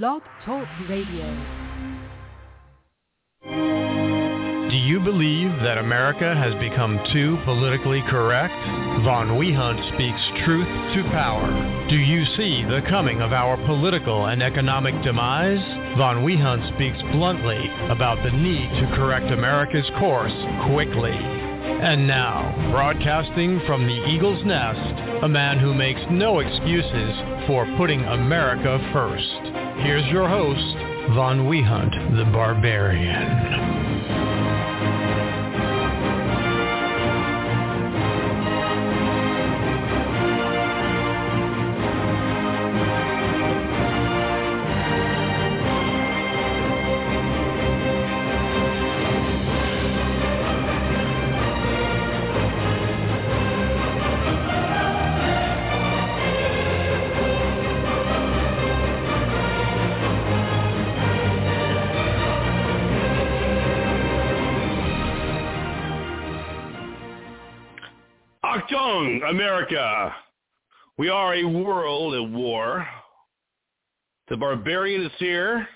Blog Talk Radio. Do you believe that America has become too politically correct? Von Wehunt speaks truth to power. Do you see the coming of our political and economic demise? Von Wehunt speaks bluntly about the need to correct America's course quickly. And now, broadcasting from the Eagle's Nest, a man who makes no excuses for putting America first. Here's your host, Von Wehunt, the Barbarian. America. We are a world at war. The barbarian is here.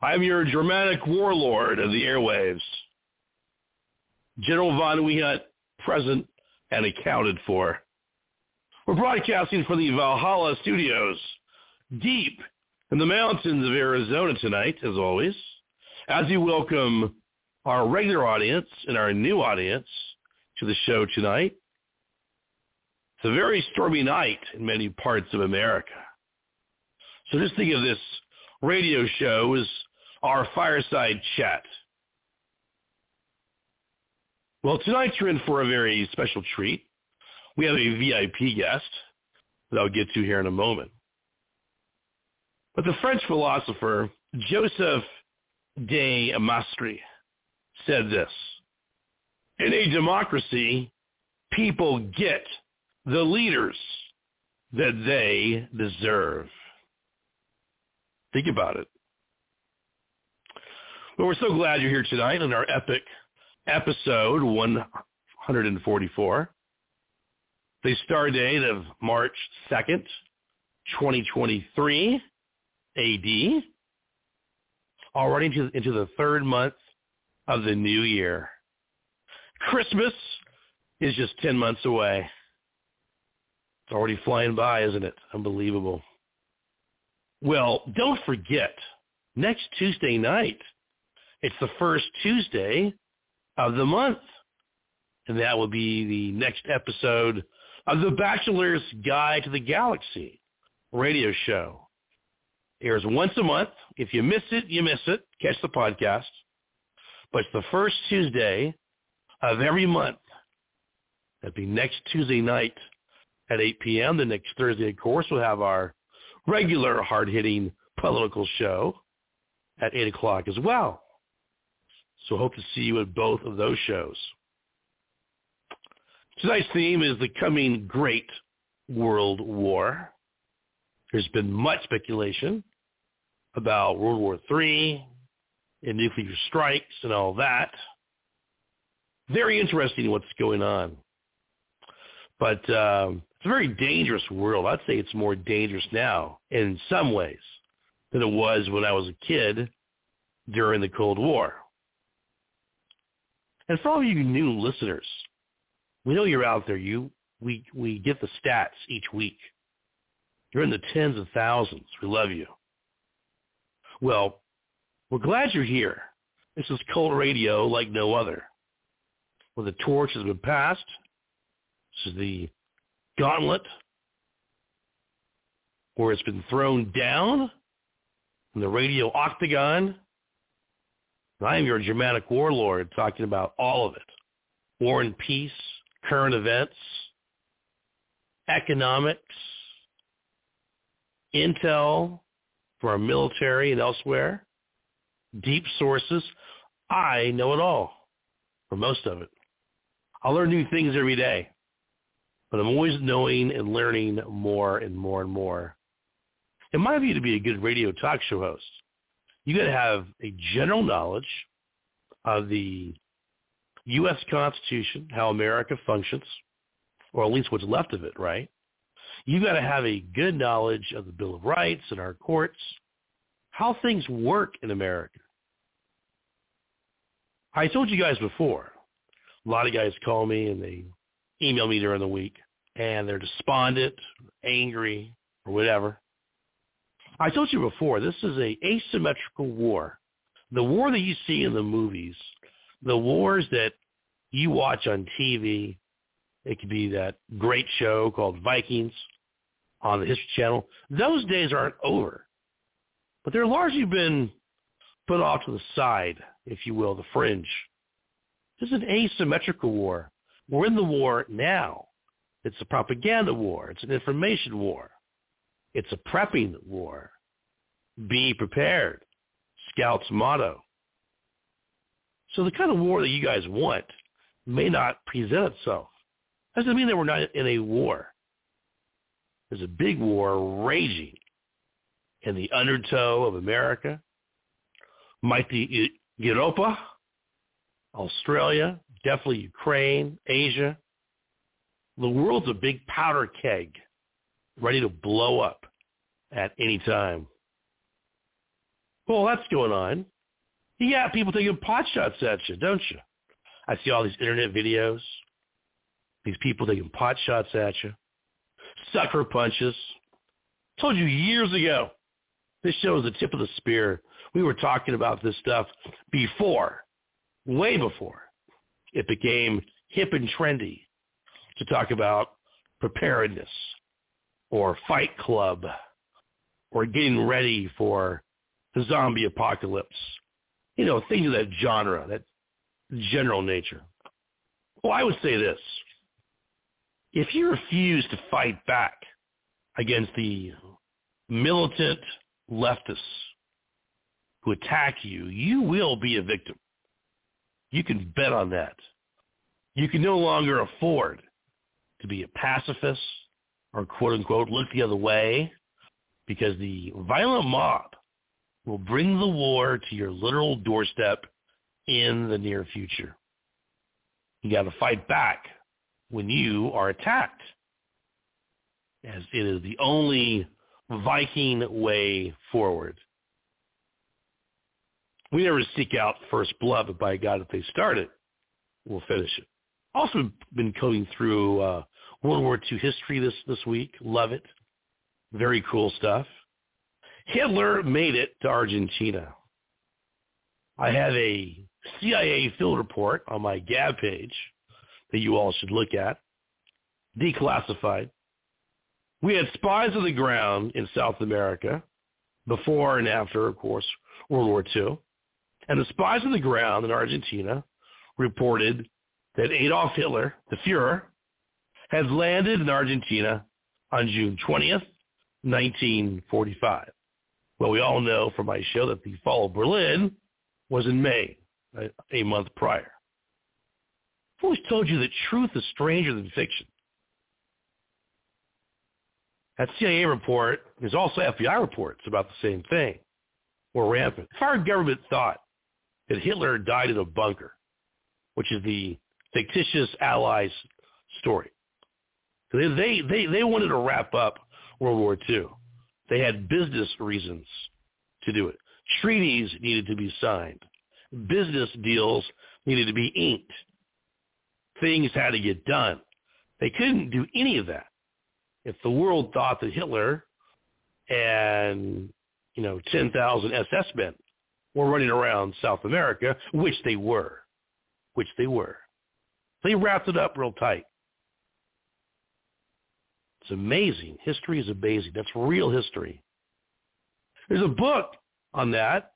I am your Germanic warlord of the airwaves. General Von Wehunt, present and accounted for. We're broadcasting from the Valhalla studios, deep in the mountains of Arizona tonight, as always, as we welcome our regular audience and our new audience to the show tonight. It's a very stormy night in many parts of America. So just think of this radio show as our fireside chat. Well, tonight you're in for a very special treat. We have a VIP guest that I'll get to here in a moment. But the French philosopher Joseph de Maistre said this, in a democracy, people get the leaders that they deserve. Think about it. Well, we're so glad you're here tonight on our epic episode 144. The star date of March 2nd, 2023 AD. Already into, into the third month of the new year. Christmas is just 10 months away. It's already flying by, isn't it? Unbelievable. Well, don't forget, next Tuesday night, it's the first Tuesday of the month. And that will be the next episode of The Bachelor's Guide to the Galaxy radio show. Airs once a month. If you miss it, you miss it. Catch the podcast. But it's the first Tuesday of every month. That'd be next Tuesday night at 8 p.m. The next Thursday, of course, we'll have our regular hard-hitting political show at 8 o'clock as well. So hope to see you at both of those shows. Tonight's theme is the coming Great World War. There's been much speculation about World War III and nuclear strikes and all that. Very interesting what's going on. But um, it's a very dangerous world. I'd say it's more dangerous now in some ways than it was when I was a kid during the Cold War. And for all of you new listeners, we know you're out there. You we we get the stats each week. You're in the tens of thousands. We love you. Well, we're glad you're here. This is Cold Radio like no other. Well, the torch has been passed, this is the gauntlet where it's been thrown down in the radio octagon. I am your Germanic warlord talking about all of it. War and peace, current events, economics, intel for our military and elsewhere, deep sources. I know it all, for most of it. I learn new things every day but I'm always knowing and learning more and more and more. In my view, to be a good radio talk show host, you got to have a general knowledge of the U.S. Constitution, how America functions, or at least what's left of it, right? You got to have a good knowledge of the Bill of Rights and our courts. how things work in America. I told you guys before, a lot of guys call me and they email me during the week and they're despondent, angry, or whatever. I told you before, this is a asymmetrical war. The war that you see in the movies, the wars that you watch on TV, it could be that great show called Vikings on the History Channel. Those days aren't over, but they're largely been put off to the side, if you will, the fringe. This is an asymmetrical war. We're in the war now. It's a propaganda war. It's an information war. It's a prepping war. Be prepared. Scout's motto. So the kind of war that you guys want may not present itself. Doesn't mean that we're not in a war. There's a big war raging in the undertow of America. Might be Europa, Australia, definitely Ukraine, Asia. The world's a big powder keg ready to blow up at any time. Well, that's going on. Got people taking pot shots at you, don't you? I see all these internet videos. These people taking pot shots at you. Sucker punches. Told you years ago. This show is the tip of the spear. We were talking about this stuff before, way before it became hip and trendy to talk about preparedness or Fight Club or getting ready for the zombie apocalypse. You know, things of that genre, that general nature. Well, I would say this. If you refuse to fight back against the militant leftists who attack you, you will be a victim. You can bet on that. You can no longer afford to be a pacifist or quote unquote look the other way because the violent mob will bring the war to your literal doorstep in the near future. You got to fight back when you are attacked as it is the only Viking way forward. We never seek out first blood, but by God, if they start it, we'll finish it. Also been going through uh, World War II history this, this week. Love it. Very cool stuff. Hitler made it to Argentina. I have a CIA field report on my Gab page that you all should look at, declassified. We had spies on the ground in South America before and after, of course, World War II. And the spies on the ground in Argentina reported that Adolf Hitler, the Fuhrer, had landed in Argentina on June 20th, 1945. Well, we all know from my show that the fall of Berlin was in May, a, month prior. I've always told you that truth is stranger than fiction. That CIA report, there's also FBI reports about the same thing, were rampant. If our government thought that Hitler died in a bunker, which is the fictitious Allies story, they, they, they, they wanted to wrap up World War II. They had business reasons to do it. Treaties needed to be signed. Business deals needed to be inked. Things had to get done. They couldn't do any of that if the world thought that Hitler and, you know, 10,000 SS men were running around South America, which they were, which they were. They wrapped it up real tight. It's amazing. History is amazing. That's real history. There's a book on that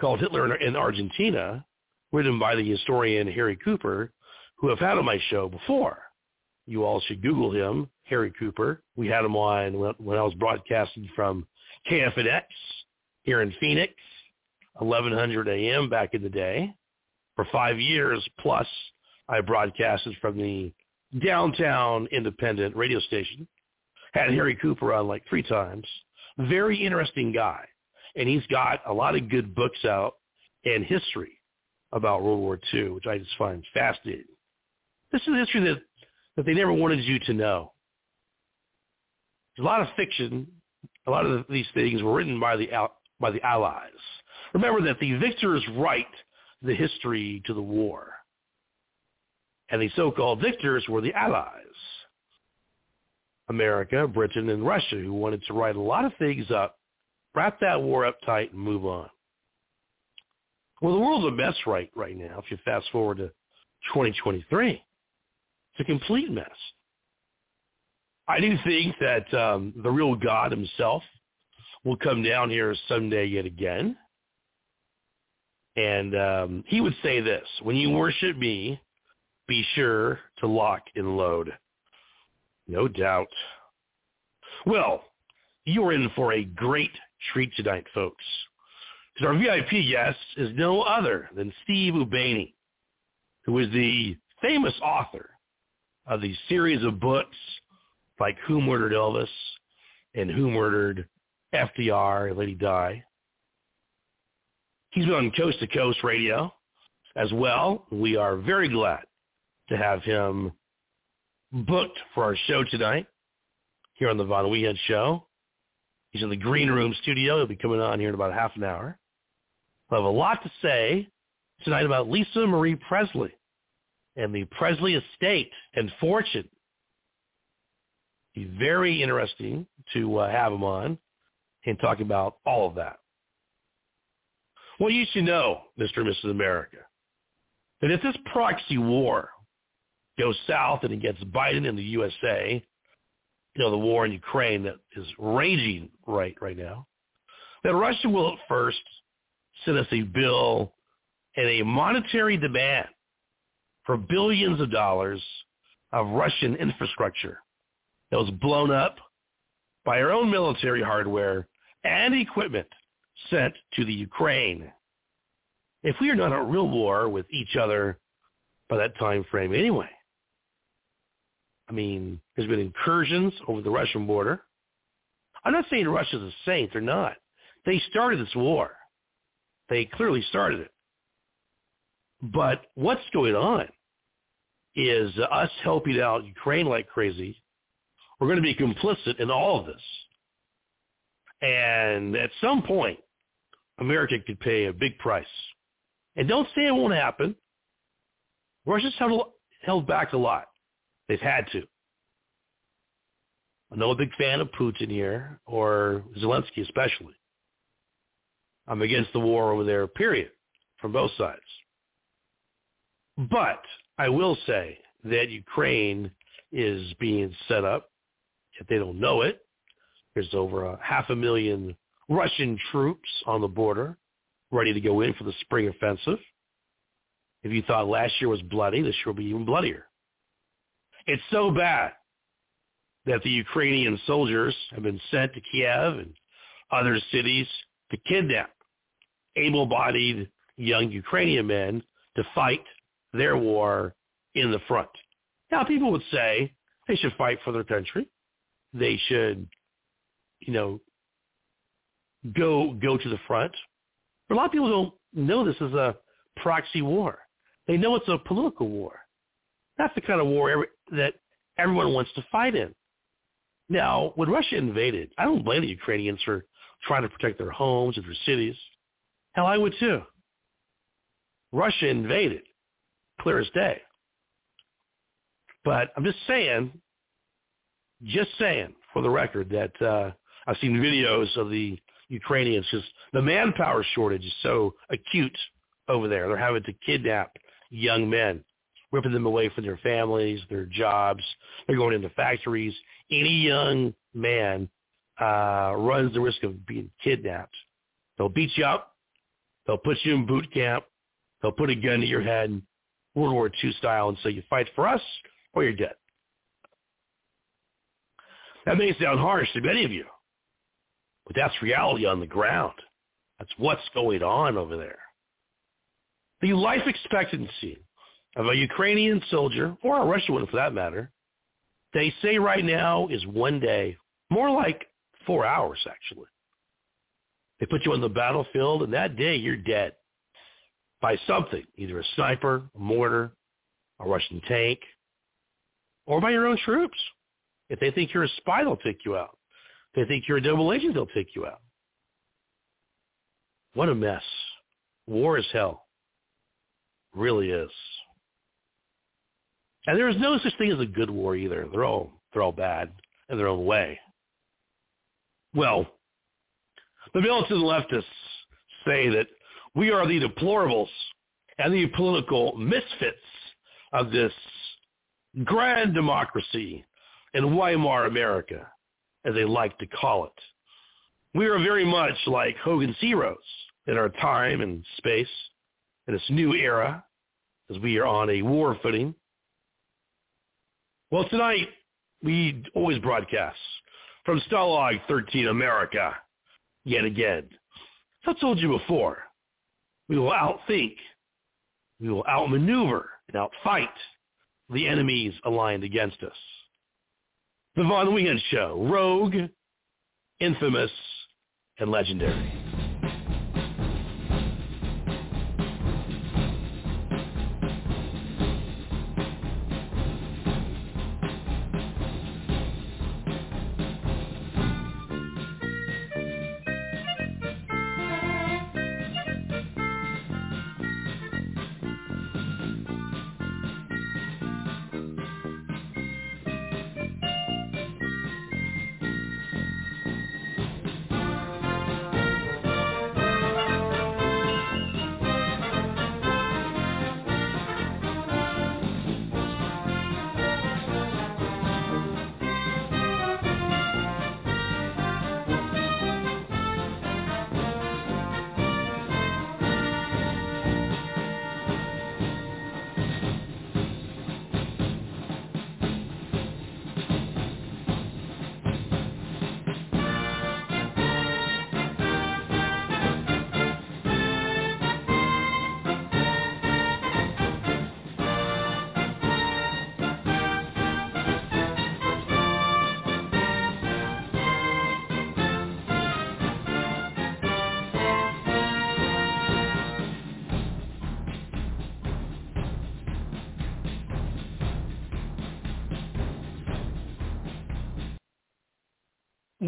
called Hitler in Argentina, written by the historian Harry Cooper, who I've had on my show before. You all should Google him, Harry Cooper. We had him on when I was broadcasting from KFNX here in Phoenix, 1100 a.m. back in the day. For five years plus, I broadcasted from the downtown independent radio station had Harry Cooper on like three times. Very interesting guy. And he's got a lot of good books out and history about World War II, which I just find fascinating. This is history that, that they never wanted you to know. A lot of fiction. A lot of these things were written by the by the Allies. Remember that the victors write the history to the war. And the so-called victors were the Allies. America, Britain, and Russia, who wanted to write a lot of things up, wrap that war up tight, and move on. Well, the world's a mess right right now. If you fast forward to 2023, it's a complete mess. I do think that um, the real God himself will come down here someday yet again. And um, he would say this, when you worship me, be sure to lock and load. No doubt. Well, you're in for a great treat tonight, folks. Because our VIP guest is no other than Steve Ubeni, who is the famous author of the series of books like Who Murdered Elvis and Who Murdered FDR, and Lady Di. He's been on Coast to Coast Radio as well. We are very glad to have him booked for our show tonight here on the Von Wehunt Show. He's in the green room studio. He'll be coming on here in about half an hour. We'll have a lot to say tonight about Lisa Marie Presley and the Presley estate and fortune. Be very interesting to uh, have him on and talk about all of that. Well, you should know, Mr. and Mrs. America, that if this proxy war goes south and it gets Biden in the USA, you know, the war in Ukraine that is raging right right now, that Russia will at first send us a bill and a monetary demand for billions of dollars of Russian infrastructure that was blown up by our own military hardware and equipment sent to the Ukraine. If we are not at real war with each other by that time frame anyway, I mean, there's been incursions over the Russian border. I'm not saying Russia's a saint. They're not. They started this war. They clearly started it. But what's going on is us helping out Ukraine like crazy. We're going to be complicit in all of this. And at some point, America could pay a big price. And don't say it won't happen. Russia's held, held back a lot. They've had to. I'm no big fan of Putin here, or Zelensky especially. I'm against the war over there, period, from both sides. But I will say that Ukraine is being set up. If they don't know it, there's over a half a million Russian troops on the border ready to go in for the spring offensive. If you thought last year was bloody, this year will be even bloodier. It's so bad that the Ukrainian soldiers have been sent to Kiev and other cities to kidnap able-bodied young Ukrainian men to fight their war in the front. Now, people would say they should fight for their country. They should, you know, go go to the front. But a lot of people don't know this is a proxy war. They know it's a political war. That's the kind of war every, that everyone wants to fight in. Now, when Russia invaded, I don't blame the Ukrainians for trying to protect their homes and their cities. Hell, I would too. Russia invaded, clear as day. But I'm just saying, just saying for the record that uh, I've seen videos of the Ukrainians because the manpower shortage is so acute over there. They're having to kidnap young men, ripping them away from their families, their jobs. They're going into factories. Any young man uh, runs the risk of being kidnapped. They'll beat you up. They'll put you in boot camp. They'll put a gun to your head, World War II style, and say you fight for us or you're dead. That may sound harsh to many of you, but that's reality on the ground. That's what's going on over there. The life expectancy of a Ukrainian soldier, or a Russian one for that matter, they say right now is one day, more like four hours actually. They put you on the battlefield, and that day you're dead by something, either a sniper, a mortar, a Russian tank, or by your own troops. If they think you're a spy, they'll take you out. They think you're a double agent, they'll take you out. What a mess. War is hell. Really is. And there is no such thing as a good war either. They're all they're all bad in their own way. Well, the militant leftists say that we are the deplorables and the political misfits of this grand democracy in Weimar America, as they like to call it. We are very much like Hogan's Heroes in our time and space in this new era as we are on a war footing. Well, tonight we always broadcast from Stalag 13 America yet again. As I told you before, we will outthink, we will outmaneuver and outfight the enemies aligned against us. The Von Wehunt Show, rogue, infamous, and legendary.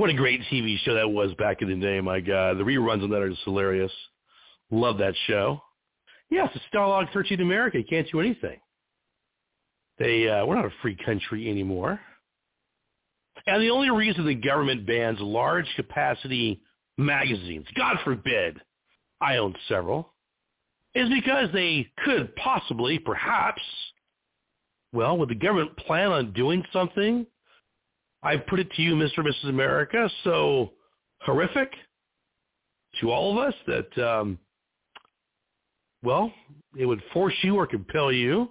What a great TV show that was back in the day, my God. The reruns on that are just hilarious. Love that show. Yes, it's Stalag 13 America. You can't do anything. They uh, we're not a free country anymore. And the only reason the government bans large capacity magazines, God forbid, I own several, is because they could possibly, perhaps, well, would the government plan on doing something I put it to you, Mr. and Mrs. America, so horrific to all of us that, um, well, it would force you or compel you,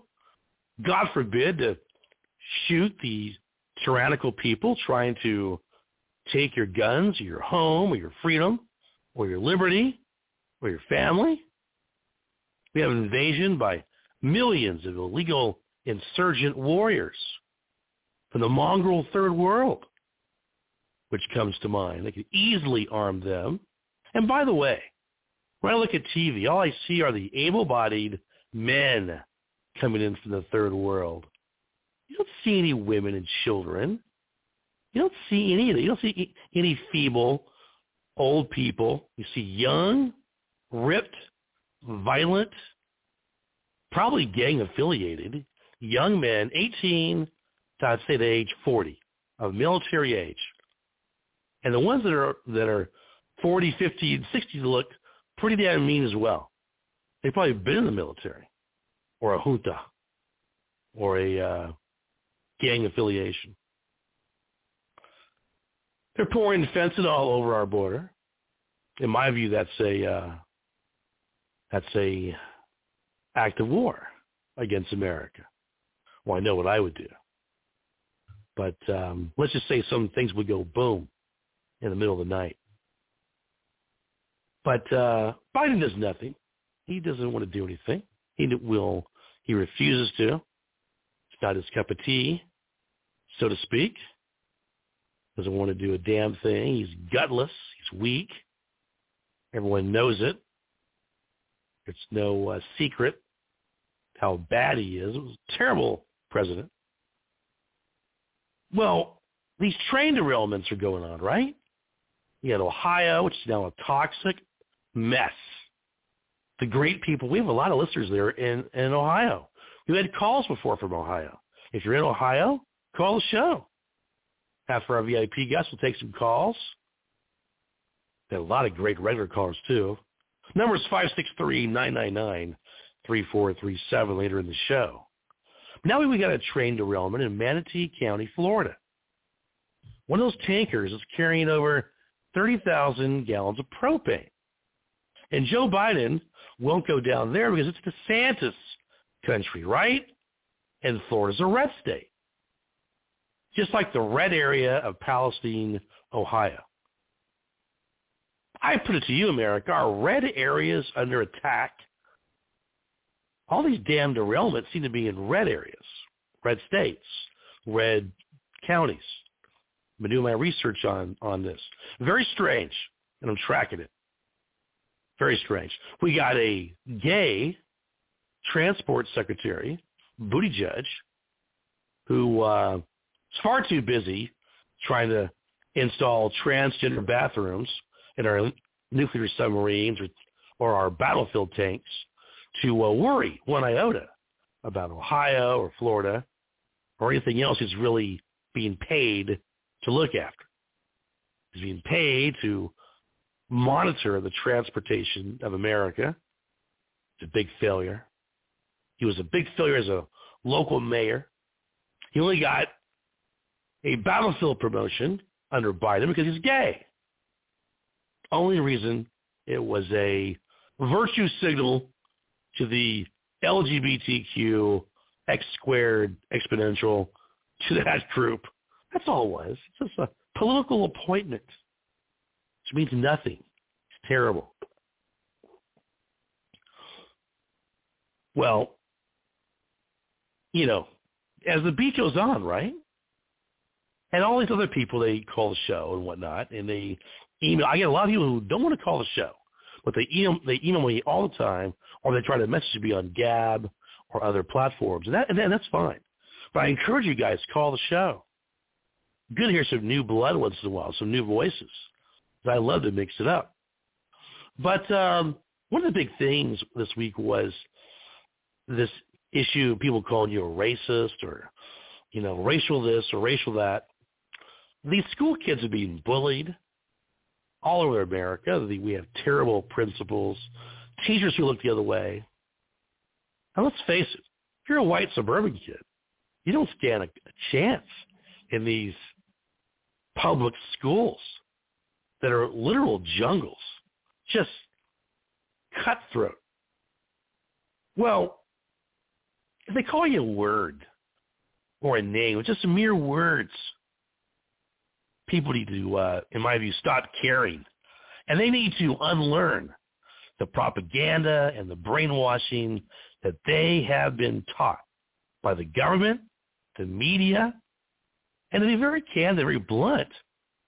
God forbid, to shoot these tyrannical people trying to take your guns or your home or your freedom or your liberty or your family. We have an invasion by millions of illegal insurgent warriors from the mongrel third world, which comes to mind. They could easily arm them. And by the way, when I look at TV, all I see are the able-bodied men coming in from the third world. You don't see any women and children. You don't see any of that. You don't see any feeble old people. You see young, ripped, violent, probably gang affiliated young men, 18 to I'd say the age 40 of military age. And the ones that are that are 40, 50, and 60 look pretty damn mean as well. They've probably been in the military or a junta or a uh, gang affiliation. They're pouring fentanyl all over our border. In my view, that's a uh, that's a act of war against America. Well, I know what I would do. But um, let's just say some things would go boom in the middle of the night. But uh, Biden does nothing. He doesn't want to do anything. He will. He refuses to. It's not his cup of tea, so to speak. Doesn't want to do a damn thing. He's gutless. He's weak. Everyone knows it. It's no uh, secret how bad he is. It was a terrible president. Well, these train derailments are going on, right? You had Ohio, which is now a toxic mess. the great people. We have a lot of listeners there in, in Ohio. We've had calls before from Ohio. If you're in Ohio, call the show. After our VIP guests, we'll take some calls. Got a lot of great regular callers, too. Number is 563-999-3437 later in the show. Now we got a train derailment in Manatee County, Florida. One of those tankers is carrying over 30,000 gallons of propane. And Joe Biden won't go down there because it's DeSantis country, right? And Florida's a red state. Just like the red area of Palestine, Ohio. I put it to you, America, are red areas under attack? All these damn derailments seem to be in red areas, red states, red counties. I've been doing my research on, on this. Very strange, and I'm tracking it. Very strange. We got a gay transport secretary, Buttigieg, who uh, is far too busy trying to install transgender bathrooms in our nuclear submarines or, or our battlefield tanks to uh, worry one iota about Ohio or Florida or anything else he's really being paid to look after. He's being paid to monitor the transportation of America. It's a big failure. He was a big failure as a local mayor. He only got a battlefield promotion under Biden because he's gay. Only reason it was a virtue signal to the LGBTQ X squared exponential to that group. That's all it was. It's just a political appointment which means nothing. It's terrible. Well, you know, as the beat goes on, right? And all these other people, they call the show and whatnot, and they email. I get a lot of people who don't want to call the show, but they email, they email me all the time, or they try to message me on Gab or other platforms, and that and that's fine. But I encourage you guys to call the show. Good to hear some new blood once in a while, some new voices. I love to mix it up. But um, one of the big things this week was this issue people calling you a racist or, you know, racial this or racial that. These school kids are being bullied all over America. We have terrible principals, teachers who look the other way. And let's face it, if you're a white suburban kid, you don't stand a, a chance in these public schools that are literal jungles, just cutthroat. Well, if they call you a word or a name, just mere words, people need to, uh, in my view, stop caring. And they need to unlearn the propaganda and the brainwashing that they have been taught by the government, the media, and to be very candid, very blunt,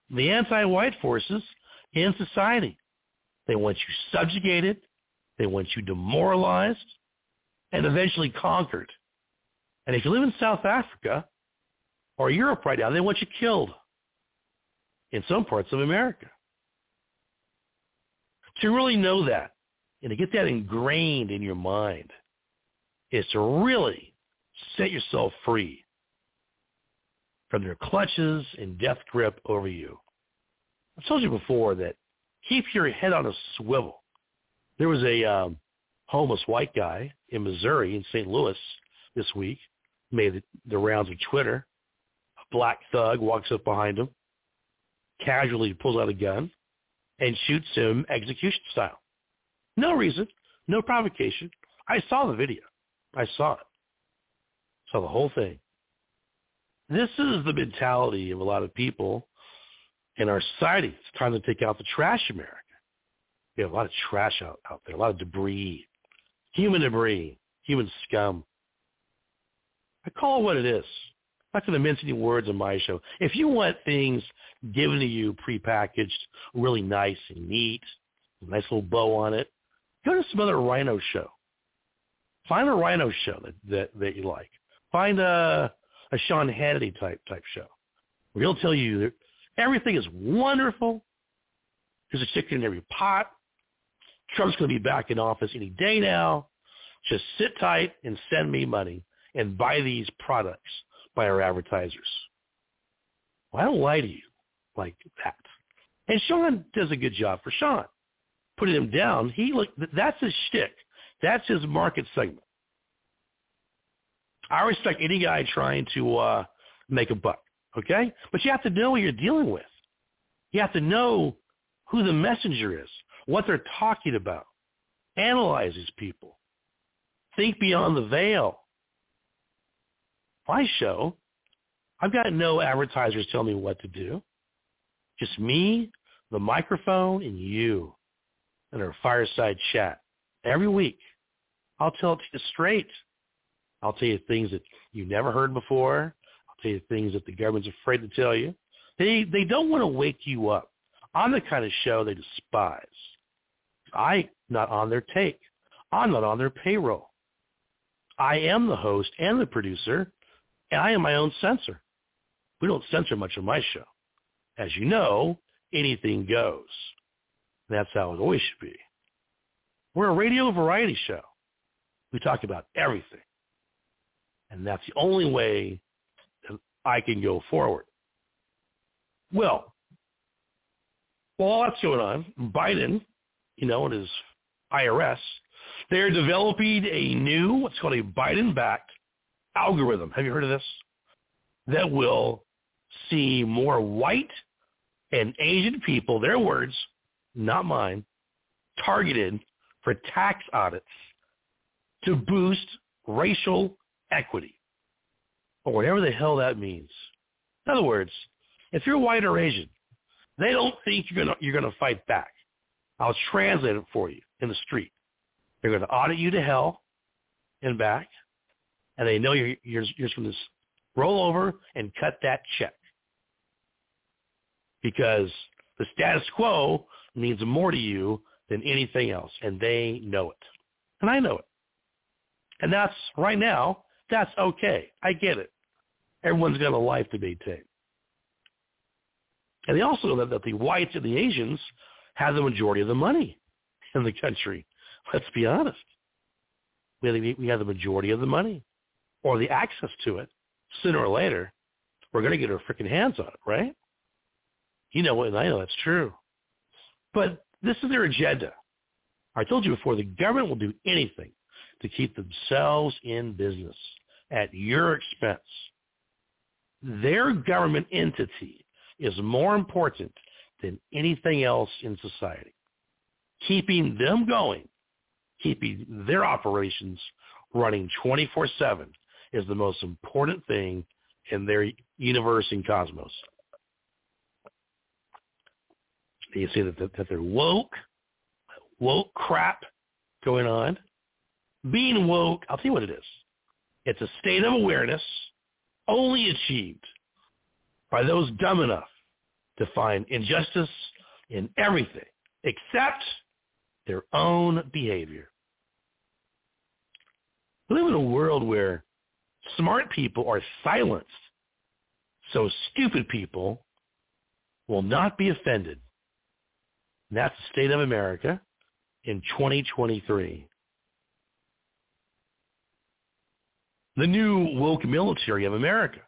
the anti-white forces in society. They want you subjugated. They want you demoralized and eventually conquered. And if you live in South Africa or Europe right now, they want you killed in some parts of America. To really know that and to get that ingrained in your mind is to really set yourself free from their clutches and death grip over you. I've told you before that keep your head on a swivel. There was a um, homeless white guy in Missouri, in St. Louis, this week, made the, the rounds of Twitter. A black thug walks up behind him, casually pulls out a gun, and shoots him execution style. No reason, no provocation. I saw the video. I saw it. Saw the whole thing. This is the mentality of a lot of people in our society. It's time to take out the trash America. We have a lot of trash out, out there, a lot of debris, human debris, human scum. I call it what it is. Not to mince any words on my show. If you want things given to you prepackaged, really nice and neat, nice little bow on it, go to some other rhino show. Find a rhino show that, that, that you like. Find a a Sean Hannity type type show where he'll tell you that everything is wonderful. There's a chicken in every pot. Trump's going to be back in office any day now. Just sit tight and send me money and buy these products by our advertisers. Well, I don't lie to you like that. And Sean does a good job for Sean. Putting him down, he look that's his shtick. That's his market segment. I respect any guy trying to uh, make a buck, okay? But you have to know what you're dealing with. You have to know who the messenger is, what they're talking about. Analyze these people. Think beyond the veil. My show, I've got no advertisers telling me what to do. Just me, the microphone, and you in our fireside chat every week. I'll tell it to you straight. I'll tell you things that you never heard before. I'll tell you things that the government's afraid to tell you. They they don't want to wake you up. I'm the kind of show they despise. I'm not on their take. I'm not on their payroll. I am the host and the producer, and I am my own censor. We don't censor much of my show. As you know, anything goes. That's how it always should be. We're a radio variety show. We talk about everything. And that's the only way that I can go forward. Well, while that's going on, Biden, you know, and his IRS, they're developing a new, what's called a Biden-backed algorithm. Have you heard of this? That will see more white and Asian people, their words, not mine, targeted for tax audits to boost racial equity or whatever the hell that means. In other words, if you're white or Asian, they don't think you're gonna you're gonna fight back. I'll translate it for you in the street. They're gonna audit you to hell and back, and they know you're you're, you're just gonna roll over and cut that check because the status quo means more to you than anything else, and they know it, and I know it. And that's right now. That's okay. I get it. Everyone's got a life to maintain. And they also know that the whites and the Asians have the majority of the money in the country. Let's be honest. We have the majority of the money or the access to it. Sooner or later, we're going to get our freaking hands on it, right? You know what? And I know that's true. But this is their agenda. I told you before, the government will do anything to keep themselves in business at your expense. Their government entity is more important than anything else in society. Keeping them going, keeping their operations running 24-7 is the most important thing in their universe and cosmos. You see that, that they're woke, woke crap going on. Being woke, I'll tell you what it is. It's a state of awareness only achieved by those dumb enough to find injustice in everything except their own behavior. We live in a world where smart people are silenced, so stupid people will not be offended. And that's the state of America in 2023. The new woke military of America.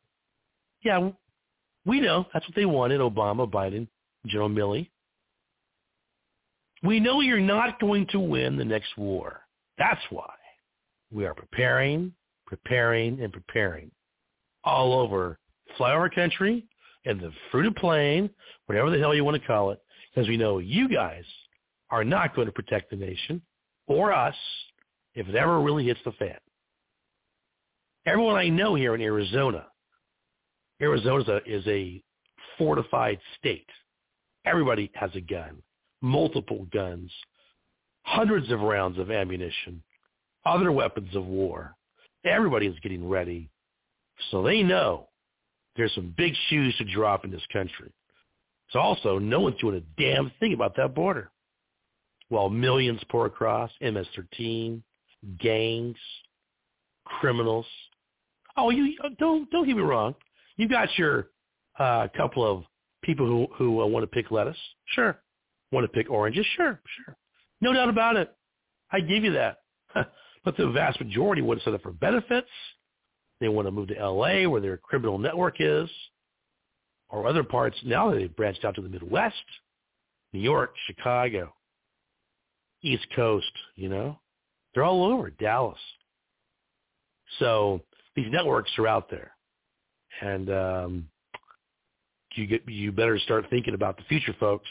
Yeah, we know that's what they wanted, Obama, Biden, General Milley. We know you're not going to win the next war. That's why we are preparing, preparing, and preparing all over flyover country and the fruited plain, whatever the hell you want to call it, because we know you guys are not going to protect the nation or us if it ever really hits the fan. Everyone I know here in Arizona Arizona is a fortified state. Everybody has a gun, multiple guns, hundreds of rounds of ammunition, other weapons of war. Everybody is getting ready. So they know there's some big shoes to drop in this country. So also, no one's doing a damn thing about that border. While millions pour across, MS-13, gangs, criminals. Oh, you don't don't get me wrong. You got your uh, couple of people who who uh, want to pick lettuce, sure. Want to pick oranges, sure, sure. No doubt about it. I give you that. but the vast majority want to set up for benefits. They want to move to L.A. where their criminal network is, or other parts. Now they've branched out to the Midwest, New York, Chicago, East Coast. You know, they're all over Dallas. So these networks are out there, and um, you get you better start thinking about the future, folks.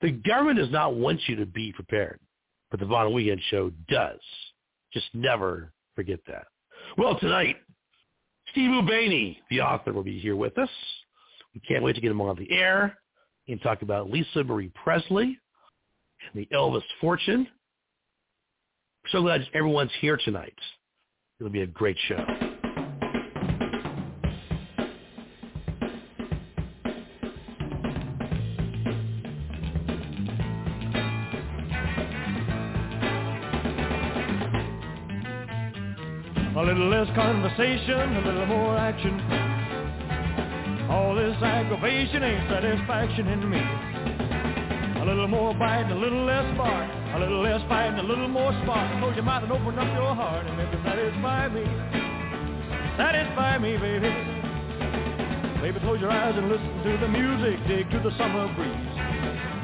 The government does not want you to be prepared, but the Von Wehunt Show does. Just never forget that. Well, tonight, Steve Ubaney, the author, will be here with us. We can't wait to get him on the air and talk about Lisa Marie Presley and the Elvis fortune. so glad everyone's here tonight. It'll be a great show. A little less conversation, a little more action. All this aggravation ain't satisfaction in me. A little more bite, a little less bark. A little less fight, a little more spark. Close your mouth and open up your heart and maybe satisfy me. Satisfy me, baby. Baby, close your eyes and listen to the music. Dig to the summer breeze.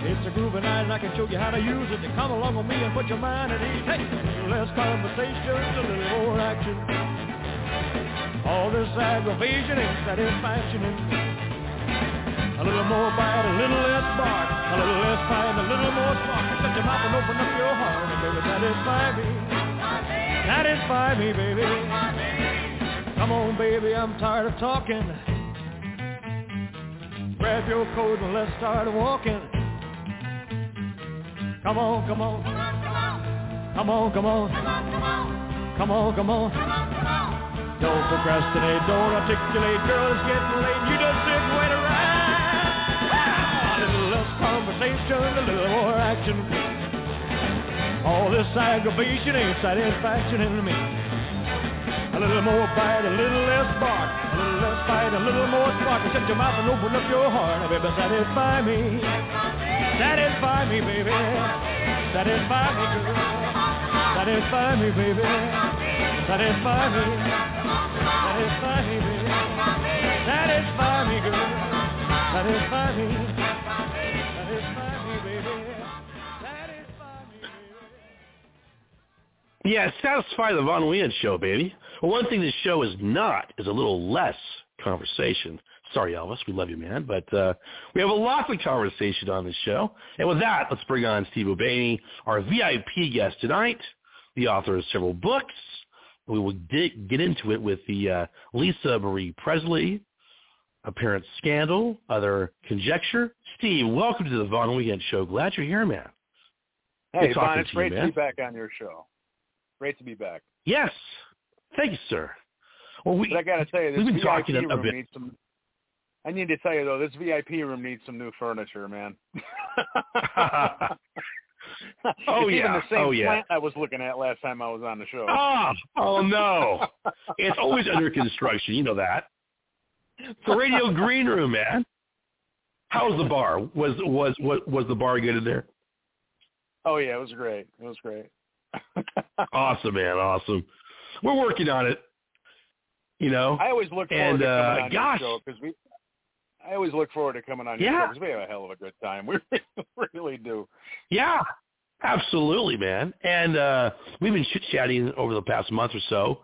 It's a night and I can show you how to use it. To come along with me and put your mind at ease. Hey, less conversation, a little more action. All this aggravation ain't satisfaction. A little more bite, a little less bark. A little less fight, a little more spark. Shut your mouth and open up your heart and baby, satisfy me. Satisfy me, baby. Come on, baby, I'm tired of talking. Grab your coat and let's start walking. Come on, come on. Come on, come on. Come on, come on. Don't procrastinate, don't articulate, girl, it's getting late. You just sit and wait around. A little less conversation, a little more action. All this aggravation ain't satisfaction in me. A little more bite, a little less bark, a little less fight, a little more spark. Shut your mouth and open up your heart, baby, satisfy me. Satisfy me, baby. Satisfy me, girl. Satisfy me, baby. Satisfy me. Satisfy me, baby. Satisfy me, girl. Satisfy me. Yeah, satisfy the Von Wehunt show, baby. Well, one thing this show is not is a little less conversation. Sorry, Elvis, we love you, man, but uh, we have a lot of conversation on this show. And with that, let's bring on Steve Ubaney, our VIP guest tonight, the author of several books. We will dig, get into it with the uh, Lisa Marie Presley apparent scandal, other conjecture. Steve, welcome to the Von Wehunt Show. Glad you're here, man. Hey, Good Von, it's to you, great to be back on your show. Great to be back. Yes. Thank you, sir. Well, we, But I got to tell you, this we've been VIP talking a- a bit. needs some. I need to tell you though, this VIP room needs some new furniture, man. Oh, it's yeah. even the same Oh, yeah. plant I was looking at last time I was on the show. Oh, oh no. It's always under construction. You know that. It's the Radio Green Room, man. How was the bar? Was was was was the bar good in there? Oh yeah, it was great. It was great. Awesome, man. Awesome. We're working on it. You know. I always look forward And, to coming uh, on gosh. your show because we. I always look forward to coming on your Yeah. show because we have a hell of a good time. We really do. Yeah, absolutely, man. And uh, we've been chit chatting over the past month or so,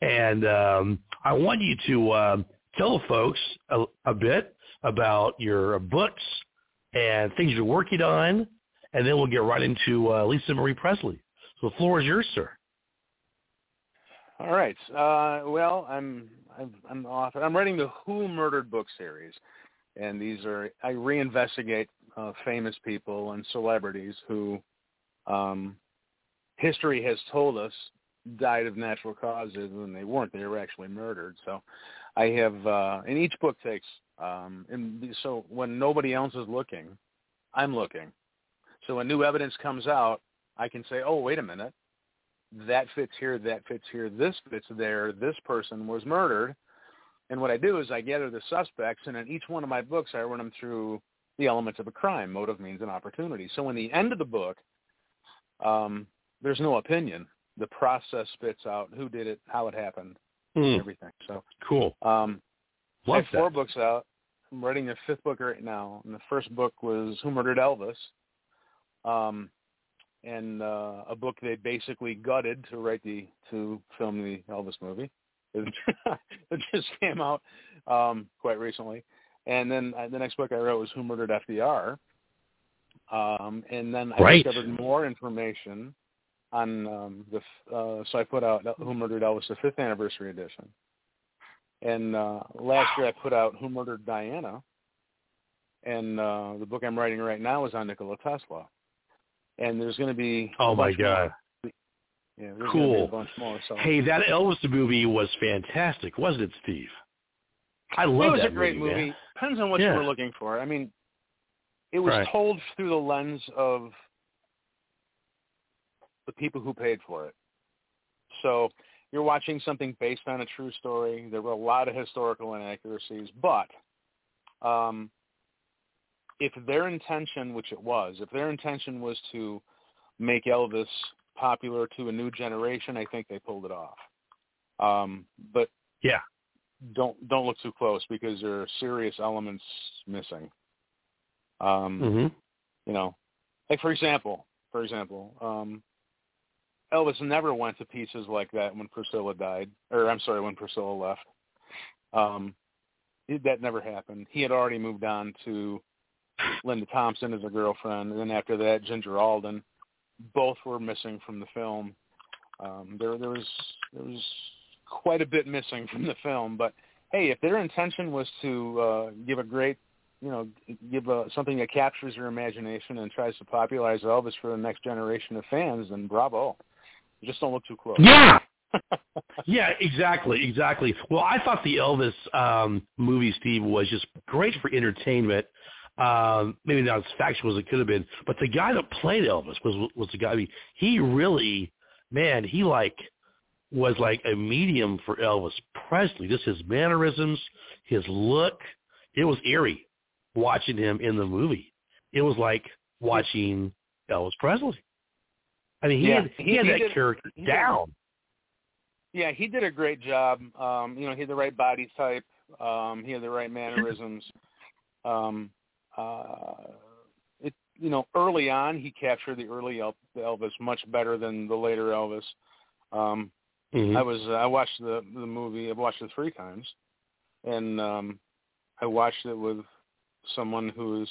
and um, I want you to um, tell the folks a, a bit about your books and things you're working on, and then we'll get right into uh, Lisa Marie Presley. So the floor is yours, sir. All right. Uh, well, I'm I'm I'm author. I'm writing the Who Murdered book series, and these are I reinvestigate uh, famous people and celebrities who um, history has told us died of natural causes, and they weren't. They were actually murdered. So I have, uh, and each book takes. Um, and so when nobody else is looking, I'm looking. So when new evidence comes out, I can say, "Oh, wait a minute." that fits here, that fits here, this fits there, this person was murdered. And what I do is I gather the suspects, and in each one of my books, I run them through the elements of a crime, motive, means, and opportunity. So in the end of the book, um, there's no opinion. The process spits out who did it, how it happened, Mm, everything. So cool. um, I Love have four books out. I'm writing the fifth book right now, and the first book was Who Murdered Elvis, um, and uh, a book they basically gutted to write the to film the Elvis movie. It, it just came out um, quite recently, and then uh, the next book I wrote was Who Murdered FDR, um, and then I Right. discovered more information on um, the. Uh, so I put out Who Murdered Elvis, the fifth anniversary edition. And uh, last year I put out Who Murdered Diana, and uh, the book I'm writing right now is on Nikola Tesla. And there's going to be Oh my god, more. Yeah, Cool. A bunch more. So Hey, that Elvis movie was fantastic, wasn't it, Steve? I love it love was that a great movie. movie. Depends on what Yeah. you were looking for. I mean, it was Right. told through the lens of the people who paid for it. So you're watching something based on a true story. There were a lot of historical inaccuracies, but um, if their intention, which it was, if their intention was to make Elvis popular to a new generation, I think they pulled it off. Um, but Yeah. don't don't look too close because there are serious elements missing. Um, Mhm. you know, like for example, for example, um, Elvis never went to pieces like that when Priscilla died, or I'm sorry, when Priscilla left. Um, it- that never happened. He had already moved on to Linda Thompson as a girlfriend, and then after that, Ginger Alden. Both were missing from the film. Um, there, there was there was quite a bit missing from the film, but hey, if their intention was to uh, give a great you know, give uh something that captures your imagination and tries to popularize Elvis for the next generation of fans, then bravo. Just don't look too close. Yeah. Yeah, exactly, exactly. Well, I thought the Elvis um, movie, Steve, was just great for entertainment. Um, maybe not as factual as it could have been, but the guy that played Elvis was was the guy. I mean, he really, man, he like was like a medium for Elvis Presley. Just his mannerisms, his look, it was eerie watching him in the movie. It was like watching Elvis Presley. I mean, he Yeah, had he, he- had he that did- character he did. down. Yeah, he did a great job. Um, you know, he had the right body type. Um, he had the right mannerisms. Um, uh, it, you know, early on, he captured the early El- Elvis much better than the later Elvis. Um, Mhm. I was I watched the the movie. I've watched it three times, and um, I watched it with someone who's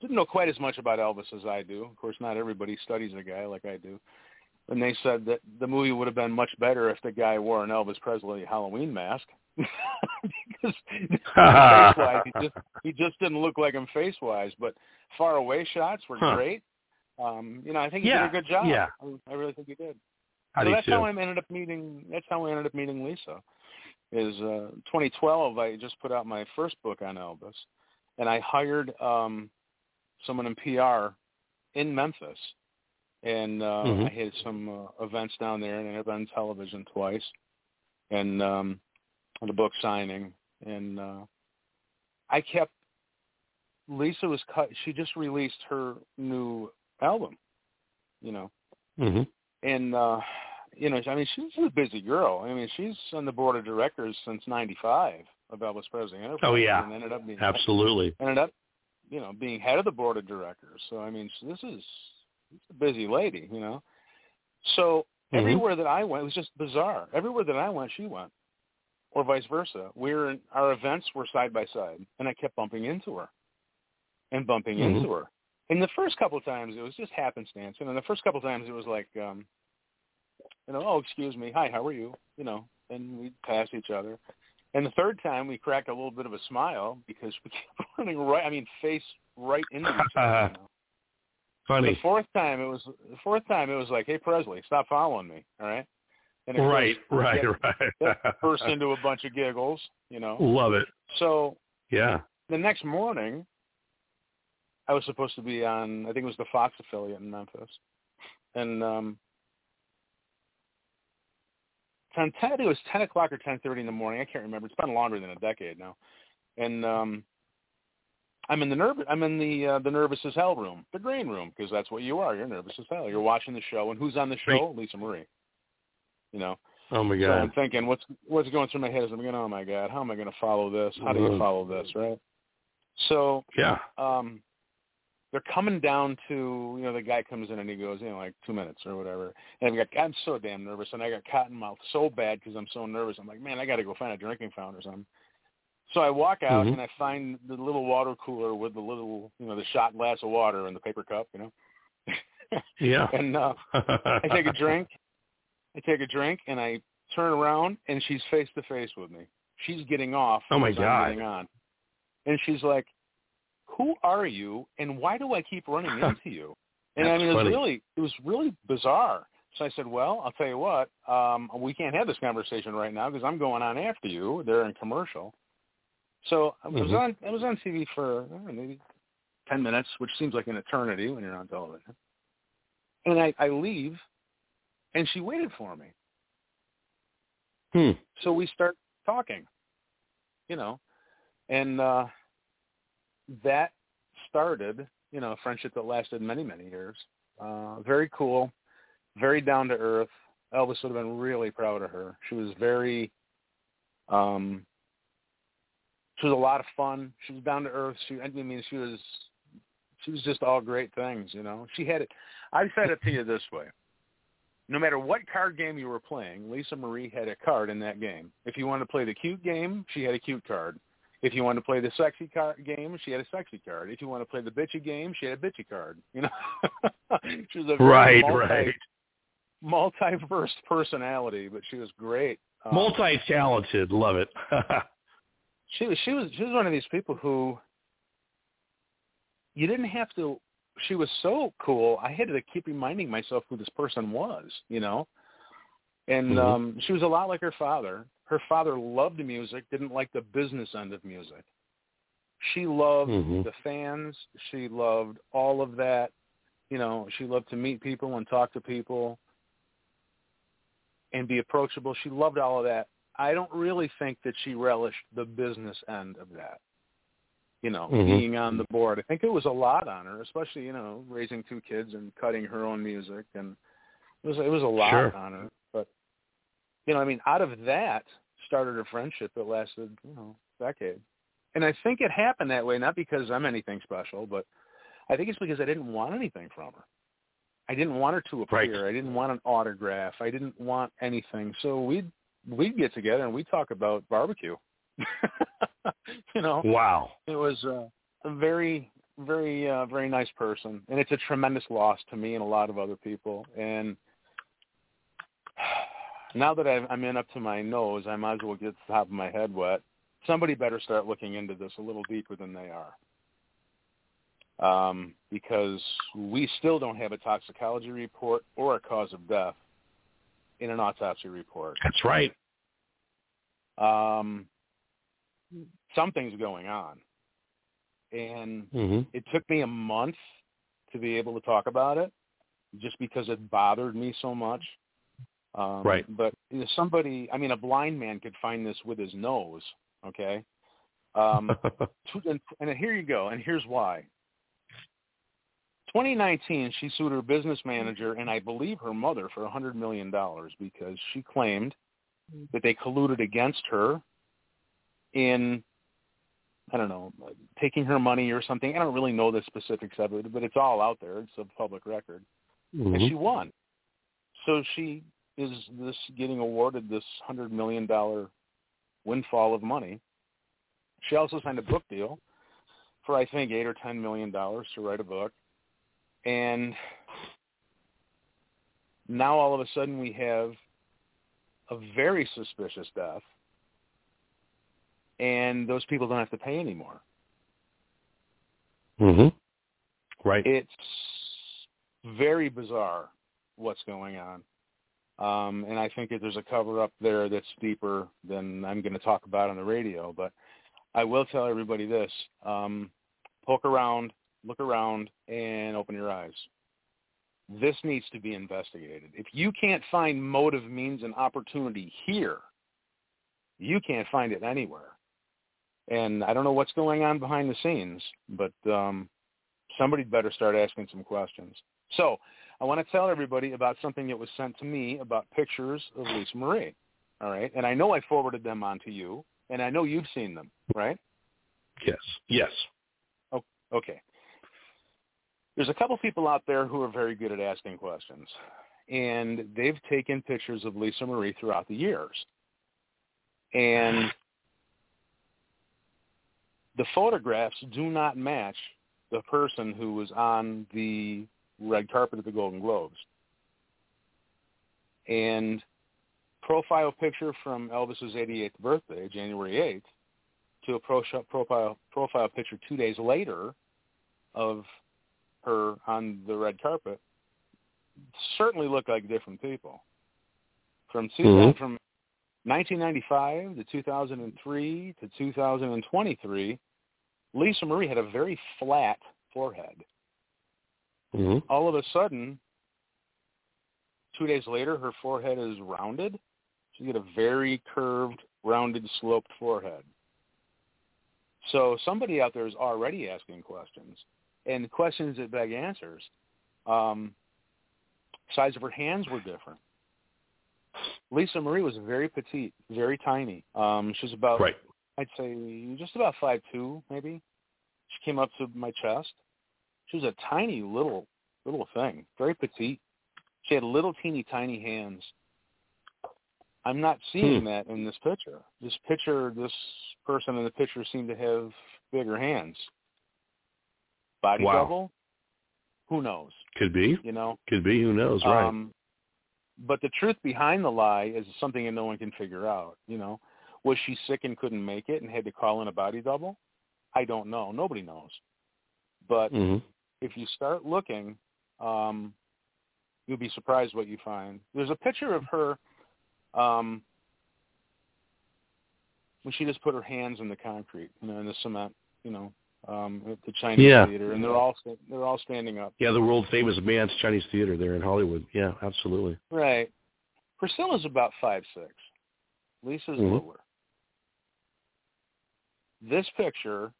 didn't know quite as much about Elvis as I do. Of course, not everybody studies the guy like I do. And they said that the movie would have been much better if the guy wore an Elvis Presley Halloween mask. because face wise, he just he just didn't look like him face wise. But far away shots were Huh. great. Um, you know, I think he Yeah, did a good job. yeah. I, I really think he did. I so that's too. how I ended up meeting. That's how I ended up meeting Lisa. Is uh, 2012? I just put out my first book on Elvis, and I hired um, someone in PR in Memphis, and uh, Mhm. I had some uh, events down there, and I've been on television twice, and um, the book signing, and uh, I kept. Lisa was cut. She just released her new album, you know, hmm and uh you know i mean she's a busy girl i mean she's on the board of directors since ninety five of elvis presley Enterprises Oh, yeah. and ended up being Absolutely. ended up you know being head of the board of directors so i mean this is she's a busy lady you know so Mhm. everywhere that i went it was just bizarre everywhere that i went she went or vice versa. We were in, our events were side by side and i kept bumping into her and bumping Mhm. into her. And the first couple of times it was just happenstance. And then the first couple of times it was like um you know oh excuse me. Hi how are you? You know and we'd pass each other. And the third time we cracked a little bit of a smile because we kept running right i mean face right into each other you know? Funny. the fourth time it was the fourth time it was like hey presley stop following me all right and course, Right, right, right. burst into a bunch of giggles you know Love it. so Yeah. the next morning, I was supposed to be on, I think it was the Fox affiliate in Memphis, and um, 10, 10, I think it was ten o'clock or ten thirty in the morning. I can't remember. It's been longer than a decade now, and um, I'm in the nervous. I'm in the uh, the nervous as hell room, the green room, because that's what you are. You're nervous as hell. You're watching the show, and who's on the show? Lisa Marie. You know. Oh my god! So. I'm thinking, what's what's going through my head? Is I'm going, oh my God, how am I going to follow this? How do you Mhm. follow this, right? So yeah. um they're coming down to you know the guy comes in and he goes you know like two minutes or whatever and I've got I'm so damn nervous and I got cotton mouth so bad because I'm so nervous I'm like man I got to go find a drinking fountain or something so I walk out Mhm. and I find the little water cooler with the little you know the shot glass of water and the paper cup you know Yeah. and uh I take a drink I take a drink and I turn around and she's face to face with me she's getting off Oh, my God. getting on and she's like who are you and why do I keep running into you? And I mean, it was funny. really, it was really bizarre. So I said, well, I'll tell you what, um, we can't have this conversation right now because I'm going on after you. They're in commercial. So I was Mhm. on, I was on TV for I don't know, maybe 10 minutes, which seems like an eternity when you're on television. And I, I leave and she waited for me. Hmm. So we start talking, you know, and uh, that started, you know, a friendship that lasted many, many years. Uh, very cool, very down to earth. Elvis would have been really proud of her. She was very, um, she was a lot of fun. She was down to earth. She, I mean, she was, she was just all great things, you know. She had it. I said it to you this way no matter what card game you were playing, Lisa Marie had a card in that game. If you wanted to play the cute game, she had a cute card. If you wanted to play the sexy card game, she had a sexy card. If you want to play the bitchy game, she had a bitchy card. You know, she was a Right, multi, right. multiverse personality, but she was great. Um, Multi-talented. Love it. she was she was she was one of these people who you didn't have to she was so cool i had to keep reminding myself who this person was you know? And Mhm. um she was a lot like her father. Her father loved music didn't like the business end of music. She loved Mhm. the fans. She loved all of that you know? She loved to meet people and talk to people and be approachable. She loved all of that. I don't really think that she relished the business end of that you know, Mhm. being on the board. I think it was a lot on her, especially, you know, raising two kids and cutting her own music and it was it was a lot Sure. on her. But you know, I mean, out of that started a friendship that lasted, you know, decade. And I think it happened that way not because I'm anything special, but I think it's because I didn't want anything from her. I didn't want her to Right. appear. I didn't want an autograph. I didn't want anything. So we'd we'd get together and we'd talk about barbecue. you know, wow. it was uh, a very, very, uh, very nice person, and it's a tremendous loss to me and a lot of other people. And now that I've, I'm in up to my nose, I might as well get the top of my head wet. Somebody better start looking into this a little deeper than they are, um, because we still don't have a toxicology report or a cause of death in an autopsy report. That's right. Um, something's going on, and hmm it took me a month to be able to talk about it just because it bothered me so much. Um, Right. But somebody, I mean, a blind man could find this with his nose, okay? Um, and, and here you go, and here's why. 2019, she sued her business manager and I believe her mother for $100 million because she claimed that they colluded against her in I don't know, taking her money or something. I don't really know the specifics of it, but it's all out there. It's a public record. And Mhm. she won. So she is this getting awarded this hundred million dollar windfall of money. She also signed a book deal for I think eight or ten million dollars to write a book. And now all of a sudden we have a very suspicious death and those people don't have to pay anymore. Mhm. Right. It's very bizarre what's going on. Um, and I think that there's a cover up there that's deeper than I'm going to talk about on the radio. But I will tell everybody this: um, poke around, look around, and open your eyes. This needs to be investigated. If you can't find motive, means, and opportunity here, you can't find it anywhere. And I don't know what's going on behind the scenes, but um, somebody better start asking some questions. So I want to tell everybody about something that was sent to me about pictures of Lisa Marie. All right, and I know I forwarded them on to you, and I know you've seen them, right? Yes. Yes. Oh, okay. There's a couple people out there who are very good at asking questions, and they've taken pictures of Lisa Marie throughout the years. And the photographs do not match the person who was on the red carpet at the Golden Globes. And profile picture from Elvis's 88th birthday, January 8th, to a profile profile picture two days later of her on the red carpet certainly look like different people. From two, Mhm. from 1995 to 2003 to 2023, Lisa Marie had a very flat forehead. hmm All of a sudden, two days later, her forehead is rounded. She got a very curved, rounded, sloped forehead. So somebody out there is already asking questions, and questions that beg answers. Um, size of her hands were different. Lisa Marie was very petite, very tiny. Um, she was about, Right. I'd say, just about five two, maybe. She came up to my chest. She was a tiny little little thing, very petite. She had little teeny tiny hands. I'm not seeing Hmm. that in this picture. This picture, this person in the picture seemed to have bigger hands. Body Wow. double? Who knows? Could be. You know. Could be. Who knows? Right. Um, but the truth behind the lie is something that no one can figure out. You know, was she sick and couldn't make it and had to call in a body double? I don't know. Nobody knows. But hmm if you start looking, um, you'll be surprised what you find. There's a picture of her um, when she just put her hands in the concrete, you know, in the cement, you know, um, at the Chinese Yeah. theater, and they're all they're all standing up. Yeah, the world famous Mann's Chinese Theater there in Hollywood. Yeah, absolutely. Right. Priscilla's about five six. Lisa's Mhm. lower. This picture,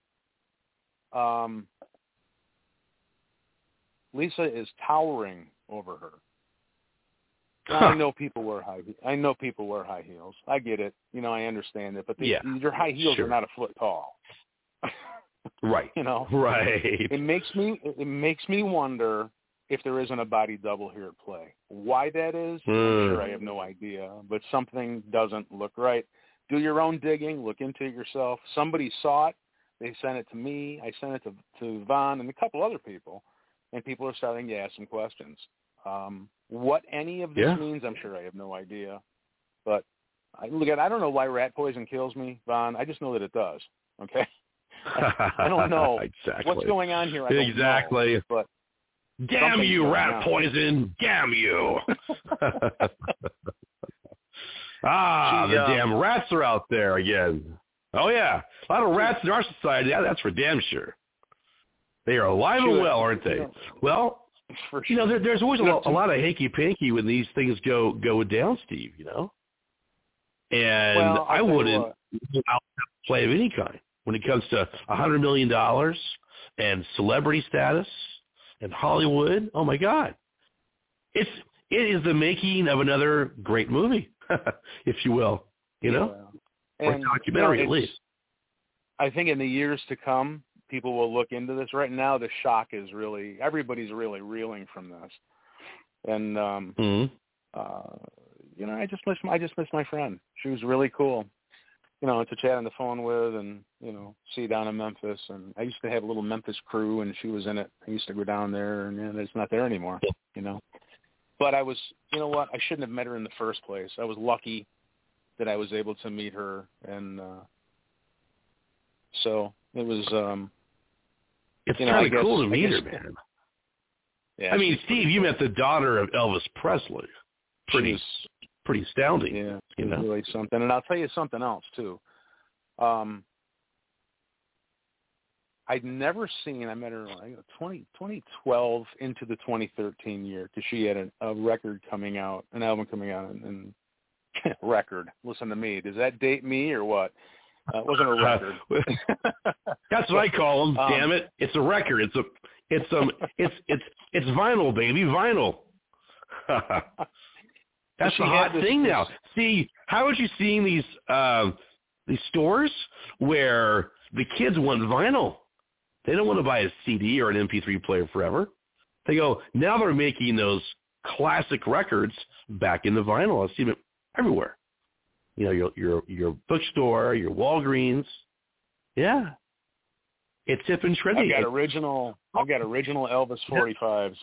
um, Lisa is towering over her. Now, I know people wear high. I know people wear high heels. I get it. You know, I understand it. But the, Yeah, your high heels sure. are not a foot tall. Right. you know, Right. it makes me it makes me wonder if there isn't a body double here at play. Why that is, I'm Hmm. sure I have no idea, but something doesn't look right. Do your own digging, look into it yourself. Somebody saw it, they sent it to me, I sent it to to Von and a couple other people, and people are starting to ask some questions. Um, what any of this Yeah. means, I'm sure I have no idea. But I look at I don't know why rat poison kills me, Von. I just know that it does. Okay. I don't know exactly. What's going on here? Don't know. Exactly. But Damn you, rat on. poison! Damn you! ah, She, the uh, damn rats are out there again. Oh yeah, a lot of rats in our society. Yeah, that's for damn sure. They are alive and well, aren't they? Well, for you know, there, there's always a, You know, lo- a lot of hanky panky when these things go go down, Steve. You know, and Well, I wouldn't what. play of any kind when it comes to a hundred million dollars and celebrity status and Hollywood. Oh my God, it's it is the making of another great movie, if you will. You know, Yeah. or documentary you at least. I think in the years to come, people will look into this. Right now, the shock is really everybody's really reeling from this, and um, hmm uh, you know, I just miss I just miss my friend. She was really cool. You know, to chat on the phone with, and you know, see down in Memphis. And I used to have a little Memphis crew, and she was in it. I used to go down there, and you know, it's not there anymore. You know, but I was, you know, what? I shouldn't have met her in the first place. I was lucky that I was able to meet her, and uh so it was. um It's You know, kind of cool to meet her, man. Yeah, I mean, Steve, you met the daughter of Elvis Presley. She Pretty, was- pretty astounding. Yeah, you know? really something. And I'll tell you something else too. Um, I'd never seen. I met her like 20, 2012 into the 2013 year because she had a, a record coming out, an album coming out, and, and record. Listen to me. Does that date me or what? Uh, it wasn't a record. That's what I call them. Um, damn it! It's a record. It's a it's um it's it's it's vinyl, baby, vinyl. That's the hot thing this- now. See, how are you seeing these um these stores where the kids want vinyl? They don't want to buy a CD or an MP3 player forever. They go now. They're making those classic records back in the vinyl. I see them everywhere. You know, your your your bookstore, your Walgreens. Yeah, it's hip and trendy. I've trendy. got It- original. I've got original Elvis 45s,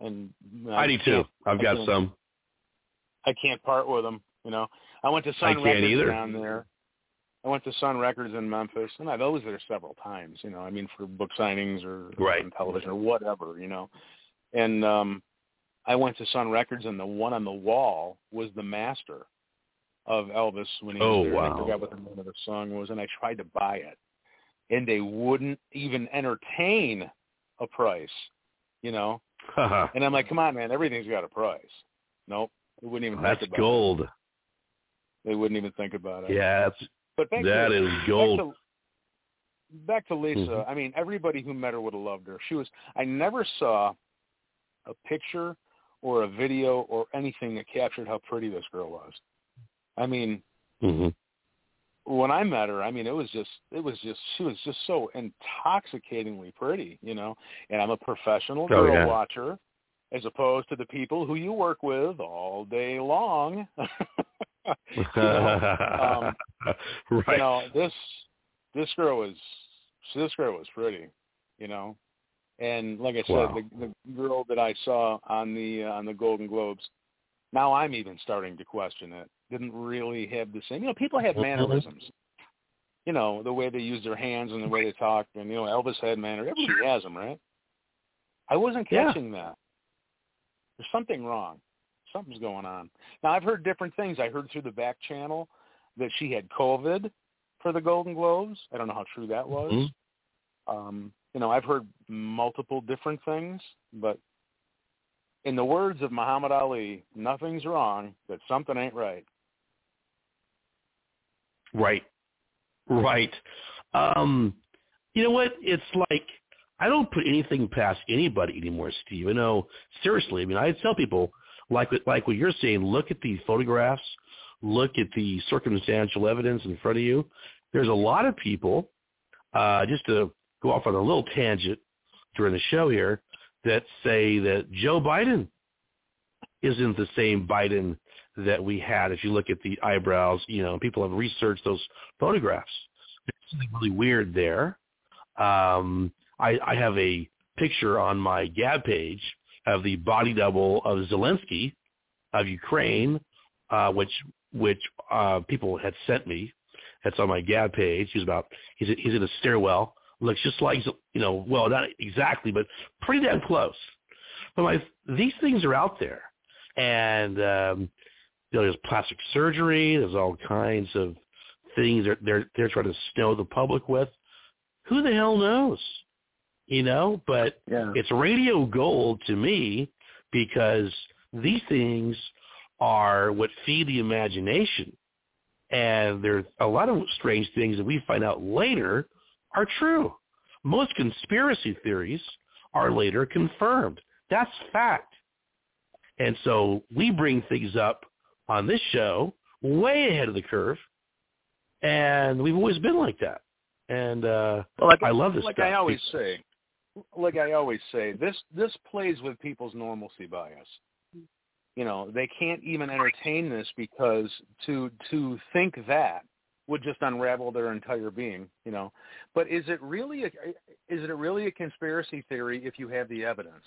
and I do too. I've got can't- some. I can't part with them. You know, I went to Sun Records either. down there. I went to Sun Records in Memphis, and I've always there several times. You know, I mean for book signings or Right. on television or whatever. You know, and um I went to Sun Records, and the one on the wall was the master of Elvis when he was Oh, there. and I forgot what the name of the song was, and I tried to buy it, and they wouldn't even entertain a price. You know, and I'm like, come on, man, everything's got a price. Nope, they wouldn't even That's think about gold. it. They wouldn't even think about it. Yeah, But back that to, is gold. Back to, back to Lisa. Mhm. I mean, everybody who met her would have loved her. She was. I never saw a picture or a video or anything that captured how pretty this girl was. I mean, hmm when I met her, I mean, it was just, it was just, she was just so intoxicatingly pretty, you know. And I'm a professional Oh, girl yeah. watcher, as opposed to the people who you work with all day long. You know, um, right. you know this this girl was this girl was pretty you know and like i said Wow. the, the girl that i saw on the uh, on the golden globes now i'm even starting to question it didn't really have the same you know people have mannerisms you know the way they use their hands and the way they talk and you know elvis had manner everybody has them right i wasn't Yeah. catching that there's something wrong something's going on now i've heard different things i heard through the back channel that she had covid for the golden globes i don't know how true that was Mhm. um you know i've heard multiple different things but in the words of muhammad ali nothing's wrong but something ain't right Right. Right. Um, you know what? It's like I don't put anything past anybody anymore, Steve. You know, seriously. I mean, I tell people like like what you're saying. Look at the photographs. Look at the circumstantial evidence in front of you. There's a lot of people. Uh, just to go off on a little tangent during the show here, that say that Joe Biden isn't the same Biden that we had. If you look at the eyebrows, you know, people have researched those photographs. Something really weird there. Um, I, I have a picture on my Gab page of the body double of Zelensky of Ukraine, uh, which which uh, people had sent me. That's on my Gab page. He's about he's he's in a stairwell. Looks just like you know, well, not exactly, but pretty damn close. But my these things are out there, and um, you know, there's plastic surgery. There's all kinds of things they're they're they're trying to snow the public with. Who the hell knows? You know, but yeah it's radio gold to me because these things are what feed the imagination. And there's a lot of strange things that we find out later are true. Most conspiracy theories are later confirmed. That's fact. And so we bring things up on this show way ahead of the curve. And we've always been like that. And uh well, like, I love this like stuff. i always say like i always say this this plays with people's normalcy bias. You know they can't even entertain this because to to think that would just unravel their entire being you know. But is it really a is it really a conspiracy theory if you have the evidence?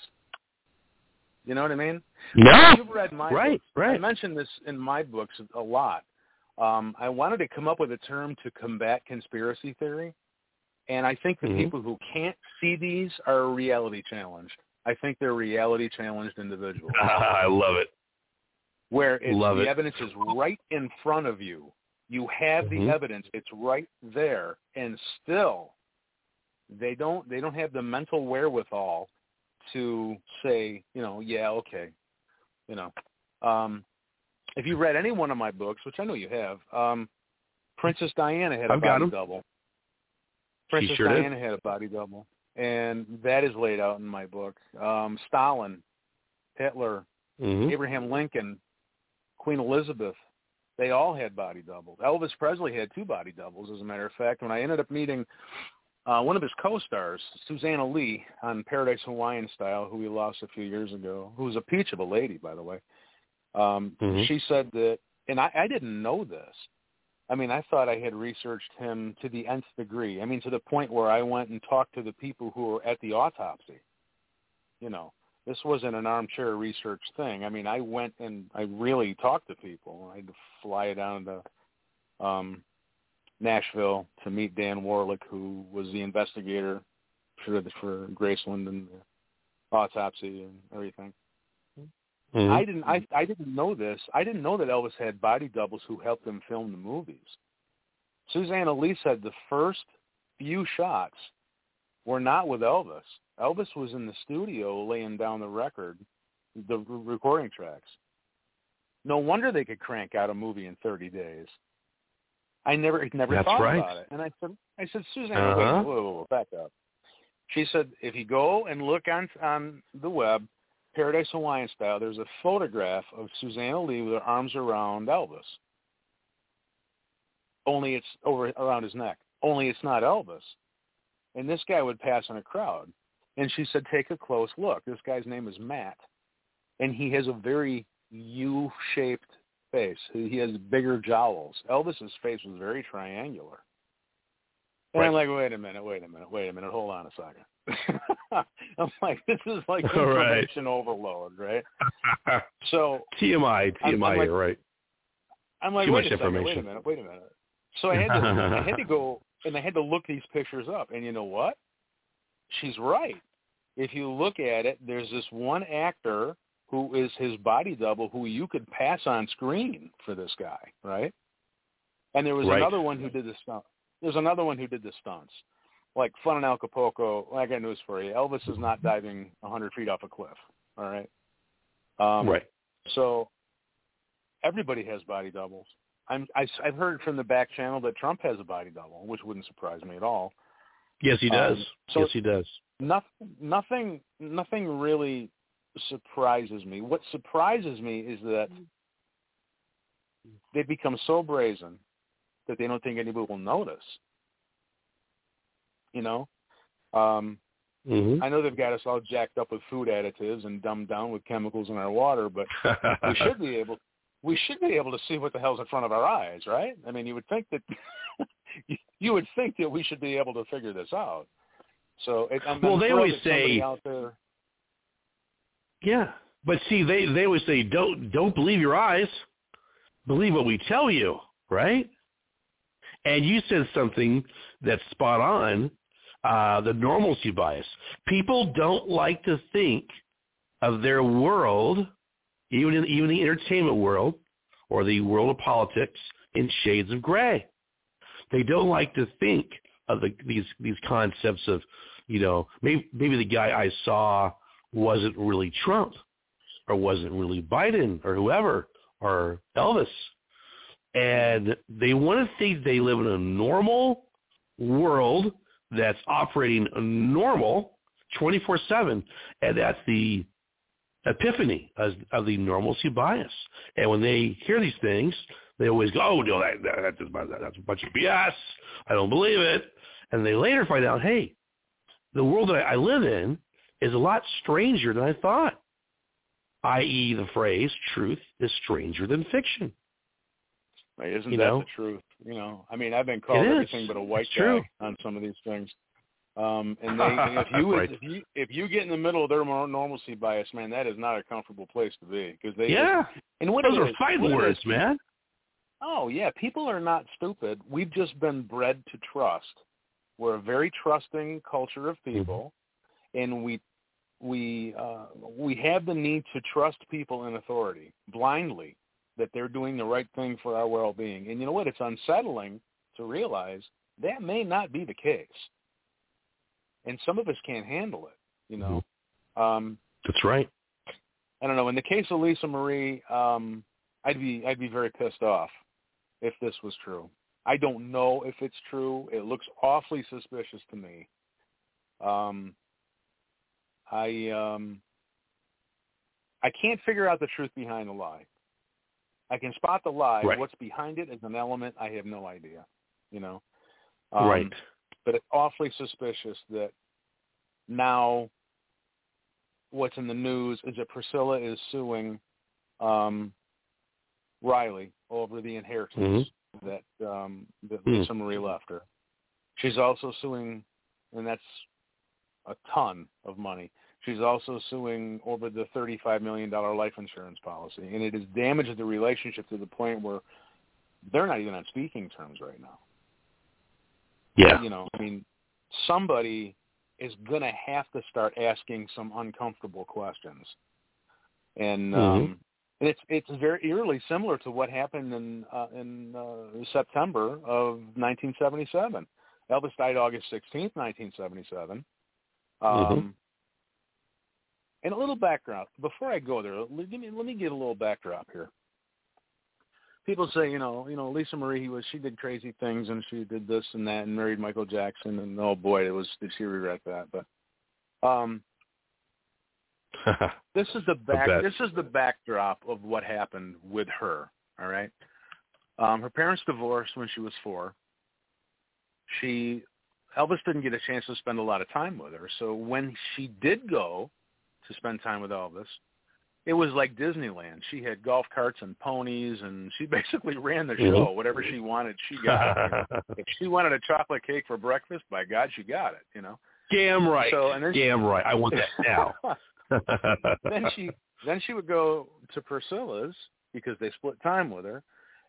You know what i mean? No, you've read my right, books. i mentioned this in my books a lot. Um i wanted to come up with a term to combat conspiracy theory and i think the Mhm. people who can't see these are a reality challenged i think they're reality challenged individuals I love it. where Love the it. evidence is right in front of you. You have Mhm. the evidence; it's right there, and still, they don't they don't have the mental wherewithal to say, you know, yeah, okay, you know. Um, if you read any one of my books, which I know you have, um, Princess Diana had a I've body double. Princess sure did. Diana had a body double, and that is laid out in my book. Um, Stalin, Hitler, hmm Abraham Lincoln, Queen Elizabeth, they all had body doubles. Elvis Presley had two body doubles, as a matter of fact. When I ended up meeting uh, one of his co-stars, Suzanna Leigh, on Paradise Hawaiian Style, who we lost a few years ago, who was a peach of a lady, by the way. Um, Mhm. She said that, and I, I didn't know this. I mean, I thought I had researched him to the nth degree. I mean, to the point where I went and talked to the people who were at the autopsy. You know, this wasn't an armchair research thing. I mean, I went and I really talked to people. I had to fly down to um, Nashville to meet Dan Warlick, who was the investigator for for Graceland and the autopsy and everything. Mhm. I didn't. I I didn't know this. I didn't know that Elvis had body doubles who helped him film the movies. Suzanna Leigh said the first few shots were not with Elvis. Elvis was in the studio laying down the record, the recording tracks. No wonder they could crank out a movie in 30 days. I never never That's thought right. about it. And I said, I said, wait, Uh-huh. whoa, back up. She said, if you go and look on on the web, Paradise Hawaiian style, there's a photograph of Suzanna Leigh with her arms around Elvis. Only it's over around his neck. Only it's not Elvis. And this guy would pass in a crowd. And she said, take a close look. This guy's name is Matt. And he has a very U-shaped face. He has bigger jowls. Elvis's face was very triangular. And I'm like, wait a minute, wait a minute, wait a minute, hold on a second. I'm like, this is like All right. information overload, right? So TMI, I'm- I'm TMI, like- right. I'm like, Too wait much a second, wait a minute, wait a minute. So I had to, I had to go and I had to look these pictures up, and you know what? She's right. If you look at it, there's this one actor who is his body double who you could pass on screen for this guy, right? And there was Right. another one who did the stunt. There's another one who did the stunts. Like Fun in Acapulco, I got news for you. Elvis is not diving 100 feet off a cliff, all right? Um, right. so everybody has body doubles. I'm, I, I've heard from the back channel that Trump has a body double, which wouldn't surprise me at all. Yes, he does. Um, so- yes, he does. Nothing, nothing, nothing really surprises me. What surprises me is that they become so brazen that they don't think anybody will notice. You know, um, hmm I know they've got us all jacked up with food additives and dumbed down with chemicals in our water, but we should be able we should be able to see what the hell's in front of our eyes, right? I mean, you would think that you- you would think that we should be able to figure this out. So, it, I'm, Well, I'm they always say- out there. Yeah, but see, they they always say don't don't believe your eyes, believe what we tell you, right? And you said something that's spot on. Uh, the normalcy bias. People don't like to think of their world, even in even the entertainment world or the world of politics, in shades of gray. They don't like to think of the, these these concepts of, you know, maybe maybe the guy I saw wasn't really Trump or wasn't really Biden or whoever or Elvis. And they want to think they live in a normal world that's operating normal 24-7. And that's the epiphany of, of the normalcy bias. And when they hear these things, they always go, oh, no, that, that, that's, that's a bunch of BS. I don't believe it. And they later find out, hey, the world that I I live in is a lot stranger than I thought, i.e. the phrase truth is stranger than fiction. Right, isn't You that know? the truth? You know, I mean, I've been called everything but a white It's guy true. on some of these things. Um, and they, and if you Right. if you if you get in the middle of their normalcy bias, man, that is not a comfortable place to be because they yeah, and what those are is- fighting words, is- man. Oh yeah, people are not stupid. We've just been bred to trust. We're a very trusting culture of people, and we we uh, we have the need to trust people in authority blindly that they're doing the right thing for our well-being. And you know what? It's unsettling to realize that may not be the case, and some of us can't handle it. You know. Um, That's right. I don't know. In the case of Lisa Marie, um, I'd be I'd be very pissed off if this was true. I don't know if it's true. It looks awfully suspicious to me. Um, I um, I can't figure out the truth behind the lie. I can spot the lie. Right. What's behind it is an element I have no idea. You know. Um, right. But it's awfully suspicious that now what's in the news is that Priscilla is suing um, Riley over the inheritance Mm-hmm. that um, that Hmm. Lisa Marie left her. She's also suing, and that's a ton of money. She's also suing over the thirty-five million dollar life insurance policy, and it has damaged the relationship to the point where they're not even on speaking terms right now. Yeah. You know, I mean, somebody is going to have to start asking some uncomfortable questions, and um, and it's it's very eerily similar to what happened in uh, in uh, September of 1977. Elvis died August 16th, 1977. Um, Mhm. And a little background before I go there. Let me let me get a little backdrop here. People say, you know, you know, Lisa Marie, he was she did crazy things and she did this and that and married Michael Jackson and oh boy, it was did she regret that? But um, this is the back. This is the backdrop of what happened with her. All right. Um, her parents divorced when she was four. She Elvis didn't get a chance to spend a lot of time with her. So when she did go to spend time with Elvis, it was like Disneyland. She had golf carts and ponies, and she basically ran the show. Mhm. Whatever she wanted, she got. It. If she wanted a chocolate cake for breakfast, by God, she got it. You know. Damn right. So and then she- Damn right. I want that now. then she then she would go to Priscilla's because they split time with her,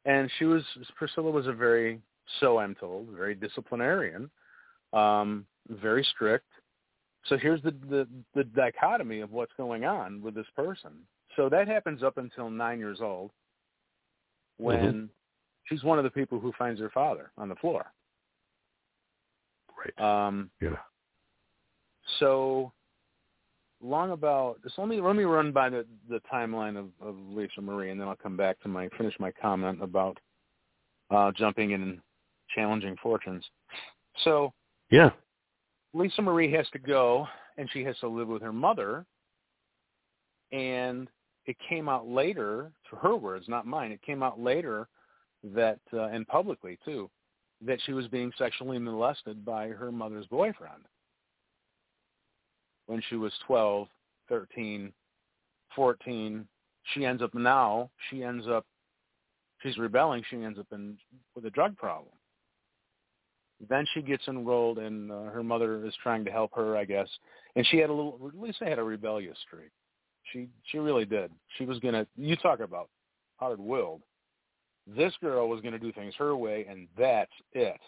and she was Priscilla was a very so I'm told very disciplinarian, um, very strict. So here's the, the the dichotomy of what's going on with this person. So that happens up until nine years old, when she's one of the people who finds her father on the floor. right. Um, Yeah. So long about just let me let me run by the the timeline of, of Lisa Marie, and then I'll come back to my finish my comment about uh, jumping in and challenging fortunes. So Yeah. Lisa Marie has to go, and she has to live with her mother. And it came out later, to her words, not mine. It came out later that, uh, and publicly too, that she was being sexually molested by her mother's boyfriend when she was 12, 13, 14. She ends up now, she ends up, she's rebelling. She ends up in with a drug problem. Then she gets enrolled, and uh, her mother is trying to help her, I guess. And she had a little, at least had a rebellious streak. She she really did. She was gonna. You talk about hard-willed. This girl was gonna do things her way, and that's it.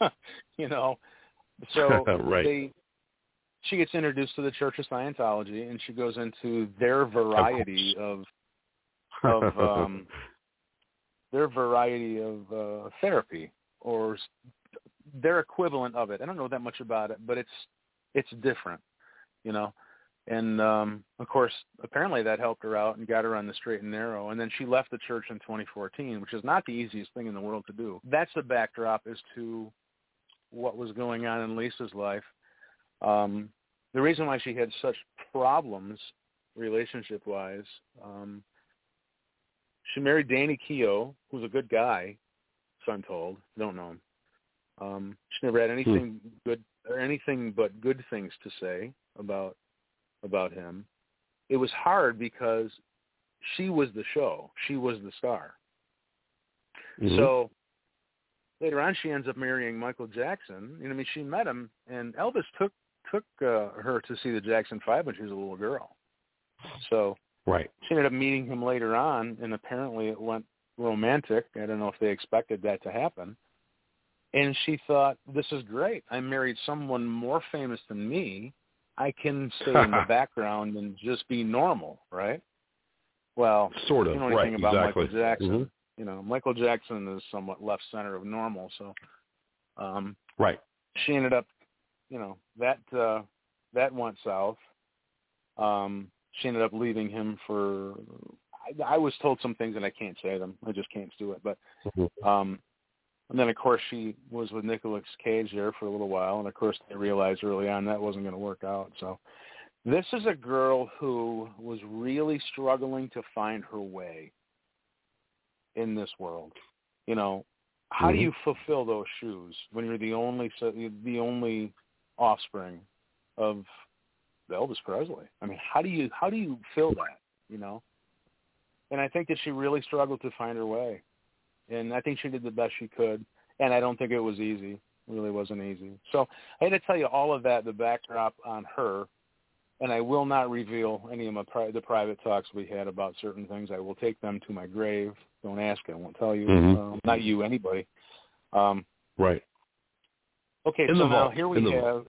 you know. So Right. they she gets introduced to the Church of Scientology, and she goes into their variety of of um, their variety of uh, therapy or their equivalent of it. I don't know that much about it, but it's it's different, you know. And um, of course, apparently that helped her out and got her on the straight and narrow. And then she left the church in 2014, which is not the easiest thing in the world to do. That's the backdrop as to what was going on in Lisa's life. Um, the reason why she had such problems relationship-wise, um, she married Danny Keough, who's a good guy, so I'm told. Don't know him. Um, she never had anything good or anything but good things to say about about him. It was hard because she was the show. She was the star. Mhm. So later on, she ends up marrying Michael Jackson. You know, I mean, she met him, and Elvis took took uh, her to see the Jackson Five when she was a little girl. So right. she ended up meeting him later on, and apparently it went romantic. I don't know if they expected that to happen. And she thought, "This is great. I married someone more famous than me. I can stay in the background and just be normal, right?" Well, Sort of. you know anything right. about exactly. Michael Jackson. Mhm. You know, Michael Jackson is somewhat left center of normal, so um Right. she ended up, you know, that uh that went south. Um she ended up leaving him for I, I was told some things and I can't say them. I just can't do it, but Mhm. um And then, of course, she was with Nicolas Cage there for a little while, and of course, they realized early on that wasn't going to work out. So, this is a girl who was really struggling to find her way in this world. You know, how Mhm. do you fulfill those shoes when you're the only the only offspring of Elvis Presley? I mean, how do you how do you fill that? You know, and I think that she really struggled to find her way, and I think she did the best she could, and I don't think it was easy. It really wasn't easy. So I had to tell you all of that, the backdrop on her, and I will not reveal any of my pri- the private talks we had about certain things. I will take them to my grave. Don't ask. I won't tell you. Mhm. Um, not you, anybody. Um, Right. okay, In so now vault. here we have. vault.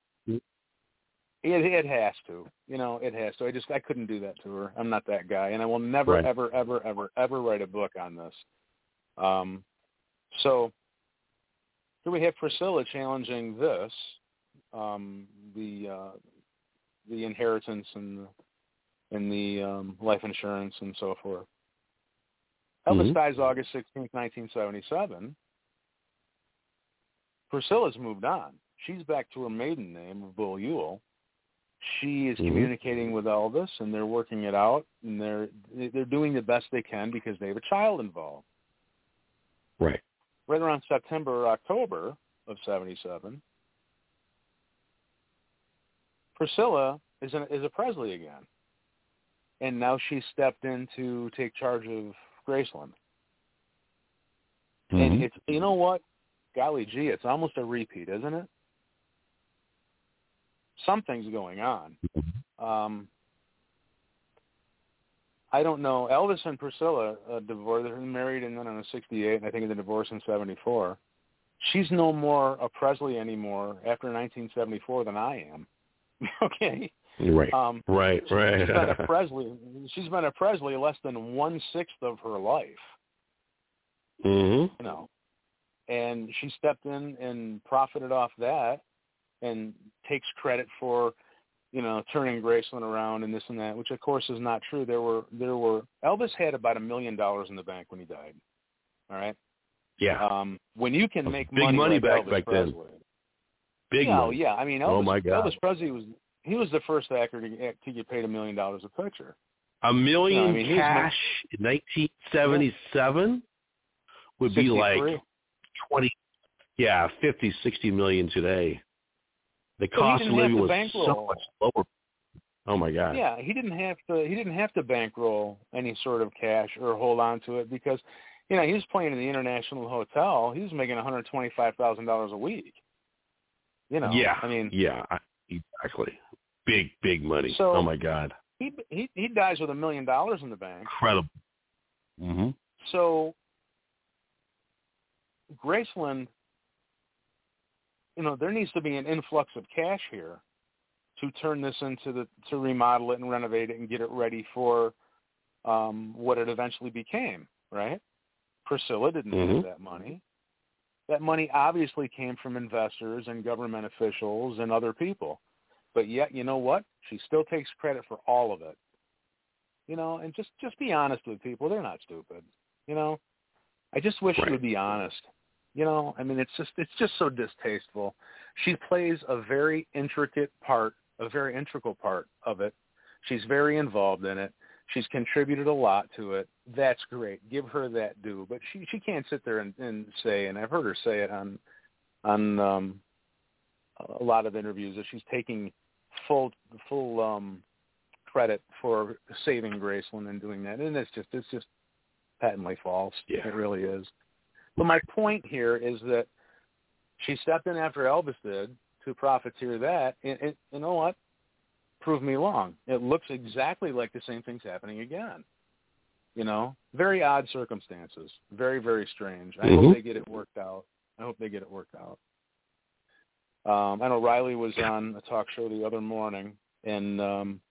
It it has to, you know, it has to. I just I couldn't do that to her. I'm not that guy, and I will never, Right. ever, ever, ever, ever write a book on this. Um, so here we have Priscilla challenging this, um, the uh, the inheritance and the, and the um, life insurance and so forth. Elvis Mhm. dies August 16th, 1977. Priscilla's moved on. She's back to her maiden name of Beaulieu. She is Mhm. communicating with Elvis, and they're working it out, and they're they're doing the best they can because they have a child involved. Right. Right around September or October of '77, Priscilla is an, is a Presley again, and now she's stepped in to take charge of Graceland. And Mhm. it's you know what, golly gee, it's almost a repeat, isn't it? Something's going on. Um, I don't know. Elvis and Priscilla uh, divorced. They're married in, I don't 68, and I think the divorce in 74. She's no more a Presley anymore after 1974 than I am. okay. Right. Um, right. Right. She's been a Presley. She's been a Presley less than one sixth of her life. mhm. you know. And she stepped in and profited off that and takes credit for, you know, turning Graceland around and this and that, which of course is not true. There were there were Elvis had about a million dollars in the bank when he died. All right. Yeah. Um when you can make Big money, money like back- Elvis back then. Presley, Big yeah, money. yeah. I mean, Elvis, Oh, my God. Elvis Presley was he was the first actor to get, to get paid a million dollars a picture. A million No, I mean, cash in 1977 would be like 20, yeah, 50, 60 million today. The So cost of didn't living was bankroll. so much lower. Oh my God. Yeah, he didn't have to. He didn't have to bankroll any sort of cash or hold on to it because, you know, he was playing in the International Hotel. He was making one hundred twenty-five thousand dollars a week. You know. yeah. I mean, yeah, exactly. Big, big money. So- oh my God. he he he dies with a million dollars in the bank. Incredible. Mhm. So, Graceland, you know, there needs to be an influx of cash here to turn this into the to remodel it and renovate it and get it ready for um, what it eventually became. Right? Priscilla didn't Mhm. have that money. That money obviously came from investors and government officials and other people. But yet, you know what? She still takes credit for all of it. You know, and just just be honest with people. They're not stupid. You know, I just wish Right. she would be honest. You know, I mean, it's just it's just so distasteful. She plays a very intricate part, a very integral part of it. She's very involved in it. She's contributed a lot to it. That's great. Give her that due. But she she can't sit there and, and say, and I've heard her say it on on um, a lot of interviews that she's taking full full um, credit for saving Graceland and doing that. And it's just it's just patently false. Yeah. It really is. But my point here is that she stepped in after Elvis did to profiteer that. And, and you know what? Prove me wrong. It looks exactly like the same thing's happening again. You know, very odd circumstances. Very, very strange. I Mhm. hope they get it worked out. I hope they get it worked out. Um, I know Riley was on a talk show the other morning, and um,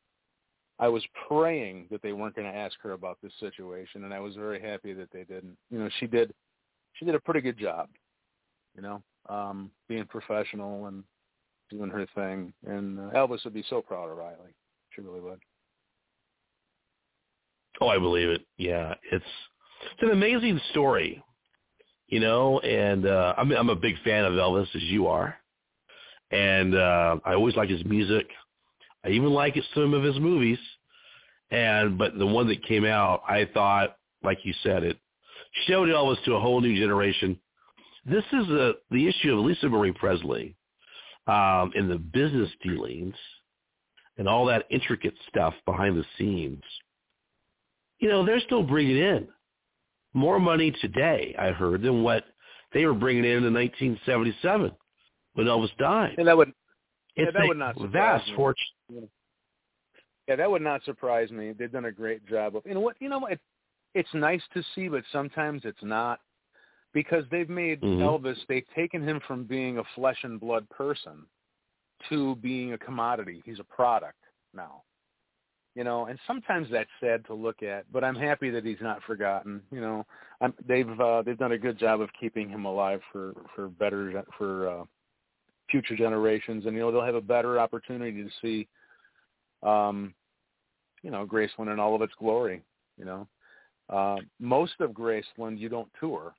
I was praying that they weren't going to ask her about this situation, and I was very happy that they didn't. You know, she did she did a pretty good job. You know, um, being professional and doing her thing, and uh, Elvis would be so proud of Riley. She really would. Oh, I believe it. Yeah, it's it's an amazing story. you know, and uh, I'm I'm a big fan of Elvis as you are, and uh, I always like his music. I even like some of his movies, and but the one that came out, I thought, like you said, it showed Elvis to a whole new generation. This is a, the issue of Lisa Marie Presley um, in the business dealings and all that intricate stuff behind the scenes, you know, they're still bringing in more money today, I heard, than what they were bringing in in 1977 when Elvis died. And that would, it's yeah, that a would not surprise vast me. fortune. Yeah, that would not surprise me. They've done a great job of. You know what? You know what? It's nice to see, but sometimes it's not because they've made Mhm. Elvis. They've taken him from being a flesh and blood person to being a commodity. He's a product now. You know, and sometimes that's sad to look at, but I'm happy that he's not forgotten. You know, I'm, they've uh, they've done a good job of keeping him alive for for better for uh, future generations, and you know they'll have a better opportunity to see, um, you know, Graceland in all of its glory. You know, uh, most of Graceland you don't tour.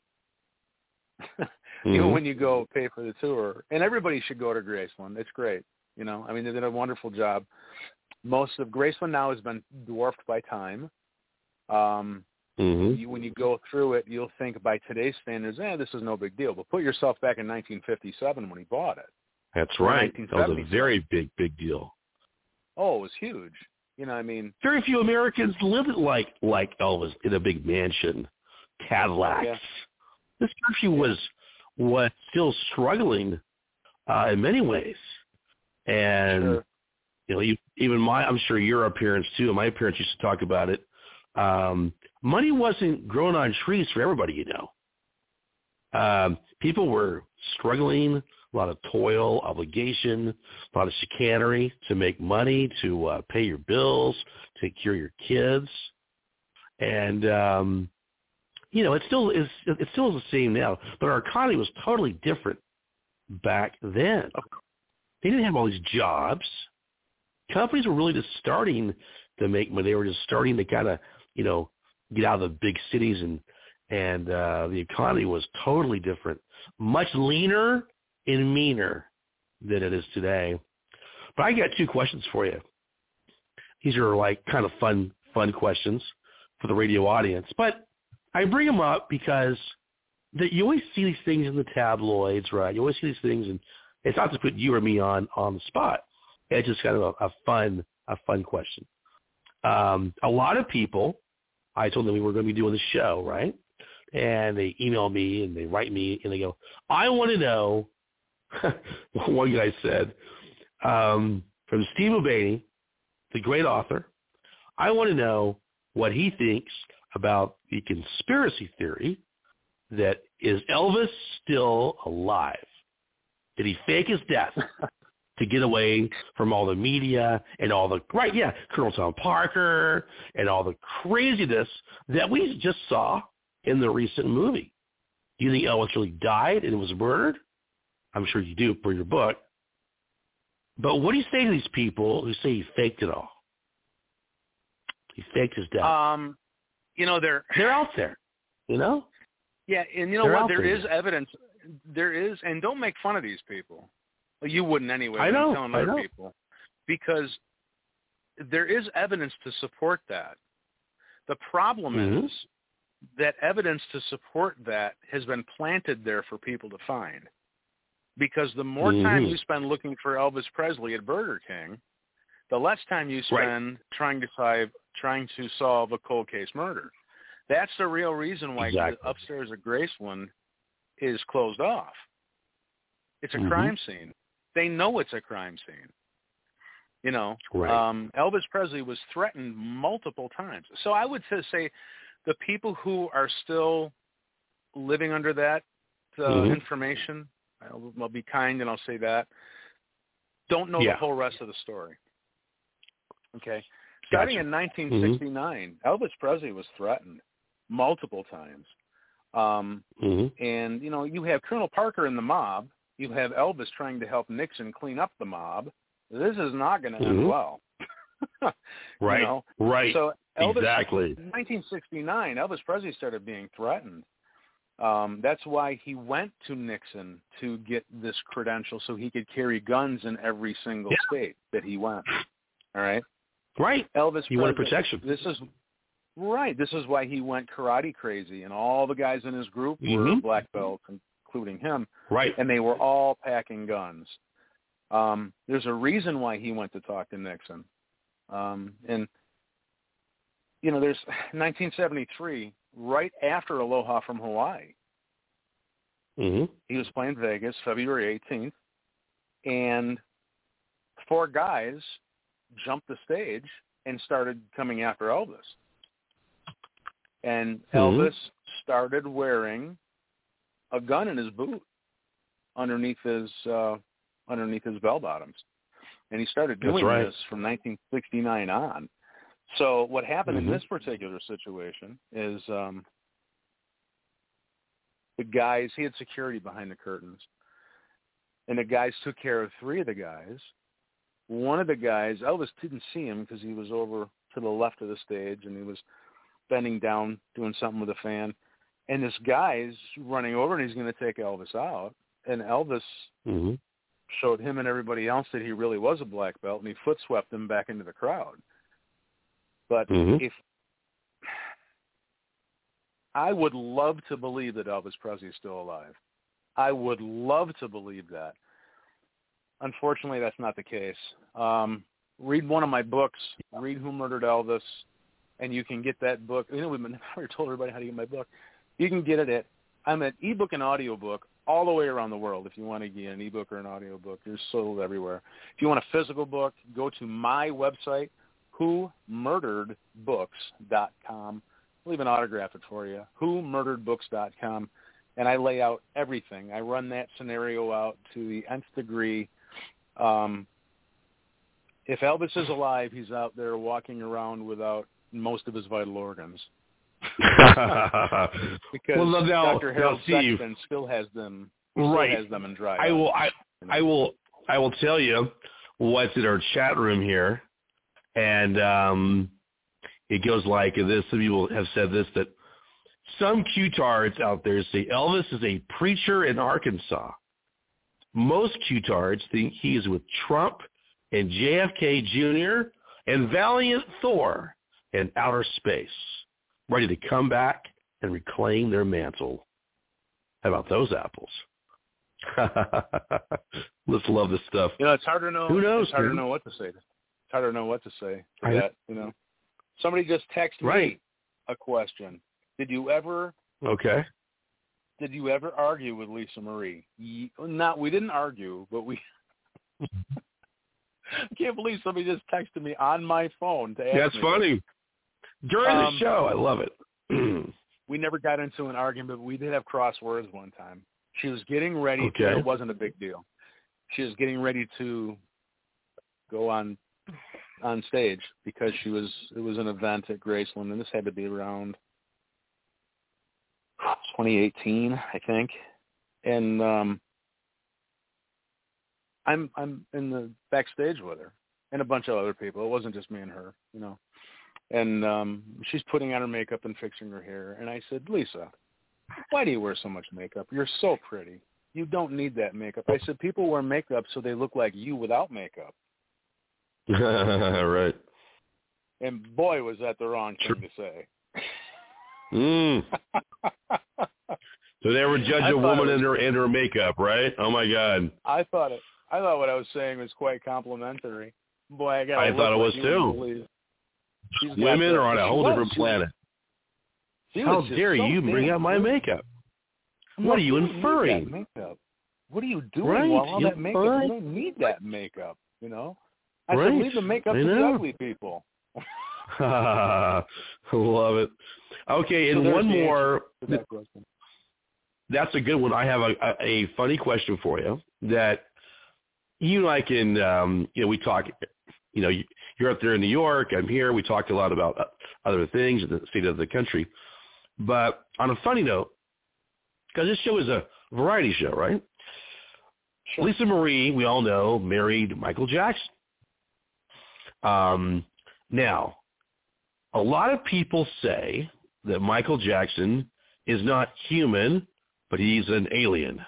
Even Mhm. when you go pay for the tour, and everybody should go to Graceland. It's great. You know, I mean, they did a wonderful job. Most of Graceland now has been dwarfed by time. Um, Mhm. you, when you go through it, you'll think by today's standards, eh, this is no big deal. But put yourself back in 1957 when he bought it. That's right. That was a very big, big deal. Oh, it was huge. You know, I mean, Very few Americans lived like like Elvis in a big mansion, Cadillacs. Yeah. This country was was still struggling uh, in many ways, and sure. you know, you, even my I'm sure your parents too. My parents used to talk about it. Um, money wasn't growing on trees for everybody, you know. Um, people were struggling, a lot of toil, obligation, a lot of chicanery to make money, to uh, pay your bills, take care of your kids, and um, you know, it still is. It still is the same now, but our economy was totally different back then. They didn't have all these jobs. Companies were really just starting to make money. They were just starting to kind of, you know, get out of the big cities and and uh, the economy was totally different, much leaner and meaner than it is today. But I got two questions for you. These are like kind of fun, fun questions for the radio audience, but I bring them up because that you always see these things in the tabloids, right? You always see these things, and it's not to put you or me on on the spot. It's just kind of a, a fun, a fun question. Um, a lot of people, I told them we were going to be doing the show, right? And they email me and they write me and they go, I want to know. one guy said um, from Steve O'Baney, the great author, I want to know what he thinks about the conspiracy theory that is Elvis still alive? Did he fake his death to get away from all the media and all the right? Yeah, Colonel Tom Parker and all the craziness that we just saw in the recent movie. Do you think Elvis really died and was murdered? I'm sure you do for your book. But what do you say to these people who say he faked it all? He faked his death. Um, you know, they're They're out there, you know. Yeah, and you know They're what? There there. is evidence. There is, and don't make fun of these people. Well, you wouldn't anyway. I know, telling I other know. people because there is evidence to support that. The problem Mhm. is that evidence to support that has been planted there for people to find. Because the more time Mhm. you spend looking for Elvis Presley at Burger King, the less time you Right. spend trying to solve trying to solve a cold case murder. That's the real reason why Exactly. upstairs at Graceland is closed off. It's a Mhm. crime scene. They know it's a crime scene. You know, Right. um, Elvis Presley was threatened multiple times. So I would say the people who are still living under that uh, Mhm. information, I'll, I'll be kind and I'll say that, don't know Yeah. the whole rest of the story. Okay. Starting Gotcha. in 1969, Elvis Presley was threatened multiple times. Um, Mhm. and, you know, you have Colonel Parker in the mob. You have Elvis trying to help Nixon clean up the mob. This is not going to end Mhm. well. Right. You know? Right. So Elvis, exactly. in 1969, Elvis Presley started being threatened. Um, that's why he went to Nixon to get this credential so he could carry guns in every single Yeah. state that he went. All right. Right. Elvis He wanted protection. This is right. This is why he went karate crazy, and all the guys in his group were Mhm. black belts, including him, Right. and they were all packing guns. Um, there's a reason why he went to talk to Nixon, um, and you know, there's 1973, right after Aloha from Hawaii. hmm He was playing Vegas, February 18th, and four guys jumped the stage and started coming after Elvis. And Mhm. Elvis started wearing a gun in his boot underneath his uh underneath his bell bottoms. And he started doing right. this from 1969 on. So what happened Mhm. in this particular situation is um the guys he had security behind the curtains and the guys took care of three of the guys. One of the guys elvis didn't see him because he was over to the left of the stage and he was bending down doing something with a fan. And this guy's running over and he's going to take elvis out. And elvis hmm showed him and everybody else that he really was a black belt and he foot swept him back into the crowd but Mhm. if I would love to believe that Elvis Presley is still alive. I would love to believe that. Unfortunately, that's not the case. Um, read one of my books. Read Who Murdered Elvis, and you can get that book. You know, we've been never told everybody how to get my book. You can get it at I'm at ebook and audiobook all the way around the world. If you want to get an ebook or an audiobook, they're sold everywhere. If you want a physical book, go to my website, whomurderedbooks.com. I'll even autograph it for you. Whomurderedbooks.com. And I lay out everything. I run that scenario out to the nth degree. Um, if Elvis is alive, he's out there walking around without most of his vital organs. Because well, now, Dr. now, Harold Steve, Sexton still has them. Still right? has them in dry. I will. I, ice, you know? I will. I will tell you what's in our chat room here, and um, it goes like this. Some people have said this that some Q-tards out there say Elvis is a preacher in Arkansas. Most Q-tards think he is with Trump and JFK Jr. and Valiant Thor in outer space, ready to come back and reclaim their mantle. How about those apples? Let's love this stuff. You know, it's hard to know. Who knows, It's hard dude? to know what to say. It's don't know what to say. To I- that you know, somebody just texted Right. me a question. Did you ever Okay. did you ever argue with Lisa Marie? Ye- Not we didn't argue, but we. I can't believe somebody just texted me on my phone to ask That's me funny. During Um, the show, I love it. we never got into an argument, but we did have crosswords one time. She was getting ready. Okay. To, it wasn't a big deal. She was getting ready to go on on stage because she was it was an event at Graceland, and this had to be around 2018, I think. And um I'm I'm in the backstage with her and a bunch of other people. It wasn't just me and her, you know and um she's putting on her makeup and fixing her hair and I said, "Lisa, why do you wear so much makeup? You're so pretty. You don't need that makeup." I said, "People wear makeup so they look like you without makeup." right. And boy, was that the wrong thing to say. Mm. So they would judge a woman was- in her in her makeup, right? Oh my God. I thought it I thought what I was saying was quite complimentary. Boy, I got I thought it was too. Women are on a whole different planet. How dare you bring out my makeup? What are you inferring? Makeup. What are you doing Right, while all that makeup? You don't need that makeup, you know. I Right, said leave the makeup to the ugly people. Love it. Okay, and there's one more. That question. That's a good one. I have a, a, a funny question for you that you and I can, um, you know, we talk, you know, you- you're up there in New York. I'm here. We talked a lot about uh, other things in the state of the country. But on a funny note, because this show is a variety show, right? Sure. Lisa Marie, we all know, married Michael Jackson. Um, now, a lot of people say that Michael Jackson is not human, but he's an alien.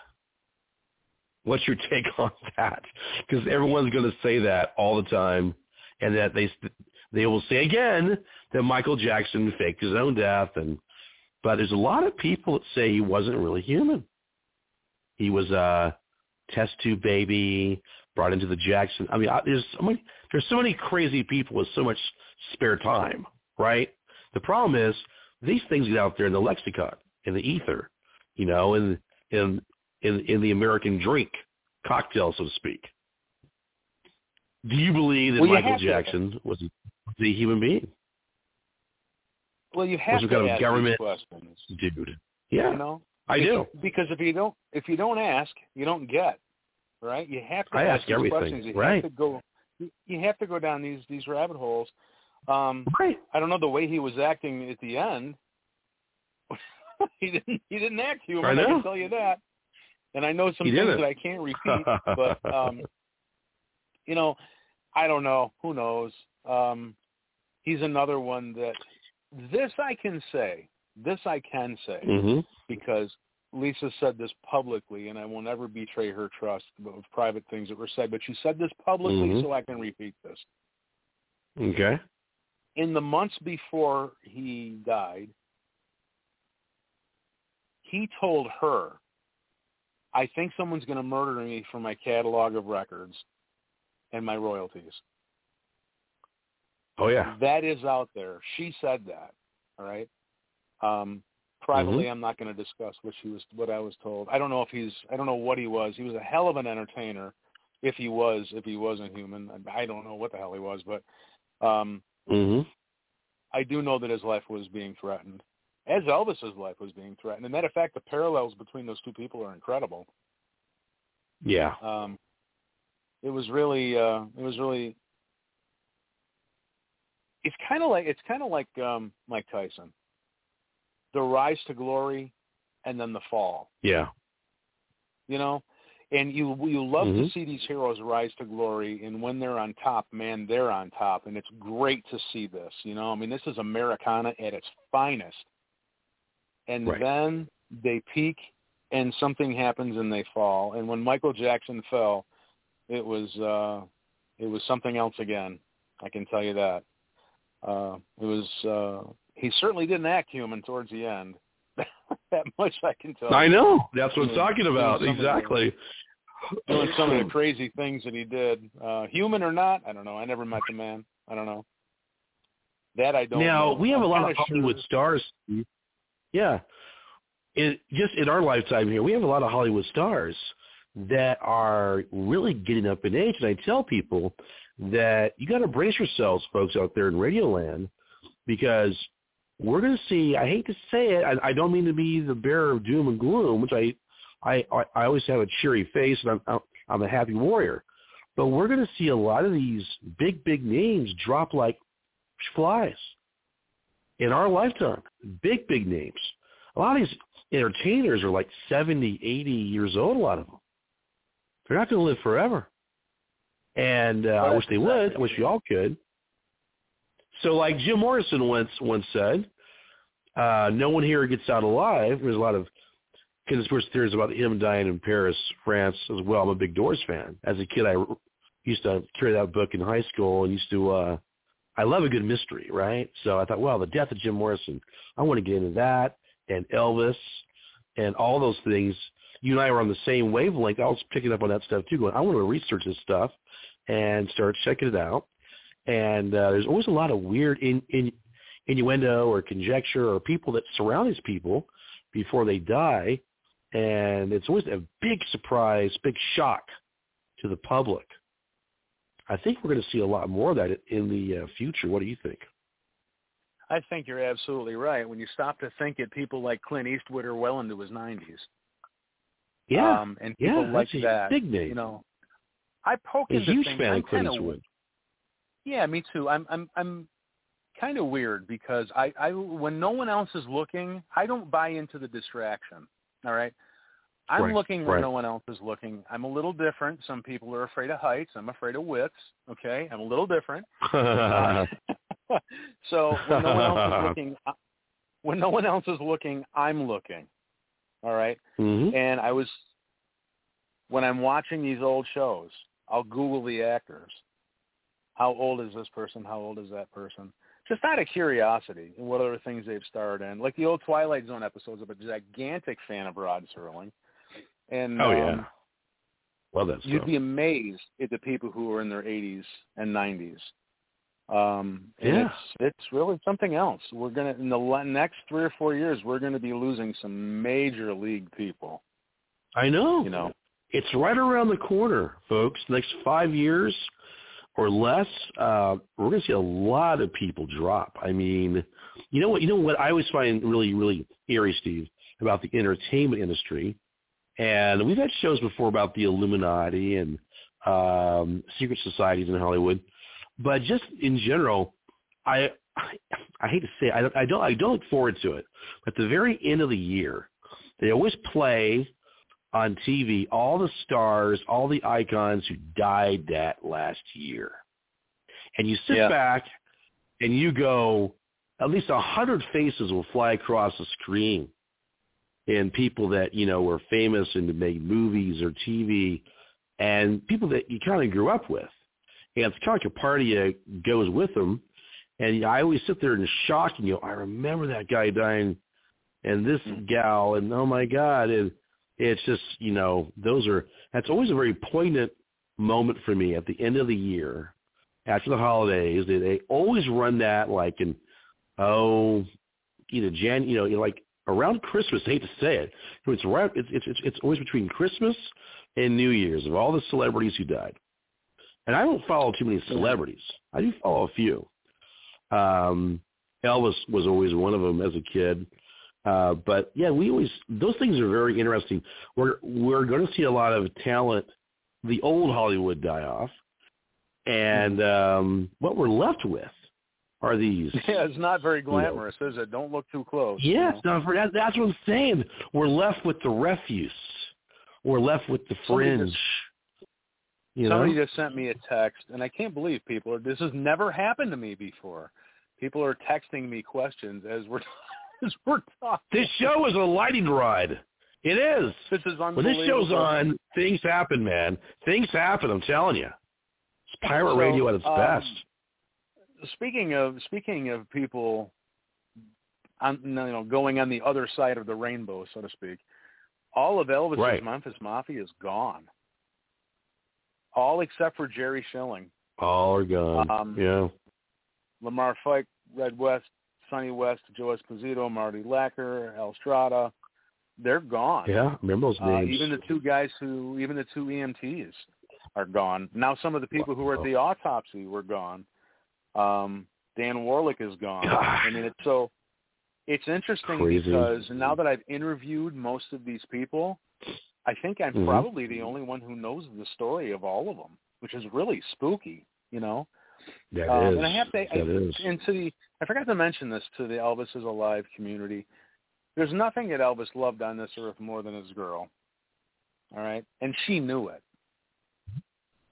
What's your take on that? Because everyone's going to say that all the time, and that they they will say again that Michael Jackson faked his own death, and but there's a lot of people that say he wasn't really human. He was a test tube baby brought into the Jackson. I mean, there's so many there's so many crazy people with so much spare time, right? The problem is these things get out there in the lexicon, in the ether, you know, in in in in the American drink cocktail, so to speak. Do you believe that well, Michael Jackson was a, was a human being? Well, you have was to kind ask of government questions. dude. Yeah, You know, I do. because if you don't if you don't ask, you don't get. Right? You have to I ask, ask everything, questions. You right. have to go. You have to go down these these rabbit holes. Um, Right. I don't know the way he was acting at the end. he didn't. He didn't act human. I know. can tell you that. And I know some He things didn't. that I can't repeat. but um, you know, I don't know. Who knows? Um, he's another one that. This I can say. This I can say hmm because Lisa said this publicly, and I will never betray her trust of private things that were said. But she said this publicly, Mhm. so I can repeat this Okay. in the months before he died, he told her, I think someone's going to murder me for my catalog of records and my royalties. Oh yeah. That is out there. She said that. All right. Um, privately, Mm-hmm. I'm not going to discuss what she was, what I was told. I don't know if he's, I don't know what he was. He was a hell of an entertainer. If he was, if he wasn't human, I don't know what the hell he was, but um, hmm I do know that his life was being threatened, as Elvis's life was being threatened. And matter of fact, the parallels between those two people are incredible. Yeah. Um, it was really, uh, it was really. It's kind of like it's kind of like um, Mike Tyson, the rise to glory, and then the fall. Yeah. You know, and you you love to Mhm. see these heroes rise to glory, and when they're on top, man, they're on top, and it's great to see this. You know, I mean, this is Americana at its finest, and Right. then they peak, and something happens, and they fall. And when Michael Jackson fell, it was uh, it was something else again. I can tell you that. Uh, it was. Uh, he certainly didn't act human towards the end. that much I can tell. I know. That's what I'm talking about. Doing some the- Exactly. doing some of the crazy things that he did. Uh human or not, I don't know. I never met the man. I don't know. That I don't know. now know. we have I'm a lot of kinda Hollywood sure- stars. Yeah, it, just in our lifetime here, we have a lot of Hollywood stars that are really getting up in age. And I tell people that you got to brace yourselves, folks out there in Radio Land, because we're going to see. I hate to say it. I, I don't mean to be the bearer of doom and gloom, which I, I, I always have a cheery face, and I'm, I'm a happy warrior. But we're going to see a lot of these big, big names drop like flies in our lifetime. Big, big names. A lot of these entertainers are like 70, 80 years old, a lot of them. They're not going to live forever. And uh, I wish they would. I wish we all could. So like Jim Morrison once once said, uh, no one here gets out alive. There's a lot of conspiracy theories about him dying in Paris, France as well. I'm a big Doors fan. As a kid, I used to carry that book in high school and used to, uh, I love a good mystery, right? So I thought, well, the death of Jim Morrison, I want to get into that and Elvis and all those things. You and I were on the same wavelength. I was picking up on that stuff too, going, I want to research this stuff and start checking it out. And uh, there's always a lot of weird in, in, innuendo or conjecture or people that surround these people before they die. And it's always a big surprise, big shock to the public. I think we're going to see a lot more of that in the uh, future. What do you think? I think you're absolutely right. When you stop to think it, people like Clint Eastwood are well into his 90s. Yeah, um, and people yeah, like that. big name. You know, I poke a into huge things. fan I'm of Clint Eastwood. Yeah, me too. I'm I'm I'm kind of weird because I I when no one else is looking, I don't buy into the distraction. All right. I'm Right, looking where right. no one else is looking. I'm a little different. Some people are afraid of heights. I'm afraid of widths. Okay, I'm a little different. Uh, so when no one else is looking, when no one else is looking, I'm looking. All right? Mm-hmm. And I was when I'm watching these old shows, I'll Google the actors. How old is this person? How old is that person? Just out of curiosity, and what other things they've starred in. Like the old Twilight Zone episodes. I'm a gigantic fan of Rod Serling. And Oh, yeah. um, Love that you'd be amazed at the people who are in their 80s and 90s. Um, Yeah. it's it's really something else. We're gonna in the next three or four years, we're gonna be losing some major league people. I know. You know, It's right around the corner, folks. Next five years or less, uh, we're going to see a lot of people drop. I mean, you know what? You know what I always find really, really eerie, Steve, about the entertainment industry, and we've had shows before about the Illuminati and um, secret societies in Hollywood, but just in general, I I, I hate to say it, I, I don't I don't look forward to it. But at the very end of the year, they always play on TV all the stars, all the icons who died that last year. And you sit Yeah. back and you go, at least a hundred faces will fly across the screen. And people that, you know, were famous and made movies or TV and people that you kind of grew up with. And it's kind of like a party that goes with them. And I always sit there in shock and you go, I remember that guy dying and this Mhm. gal and oh my God. And it's just, you know, those are, that's always a very poignant moment for me at the end of the year after the holidays. They, they always run that like in, oh, either Jan, you know, like around Christmas. I hate to say it. It's right. It's, it's, it's, it's always between Christmas and New Year's of all the celebrities who died. And I don't follow too many celebrities. I do follow a few. Um, Elvis was always one of them as a kid. Uh, but yeah, we always those things are very interesting. We're we're going to see a lot of talent, the old Hollywood die off, and um, what we're left with are these. yeah, it's not very glamorous, is it? Don't look too close. you Yeah, know? that's what I'm saying. We're left with the refuse. We're left with the Somebody fringe. just- you know? Somebody just sent me a text, and I can't believe people. This has never happened to me before. People are texting me questions as we're as we're talking. This show is a lightning rod. It is. This is unbelievable. When this show's on, things happen, man. Things happen. I'm telling you. It's pirate So, radio at its um, best. Speaking of speaking of people, on, you know, going on the other side of the rainbow, so to speak, all of Elvis's Right. Memphis Mafia is gone. All except for Jerry Schilling, All are gone. um, yeah. Lamar Fike, Red West, Sonny West, Joe Esposito, Marty Lacker, Al Strada. They're gone. Yeah. Remember those Uh, names. even the two guys who, even the two EMTs are gone. Now some of the people who were at the autopsy were gone. Um, Dan Warlick is gone. I mean, it's so, it's interesting Crazy. because now that I've interviewed most of these people, I think I'm Mhm. probably the only one who knows the story of all of them, which is really spooky, you know? That Um, is. and I have to, I, is. and to the, I forgot to mention this to the Elvis is Alive community. There's nothing that Elvis loved on this earth more than his girl. All right, and she knew it.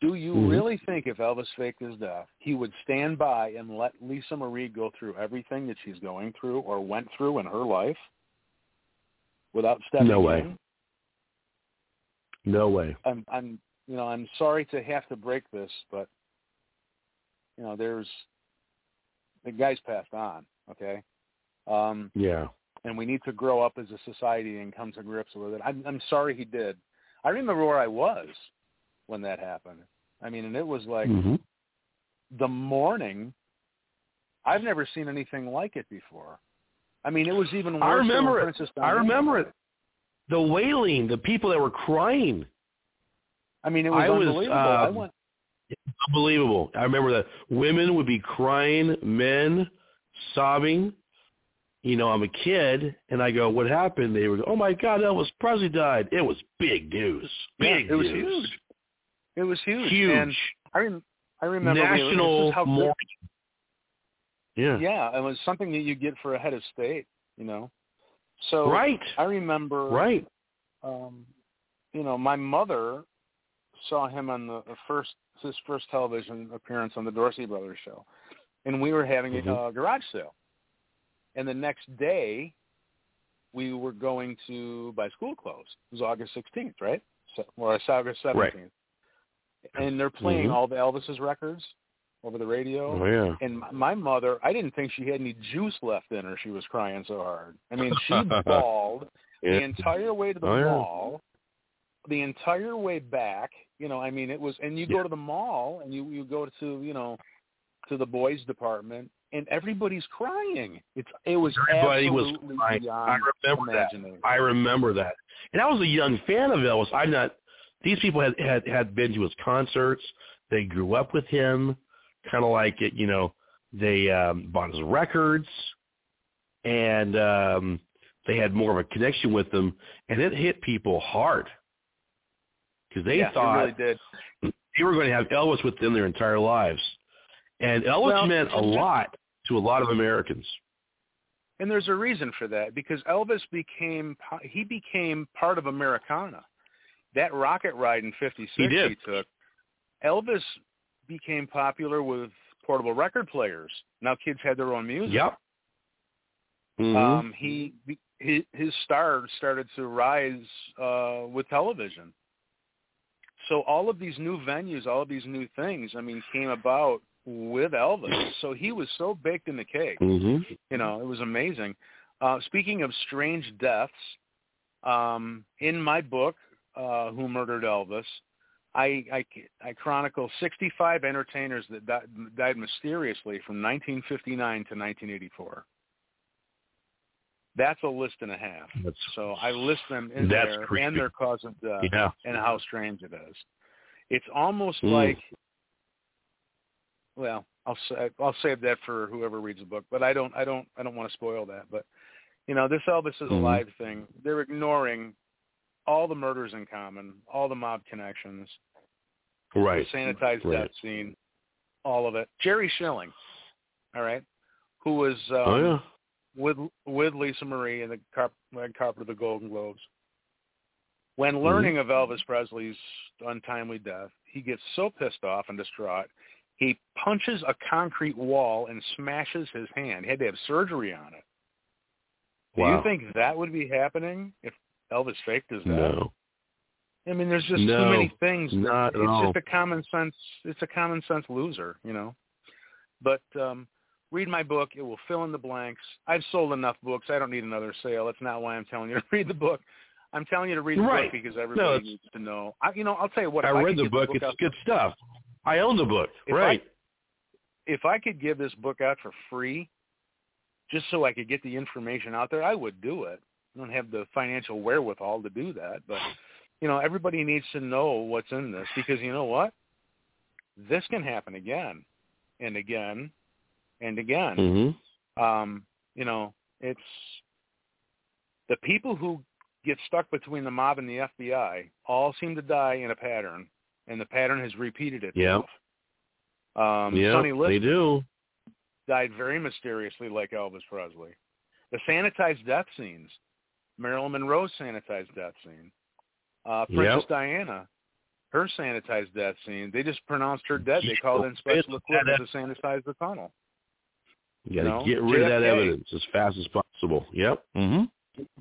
Do you Mhm. really think if Elvis faked his death, he would stand by and let Lisa Marie go through everything that she's going through or went through in her life without stepping No way. in? No way. I'm I'm you know I'm sorry to have to break this, but you know there's the guy's passed on. Okay, um, Yeah. and we need to grow up as a society and come to grips with it. I'm I'm sorry he did. I remember where I was when that happened. I mean, and it was like hmm the morning. I've never seen anything like it before. I mean, it was even worse I than remember it. I remember it. The wailing, the people that were crying. I mean, it was I was, unbelievable. I um, went. Unbelievable. I remember that women would be crying, men sobbing. You know, I'm a kid, and I go, "What happened?" They would go, "Oh my God, Elvis Presley died." It was big news. Yeah, Big it was huge. It was huge. Huge. And I rem- I remember we were- this National how mourning. Yeah. Yeah, it was something that you get for a head of state, you know. So Right. I remember, Right. um, you know, my mother saw him on the the first his first television appearance on the Dorsey Brothers show, and we were having Mhm. a uh, garage sale, and the next day we were going to buy school clothes. It was August 16th, right? So, or it's August 17th. Right. And they're playing Mhm. all the Elvis's records over the radio. Oh yeah. And my mother, I didn't think she had any juice left in her. She was crying so hard. I mean, she bawled the entire way to the Oh, yeah. mall, the entire way back. You know, I mean, it was, and you go to the mall and you you go to you know to the boys department and everybody's crying. It's it was Everybody was crying. I remember that. I remember that. And I was a young fan of Elvis. I'm not. These people had had had been to his concerts. They grew up with him, kind of like it. You know, they um, bought his records, and um, they had more of a connection with them, and it hit people hard because they yeah, thought really did. they were going to have Elvis with them their entire lives, and Elvis Well, meant a lot to a lot of Americans. And there's a reason for that because Elvis became he became part of Americana. That rocket ride in '56 He did. took. Elvis became popular with portable record players. Now kids had their own music. Yep. Mhm. Um, he his star started to rise uh, with television. So all of these new venues, all of these new things, I mean, came about with Elvis. So he was so baked in the cake. Mhm. You know, it was amazing. Uh, speaking of strange deaths, um, in my book, uh, Who Murdered Elvis, I, I, I chronicle 65 entertainers that died, died mysteriously from 1959 to 1984. That's a list and a half. That's So I list them in there creepy. and their cause of death yeah. and how strange it is. It's almost Mm. like, well, I'll I'll save that for whoever reads the book, but I don't I don't I don't want to spoil that. But you know, this Elvis is alive thing. They're ignoring all the murders in common, all the mob connections, Right. the sanitized Right. death scene, all of it. Jerry Schilling, all right, who was um, oh yeah. With with Lisa Marie and the Carp, Red Carpet of the Golden Globes. When Mm-hmm. learning of Elvis Presley's untimely death, he gets so pissed off and distraught, he punches a concrete wall and smashes his hand. He had to have surgery on it. Do you think that would be happening if Elvis faked his death? No. I mean, there's just No, too many things. not it's all. just a common sense. It's a common sense loser, you know. But um, read my book; it will fill in the blanks. I've sold enough books. I don't need another sale. That's not why I'm telling you to read the book. I'm telling you to read the Right. book because everybody it's- needs to know. I, you know, I'll tell you what. I read the get book. It's out, good stuff. I own the book. If I- right. if I could give this book out for free, just so I could get the information out there, I would do it. I don't have the financial wherewithal to do that, but you know, everybody needs to know what's in this because you know what? This can happen again and again and again. Mhm. Um, you know, it's the people who get stuck between the mob and the FBI all seem to die in a pattern, and the pattern has repeated itself. Um, yeah. Sonny Liston they do. died very mysteriously like Elvis Presley. The sanitized death scenes, Marilyn Monroe's sanitized death scene, uh, Princess Yep. Diana, her sanitized death scene, they just pronounced her dead. They called in special equipment to sanitize the tunnel. You got to know, get rid of that evidence as fast as possible. Yep. Mm-hmm.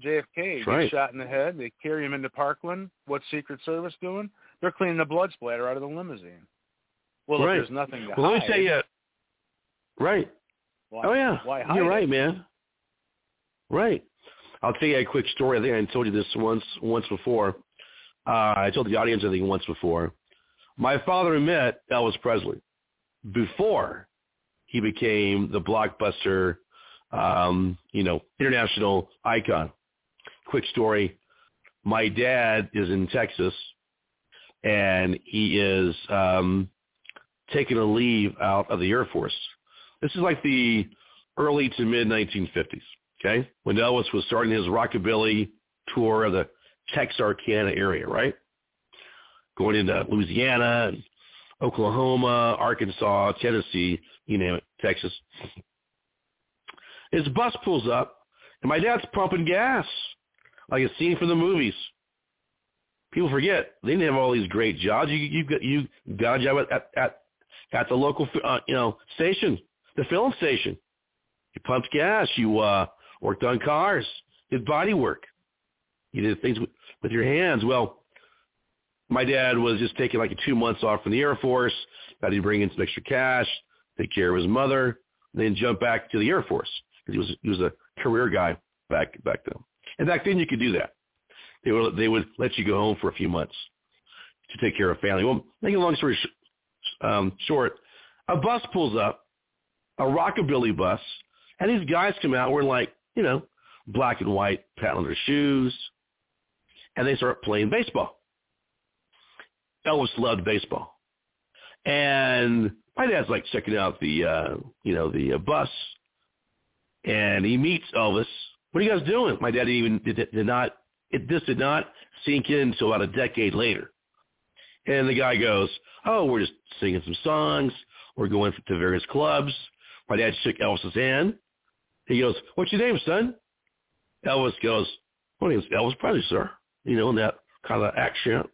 JFK That's gets right. shot in the head. They carry him into Parkland. What's Secret Service doing? They're cleaning the blood splatter out of the limousine. Well, Right. if there's nothing to Well, let hide, me tell you. Right. why, oh yeah. why hide You're it? right, man. Right. I'll tell you a quick story. I think I told you this once once before. Uh, I told the audience I think once before. My father met Elvis Presley before he became the blockbuster, um, you know, international icon. Quick story. My dad is in Texas, and he is um, taking a leave out of the Air Force. This is like the early to mid 1950s. Okay, when Elvis was starting his rockabilly tour of the Texarkana area, right? Going into Louisiana and Oklahoma, Arkansas, Tennessee, you name it, Texas. His bus pulls up, and my dad's pumping gas, like a scene from the movies. People forget they didn't have all these great jobs. You you got you got a job at at at the local uh, you know station, the film station. You pumped gas. You uh, worked on cars. Did body work. You did things with, with your hands. Well, my dad was just taking like two months off from the Air Force. Thought he'd bring in some extra cash, take care of his mother, and then jump back to the Air Force he was he was a career guy back back then. And back then you could do that. They would they would let you go home for a few months to take care of family. Well, making a long story sh- um, short, a bus pulls up, a rockabilly bus, and these guys come out wearing like you know black and white patent leather shoes, and they start playing baseball. Elvis loved baseball, and my dad's like checking out the uh, you know the uh, bus, and he meets Elvis. What are you guys doing? My dad even did, did not. It, this did not sink in until about a decade later. And the guy goes, "Oh, we're just singing some songs. We're going to various clubs." My dad shook Elvis's hand. He goes, "What's your name, son?" Elvis goes, "My name's Elvis Presley, sir." You know, in that kind of accent.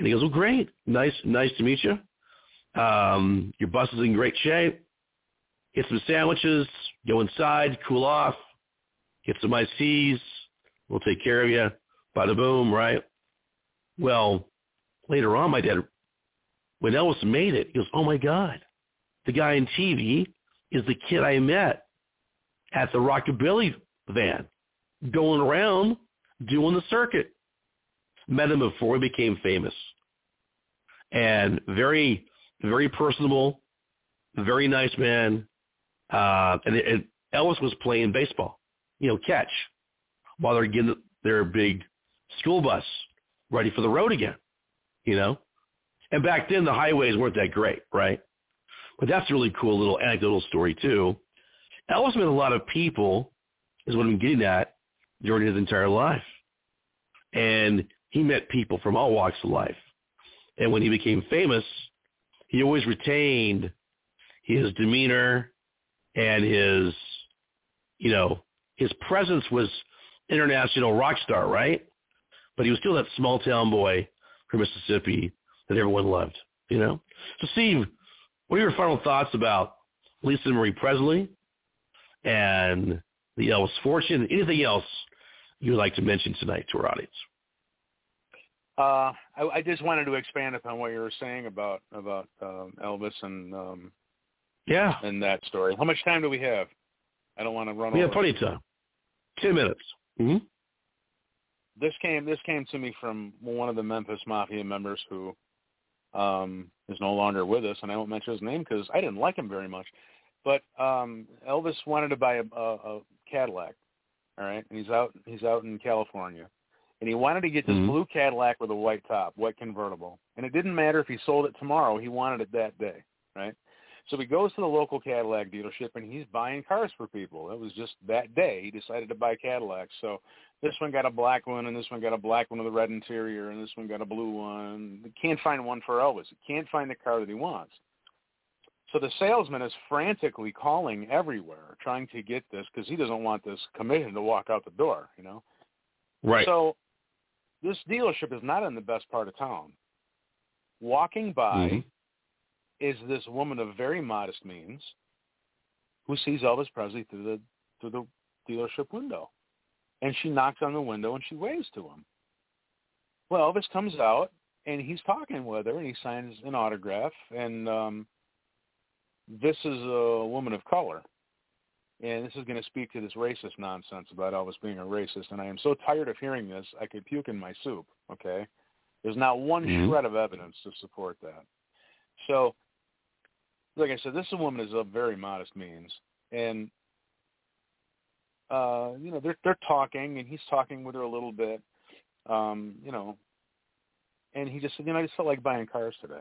And he goes, "Well, great, nice, nice to meet you. Um, your bus is in great shape. Get some sandwiches. Go inside, cool off. Get some teas. We'll take care of you. Bada boom, right? Well, later on, my dad, when Elvis made it, he goes, "Oh my God, the guy in TV is the kid I met at the Rockabilly van, going around doing the circuit." Met him before he became famous, and very, very personable, very nice man. Uh, and, and Elvis was playing baseball, you know, catch, while they're getting their big school bus ready for the road again you know? And back then the highways weren't that great, right? But that's a really cool little anecdotal story too. Elvis met a lot of people, is what I'm getting at, during his entire life. And he met people from all walks of life. And when he became famous, he always retained his demeanor and his, you know, his presence was international rock star, right? But he was still that small town boy from Mississippi that everyone loved, you know? So Steve, what are your final thoughts about Lisa Marie Presley and the Elvis fortune? Anything else you would like to mention tonight to our audience? Uh, I, I, just wanted to expand upon what you were saying about about um, Elvis and um, yeah, and that story. How much time do we have? I don't want to run. We over. have plenty of time. Ten minutes. Mm-hmm this came this came to me from one of the Memphis Mafia members who um, is no longer with us, and I won't mention his name because I didn't like him very much. But um, Elvis wanted to buy a, a, a Cadillac, all right, and he's out he's out in California, and he wanted to get this mm-hmm. blue Cadillac with a white top, white convertible, and it didn't matter if he sold it tomorrow, he wanted it that day, right? So he goes to the local Cadillac dealership and he's buying cars for people. It was just that day he decided to buy Cadillacs. So this one got a black one and this one got a black one with a red interior and this one got a blue one. He can't find one for Elvis. He can't find the car that he wants. So the salesman is frantically calling everywhere trying to get this because he doesn't want this commission to walk out the door, you know. Right. So this dealership is not in the best part of town. Walking by mm-hmm. is this woman of very modest means who sees Elvis Presley through the through the dealership window and she knocks on the window and she waves to him. Well, Elvis comes out and he's talking with her and he signs an autograph and um this is a woman of color. And this is going to speak to this racist nonsense about Elvis being a racist. And I am so tired of hearing this, I could puke in my soup, okay? There's not one mm-hmm. shred of evidence to support that. So, like I said, this woman is of very modest means. And uh, you know, they're they're talking, and he's talking with her a little bit, um, you know, and he just said, you know, I just felt like buying cars today.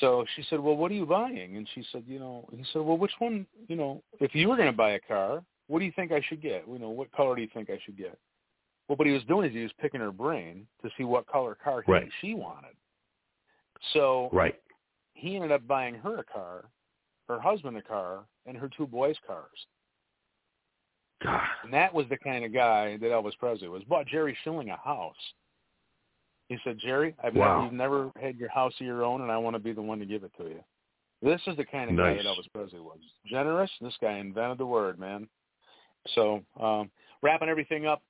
So she said, well, what are you buying? And she said, you know, he said, well, which one, you know, if you were going to buy a car, what do you think I should get? You know, what color do you think I should get? Well, what he was doing is he was picking her brain to see what color car he, right. she wanted. So right. he ended up buying her a car, her husband a car, and her two boys cars. God. And that was the kind of guy that Elvis Presley was. Bought Jerry Schilling a house. He said, Jerry, I've wow. never, you've never had your house of your own, and I want to be the one to give it to you. This is the kind of nice. guy that Elvis Presley was. Generous. This guy invented the word, man. So um, wrapping everything up,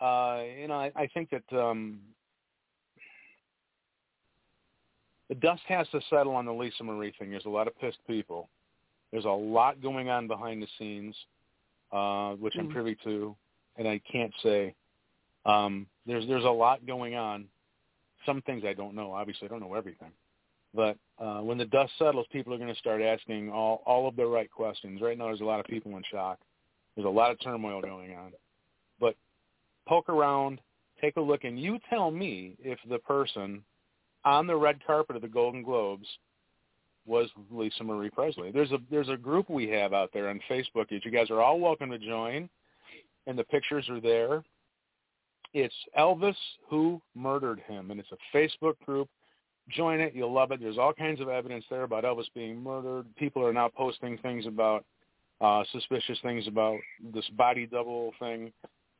uh, you know, I, I think that um, the dust has to settle on the Lisa Marie thing. There's a lot of pissed people. There's a lot going on behind the scenes, uh, which I'm Mm. privy to, and I can't say. Um, there's there's a lot going on. Some things I don't know. Obviously, I don't know everything. But uh, when the dust settles, people are going to start asking all all of the right questions. Right now, there's a lot of people in shock. There's a lot of turmoil going on. But poke around, take a look, and you tell me if the person on the red carpet of the Golden Globes was Lisa Marie Presley. There's a there's a group we have out there on Facebook that you guys are all welcome to join, and the pictures are there. It's Elvis Who Murdered Him, and it's a Facebook group. Join it, you'll love it. There's all kinds of evidence there about Elvis being murdered. People are now posting things about uh, suspicious things about this body double thing.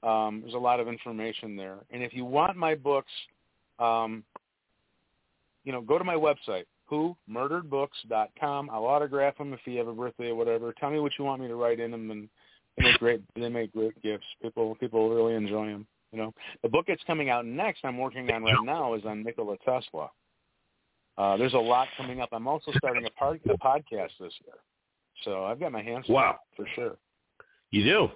Um, there's a lot of information there. And if you want my books, um, you know, go to my website, whomurderedbooks.com. I'll autograph them if you have a birthday or whatever. Tell me what you want me to write in them, and they make great. They make great gifts. People people really enjoy them. You know, the book that's coming out next, I'm working on right now, is on Nikola Tesla. Uh, there's a lot coming up. I'm also starting a, part, a podcast this year, so I've got my hands full Wow. for sure. You do.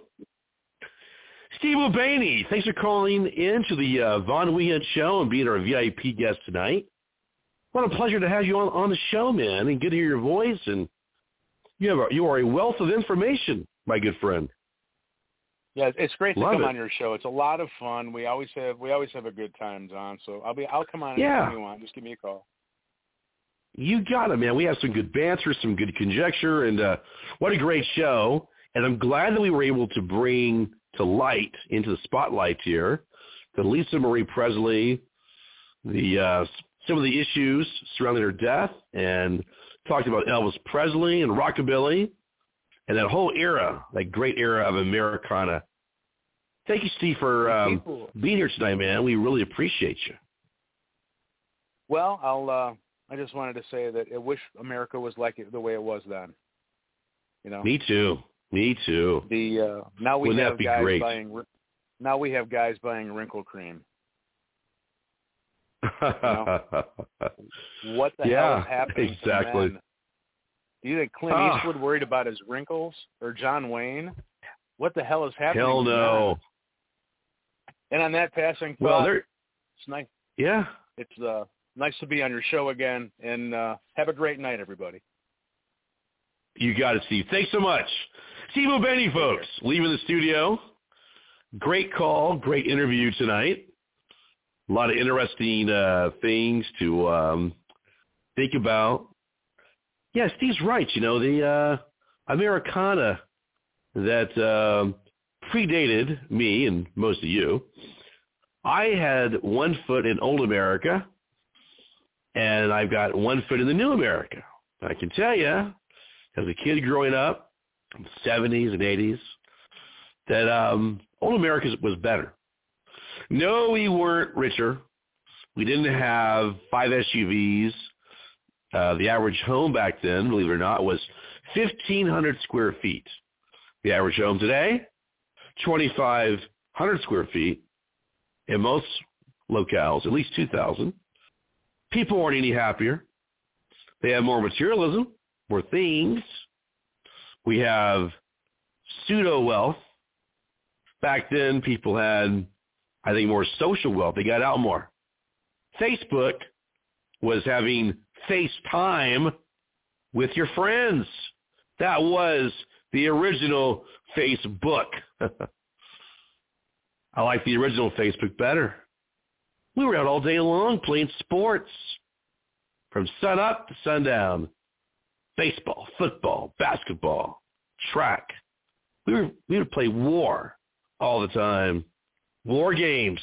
Steve O'Baney, thanks for calling in to the uh, Von Weehunt Show and being our VIP guest tonight. What a pleasure to have you on, on the show, man, and good to hear your voice. And you have a, you are a wealth of information, my good friend. Yeah, it's great to come it. on your show. It's a lot of fun. We always have we always have a good time, John. So I'll be I'll come on Yeah. anytime you want. Just give me a call. You got it, man. We have some good banter, some good conjecture, and uh, what a great show. And I'm glad that we were able to bring to light, into the spotlight here, the Lisa Marie Presley, the uh, some of the issues surrounding her death, and talked about Elvis Presley and rockabilly, and that whole era, that great era of Americana. Thank you, Steve, for um, being here tonight, man. We really appreciate you. Well, I'll uh I just wanted to say that I wish America was like it the way it was then. You know, Me too. Me too. the uh now we Wouldn't have guys great? buying now we have guys buying wrinkle cream. What the hell Yeah, happening? to exactly. men? Do you think Clint. Eastwood worried about his wrinkles or John Wayne? What the hell is happening? Hell no. And on that passing Well, thought, there. it's nice. Yeah. It's uh, nice to be on your show again, and uh, have a great night, everybody. You got it, Steve. Thanks so much. Steve O'Benny, folks, leaving the studio. Great call, great interview tonight. A lot of interesting uh, things to um, think about. Yeah, Steve's right. You know, the uh, Americana that um predated me and most of you. I had one foot in old America, and I've got one foot in the new America. I can tell you, as a kid growing up in the 70s and 80s that um, old America was better. No, we weren't richer. We didn't have five SUVs. Uh, the average home back then, believe it or not, was 1,500 square feet. The average home today, 2,500 square feet. In most locales, at least 2,000. People aren't any happier. They have more materialism, more things. We have pseudo wealth. Back then, people had, I think, more social wealth. They got out more. Facebook was having FaceTime with your friends. That was the original Facebook. I like the original Facebook better. We were out all day long playing sports from sun up to sundown baseball, football, basketball, track. We were we would play war all the time. War games.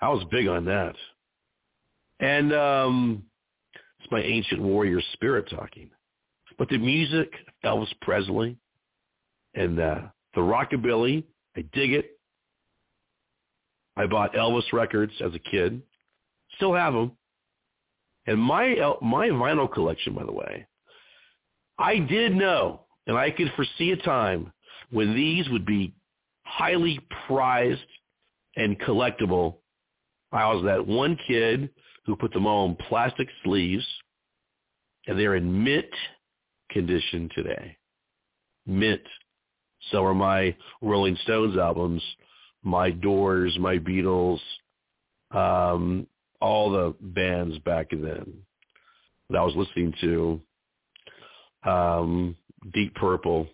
I was big on that. And um my ancient warrior spirit talking. But the music, Elvis Presley and uh, the rockabilly, I dig it. I bought Elvis records as a kid. Still have them. And my my vinyl collection, by the way, I did know, and I could foresee a time when these would be highly prized and collectible. I was that one kid who put them all in plastic sleeves, and they're in mint condition today. Mint. So are my Rolling Stones albums, my Doors, my Beatles, um, all the bands back then that I was listening to. Um, Deep Purple.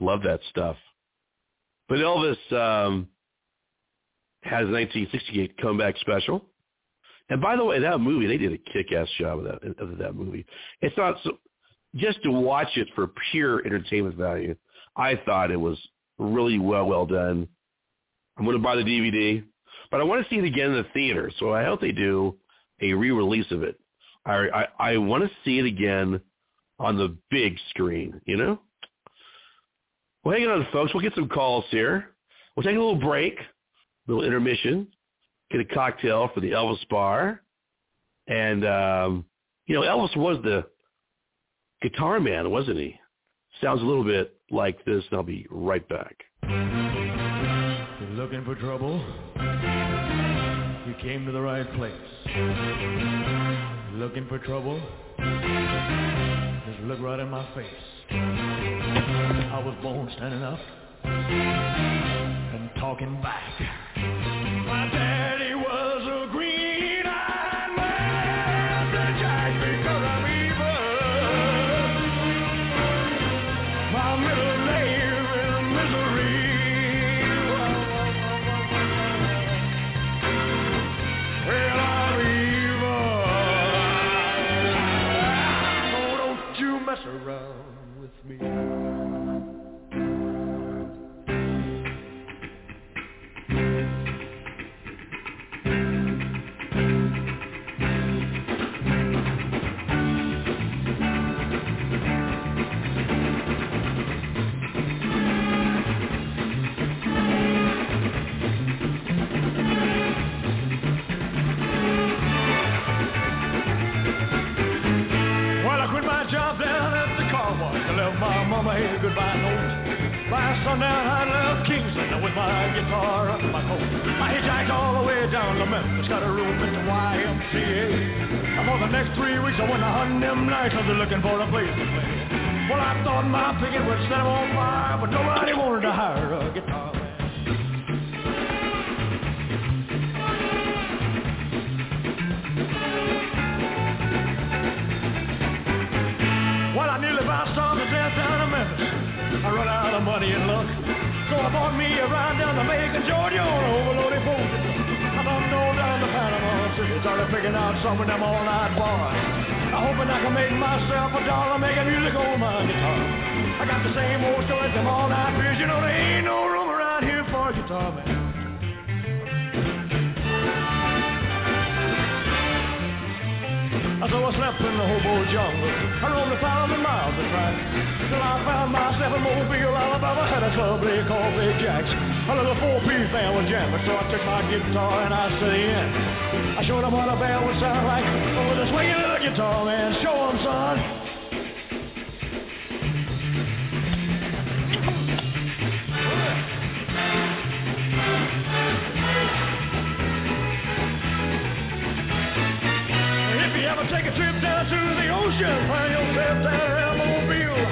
Love that stuff. But Elvis um, has a 1968 comeback special. And by the way, that movie, they did a kick-ass job of that, of that movie. It's not so, just to watch it for pure entertainment value. I thought it was really well, well done. I'm going to buy the DVD, but I want to see it again in the theater. So I hope they do a re-release of it. I, I, I want to see it again on the big screen, you know? Well, hang on, folks. We'll get some calls here. We'll take a little break, a little intermission, get a cocktail for the Elvis Bar. And, um, you know, Elvis was the guitar man, wasn't he? Sounds a little bit like this, and I'll be right back. Looking for trouble? You came to the right place. Looking for trouble? Just look right in my face. I was born standing up and talking back. Mama a goodbye note. By sundown, I left Kingston with my guitar under my coat. I hitchhiked all the way down to Memphis, got a room at the YMCA. And for the next three weeks, I went a hunting them nights, I was looking for a place to play. Well, I thought my picket would set 'em on fire, but nobody wanted to hire a guitar Macon, Georgia on overloaded boat. I bumped on down to Panama City, started picking out some of them all-night bars. I'm hoping I can make myself a dollar making music on my guitar. I got the same old stories, them all-night beers. You know, there ain't no room around here for a guitar man. So I slept in the hobo jungle. I roamed a thousand miles of track. Till I found myself in Mobile, Alabama. Had a club they called Big Jack's. A little four-piece band was jamming. So I took my guitar and I set in. I showed them what a band would sound like. With a swinging guitar, man. Show Show 'em, son. Ever take a trip down to the ocean, find yourself down in Mobile.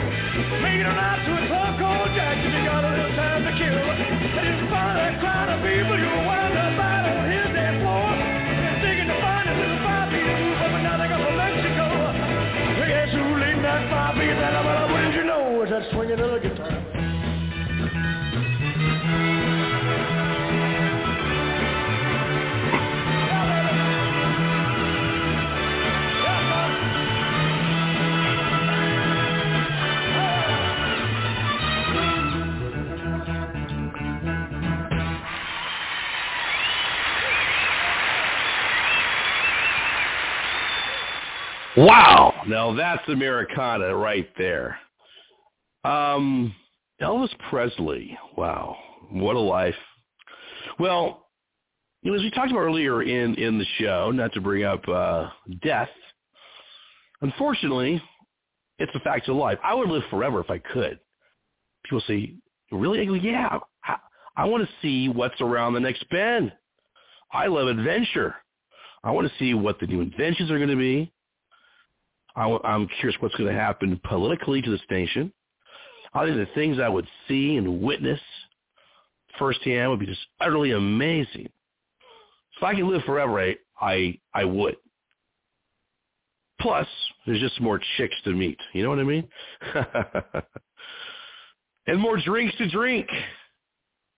Make it a night to a club called Jackson. You got a little time to kill. And in front of that crowd of people, you'll wind up out on his dance floor. And digging to find a little five beat who from another guy from Mexico. Guess who leading that five beat? That well, wouldn't you know? It's that swinging little Wow. Now that's Americana right there. Um, Elvis Presley. Wow. What a life. Well, you know, as we talked about earlier in in the show, not to bring up uh, death, unfortunately, it's a fact of life. I would live forever if I could. People say, "Really?" I go, "Yeah." I, I want to see what's around the next bend. I love adventure. I want to see what the new inventions are going to be. I, I'm curious what's going to happen politically to this nation. I think the things I would see and witness firsthand would be just utterly amazing. If I could live forever, I, I, I would. Plus, there's just more chicks to meet. You know what I mean? and more drinks to drink.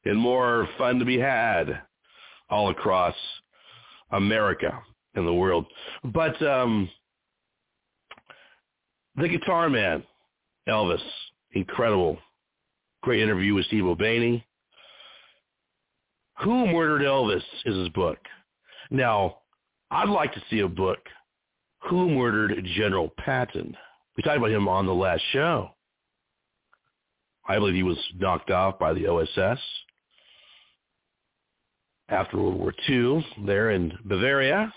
And more fun to be had all across America and the world. But um, the guitar man, Elvis, incredible. Great interview with Steve O'Baney. Who Murdered Elvis is his book. Now, I'd like to see a book, Who Murdered General Patton. We talked about him on the last show. I believe he was knocked off by the OSS after World War II there in Bavaria.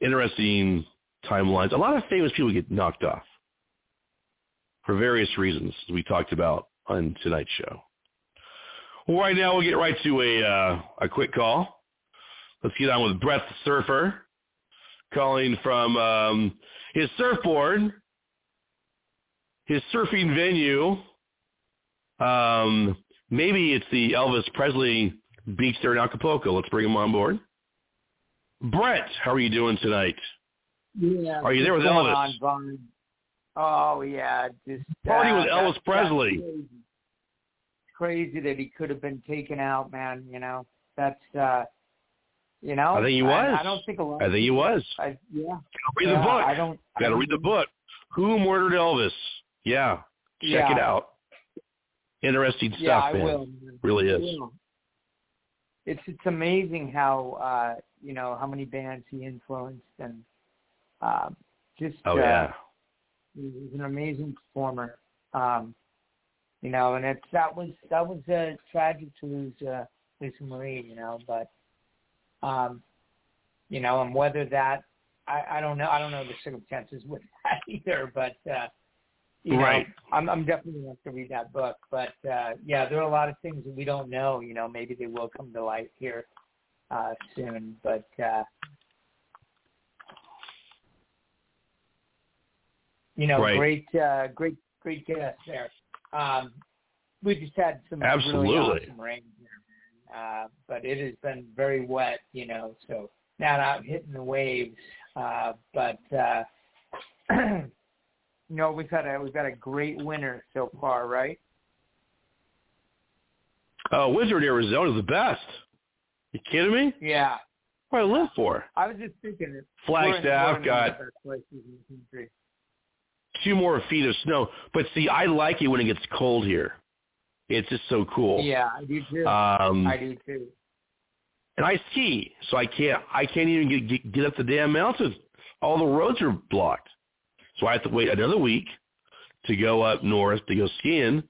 Interesting timelines. A lot of famous people get knocked off for various reasons, as we talked about on tonight's show. Well, right now we'll get right to a uh, a quick call. Let's get on with Brett the Surfer, calling from um, his surfboard, his surfing venue. Um, maybe it's the Elvis Presley beach there in Acapulco. Let's bring him on board. Brett, how are you doing tonight? Yeah. Are you there with Elvis? On, oh yeah, just party uh, with Elvis Presley. Crazy. crazy that he could have been taken out, man. You know, that's uh you know. I think he was. I, I don't think a lot. I think he was. I, yeah. Read yeah, the book. I don't. Got to read the book. Who murdered Elvis? Yeah, check yeah. it out. Interesting stuff, yeah, I man. Will. Really is. Will. It's it's amazing how uh you know how many bands he influenced and um just Oh uh, yeah. he's an amazing performer. Um you know, and it's that was that was uh, tragic to lose uh, Lisa Marie, you know, but um, you know, and whether that I, I don't know I don't know the circumstances with that either, but uh you Right. know, I'm I'm definitely going to read that book. But uh yeah, there are a lot of things that we don't know, you know, maybe they will come to light here uh soon. But uh you know, Right. great uh great great guest there. Um we just had some Absolutely. really awesome rain here. Uh but it has been very wet, you know, so now not out hitting the waves. Uh but uh you know, we've had a we've got a great winter so far, right? Uh, Wizard, Arizona is the best. You kidding me? Yeah. What do I live for? I was just thinking Flagstaff we're in- we're got two more feet of snow. But see, I like it when it gets cold here. It's just so cool. Yeah, I do too. Um, I do too. and I ski, so I can't. I can't even get, get get up the damn mountains. All the roads are blocked, so I have to wait another week to go up north to go skiing.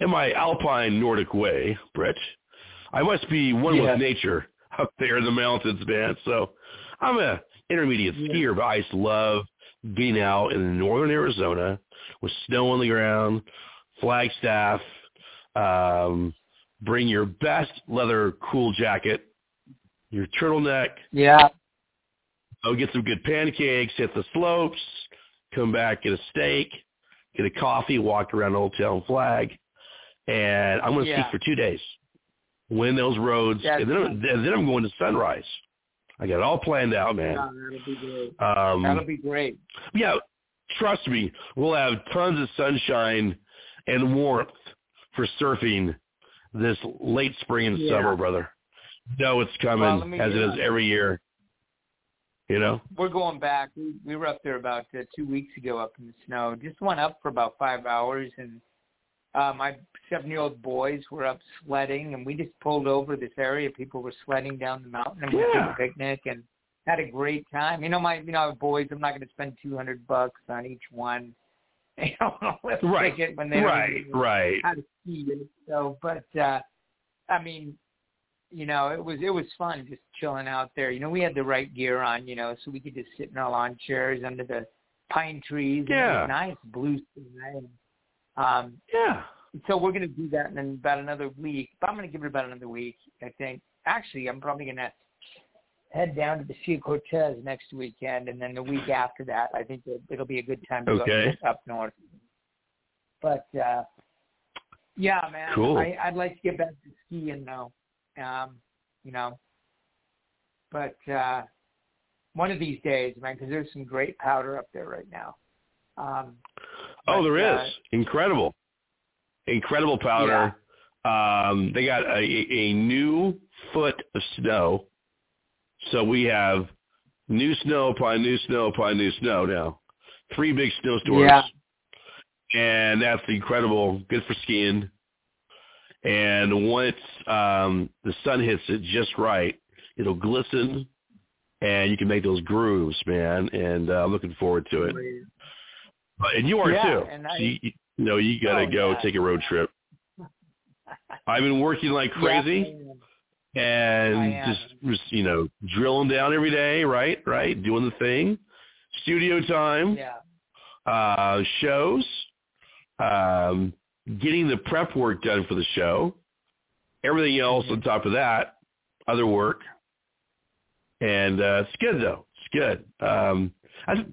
In my alpine Nordic way, Brett, I must be one Yeah. with nature up there in the mountains, man. So I'm a intermediate Yeah. skier, but I just love being out in northern Arizona with snow on the ground, Flagstaff. Um, bring your best leather cool jacket, your turtleneck, Yeah. go get some good pancakes, hit the slopes, come back, get a steak, get a coffee, walk around Old Town Flag, and I'm going to Yeah. ski for two days. Win those roads, That's and then, I'm, and then I'm going to Sunrise. I got it all planned out, man. Yeah, that'll be great. Um, That'll be great. yeah, trust me, we'll have tons of sunshine and warmth for surfing this late spring and Yeah. summer, brother. No, it's coming Well, me- as it is every year. You know? We're going back. We, we were up there about uh, two weeks ago up in the snow. Just went up for about five hours, and uh, my seven-year-old boys were up sledding, and we just pulled over this area. People were sledding down the mountain, and we Yeah. a picnic and had a great time. You know, my you know, boys. I'm not going to spend two hundred bucks on each one. You know, lift Right. ticket when they don't Right, even right. how to ski it. So, but uh, I mean, you know, it was it was fun just chilling out there. You know, we had the right gear on, you know, so we could just sit in our lawn chairs under the pine trees. Yeah. And it was nice blue sky. And, um, Yeah. so we're going to do that in about another week. But I'm going to give it about another week, I think. Actually, I'm probably going to head down to the Sea Cortez next weekend, and then the week after that, I think it, it'll be a good time to Okay. go up north. But uh yeah, man, Cool. I, I'd like to get back to skiing though. Um, you know, but uh one of these days, man, because there's some great powder up there right now. Um, Oh, there is incredible, incredible powder. Um, they got a, a new foot of snow, so we have new snow upon new snow upon new snow now. Three big snowstorms, Yeah. and that's incredible. Good for skiing. And once um, the sun hits it just right, it'll glisten, and you can make those grooves, man. And uh, I'm looking forward to it. But- And you are Yeah, too. and I- you, you know, you got to Oh, go yeah. take a road trip. I've been working like crazy Yeah, and just, just you know drilling down every day, right? Right, doing the thing. Studio time, yeah. uh, shows, um, getting the prep work done for the show. Everything else on top of that, other work, and uh, it's good though. It's good. Um, I,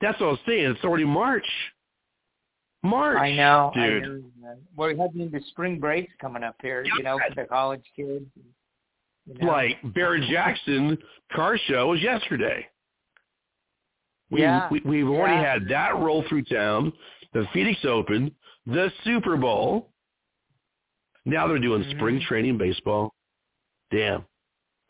that's what I was saying. It's already March. March. I know, dude. I know. We're heading into spring breaks coming up here, you know, for the college kids. You know? Like Barrett Jackson car show was yesterday. We, Yeah, we we've already yeah. had that roll through town, the Phoenix Open, the Super Bowl. Now they're doing Mhm. spring training baseball. Damn,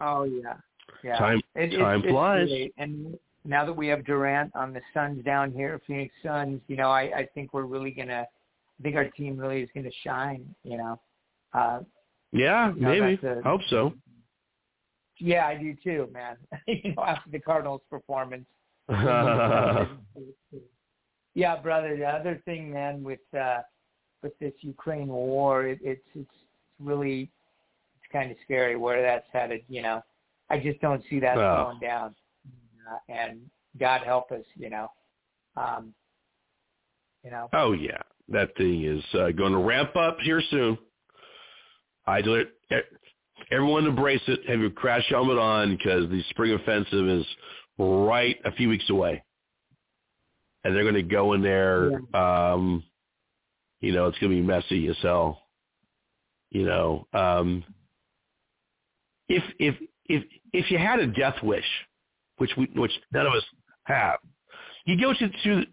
Oh yeah, yeah. time It- it- time it's flies. And now that we have Durant on the Suns down here, Phoenix Suns, you know, I, I think we're really gonna. I think our team really is gonna shine. You know. Uh, Yeah, No, maybe. a- Hope so. yeah, I do too, man. you know, after the Cardinals' performance. yeah, brother. The other thing, man, with uh, with this Ukraine war, it, it's it's really it's kind of scary where that's headed. You know, I just don't see that Oh. slowing down. Uh, and God help us, you know. Um, you know. oh yeah, that thing is uh, going to ramp up here soon. I do it. Everyone embrace it. Have your crash helmet on because the spring offensive is right a few weeks away, and they're going to go in there. Um, you know, it's going to be messy as hell. You know, um, if if if if you had a death wish, which we which none of us have, you go to to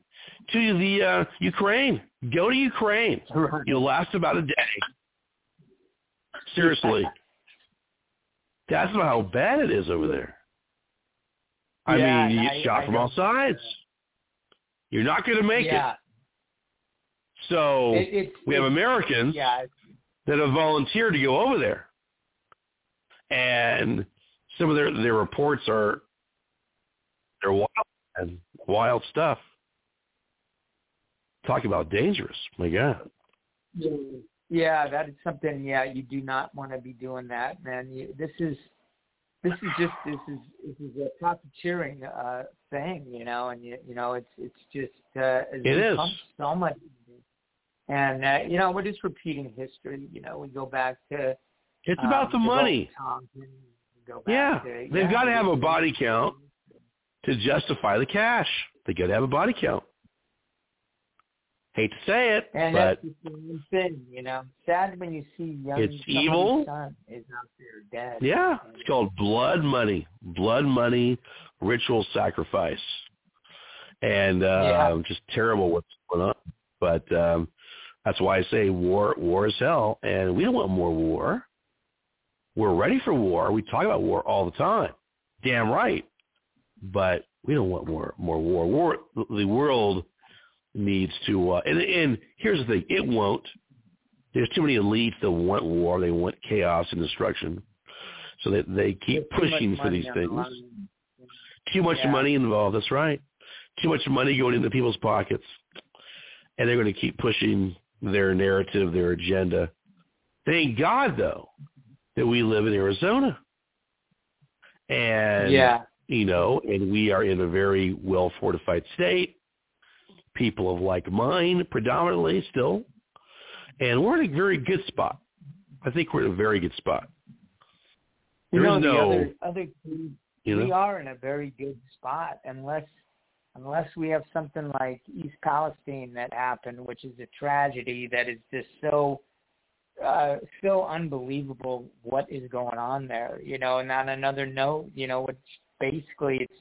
to the uh, Ukraine. Go to Ukraine. You'll last about a day. Seriously. That's about how bad it is over there. I Yeah, mean, you I- shot I from all sides. You're not going to make yeah, it. So it, it's we have Americans Yeah, that have volunteered to go over there. And some of their their reports are they're wild and wild stuff. Talk about dangerous. My God. Yeah, that is something. Yeah, you do not want to be doing that, man. You, this is this is just this is this is a profiteering uh, thing, you know, and you, you know it's it's just uh, It we so much, and uh, you know we're just repeating history. You know, we go back to It's um, about the money. Go Yeah. to, They've yeah, got to have a body count to justify the cash. They got to have a body count. Hate to say it, And but that's the same thing, you know. Sad when you see young It's evil. son is out there dead. yeah, it's called blood money. Blood money ritual sacrifice. And uh Yeah. just terrible what's going on. But um that's why I say war war is hell and we don't want more war. We're ready for war. We talk about war all the time. Damn right. But we don't want more more war. War the world needs to uh and and here's the thing, it won't. There's too many elites that want war, they want chaos and destruction. So that they keep There's pushing for these things. Too much Yeah. money involved, that's right. Too much money going into people's pockets. And they're going to keep pushing their narrative, their agenda. Thank God, though. that we live in Arizona. And yeah, you know, and we are in a very well fortified state. People of like mind predominantly still. And we're in a very good spot. I think we're in a very good spot. you know is the no other other you we are in a very good spot unless unless we have something like East Palestine that happened, which is a tragedy that is just so uh so unbelievable what is going on there, you know, and on another note, you know, it's basically it's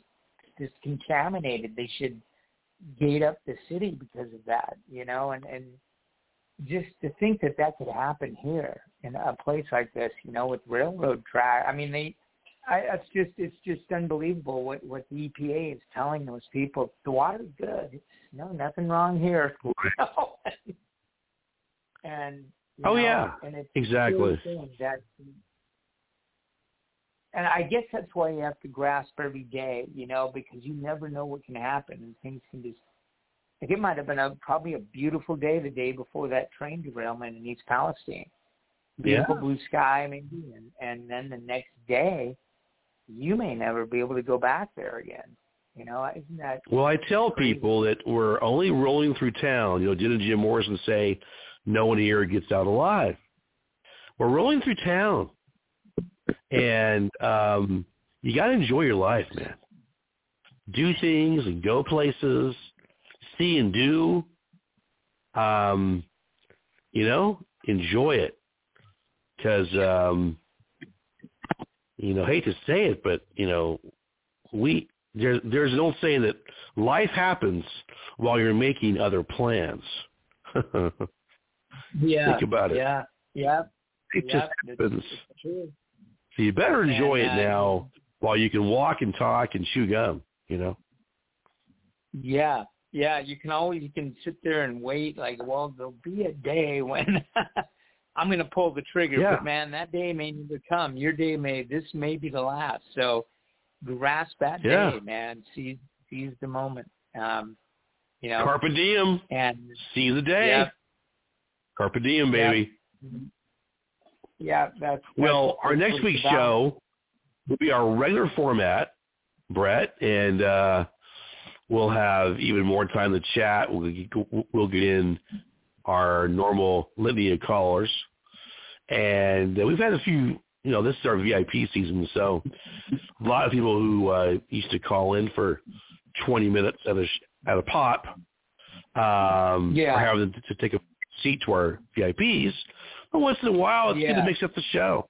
just contaminated. They should gate up the city because of that, you know, and and just to think that that could happen here in a place like this, you know, with railroad track. I mean, they I, it's just it's just unbelievable what what the EPA is telling those people. The water's good. It's no nothing wrong here. You and Oh, know, yeah. and it's Exactly. that. And I guess that's why you have to grasp every day, you know, because you never know what can happen, and things can just. Like it might have been a probably a beautiful day the day before that train derailment in East Palestine. Beautiful Yeah. blue sky, maybe, and and then the next day, you may never be able to go back there again. You know, isn't that Well, I tell Crazy. people that we're only rolling through town. You know, didn't Jim Morrison say, "No one here gets out alive"? We're rolling through town, and um, you got to enjoy your life, man. Do things and go places, see and do. Um, you know, enjoy it, because um, you know, hate to say it, but you know, we there, there's an old saying that life happens while you're making other plans. yeah Think about it. Yeah, yeah, it just it's- happens. it's true. So you better enjoy And, it uh, now while you can walk and talk and chew gum. You know. Yeah, yeah. You can always you can sit there and wait. Like, well, there'll be a day when I'm going to pull the trigger. Yeah. But man, that day may never come. Your day may. This may be the last. So grasp that Yeah. day, man. Seize seize the moment. Um, you know, Carpe diem. and See the day. yeah, Carpe diem, baby. Yeah. That's, that's Well, our next week's about. show will be our regular format, Brett, and uh, we'll have even more time to chat. We'll, we'll get in our normal litany of callers, and uh, we've had a few. You know, this is our VIP season, so a lot of people who uh, used to call in for 20 minutes at a sh- at a pop, um, Yeah. are having to, to take a seat to our VIPs. Once in a while, it's good to mix up the show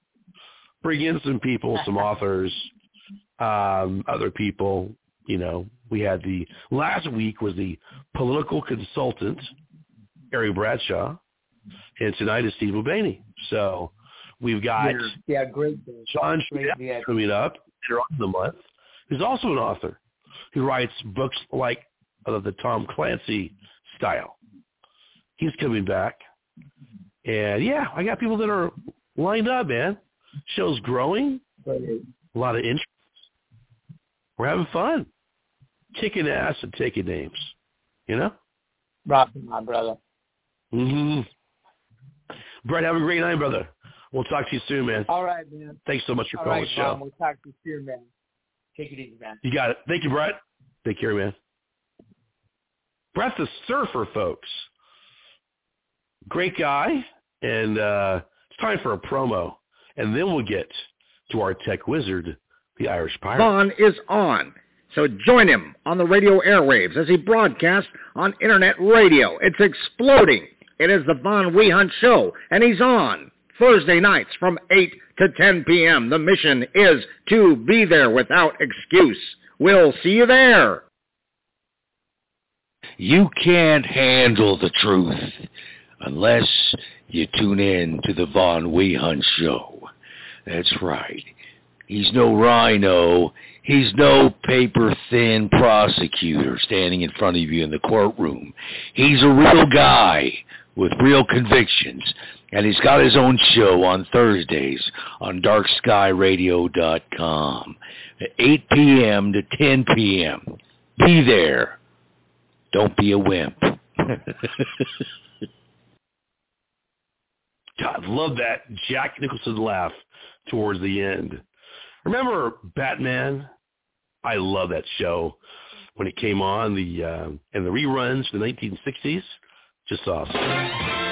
bring in some people, some authors, um, other people. You know, we had the last week was the political consultant, Eric Bradshaw, and tonight is Steve Mulvaney. So we've got yeah, yeah, great. John Great Schmidt coming up later on in the month, who's also an author who writes books like uh, the Tom Clancy style. He's coming back. And yeah, I got people that are lined up, man. Show's growing. A lot of interest. We're having fun. Kicking ass and taking names. You know? Rocking, my brother. Mm-hmm. Brett, have a great night, brother. We'll talk to you soon, man. All right, man. Thanks so much for All calling right, the show. Von, We'll talk to you soon, man. Take it easy, man. You got it. Thank you, Brett. Take care, man. Brett the Surfer, folks. Great guy. And uh, it's time for a promo. And then we'll get to our tech wizard, the Irish Pirate. Von is on. So join him on the radio airwaves as he broadcasts on internet radio. It's exploding. It is the Von Wehunt Show, and he's on Thursday nights from 8 to 10 p.m. The mission is to be there without excuse. We'll see you there. You can't handle the truth unless you tune in to the Von Wehunt Show. That's right. He's no rhino. He's no paper-thin prosecutor standing in front of you in the courtroom. He's a real guy with real convictions, and he's got his own show on Thursdays on darkskyradio.com at 8 p.m. to 10 p.m. Be there. Don't be a wimp. God, love that Jack Nicholson laugh towards the end. Remember Batman? I love that show when it came on the uh, and the reruns in the 1960s. Just awesome.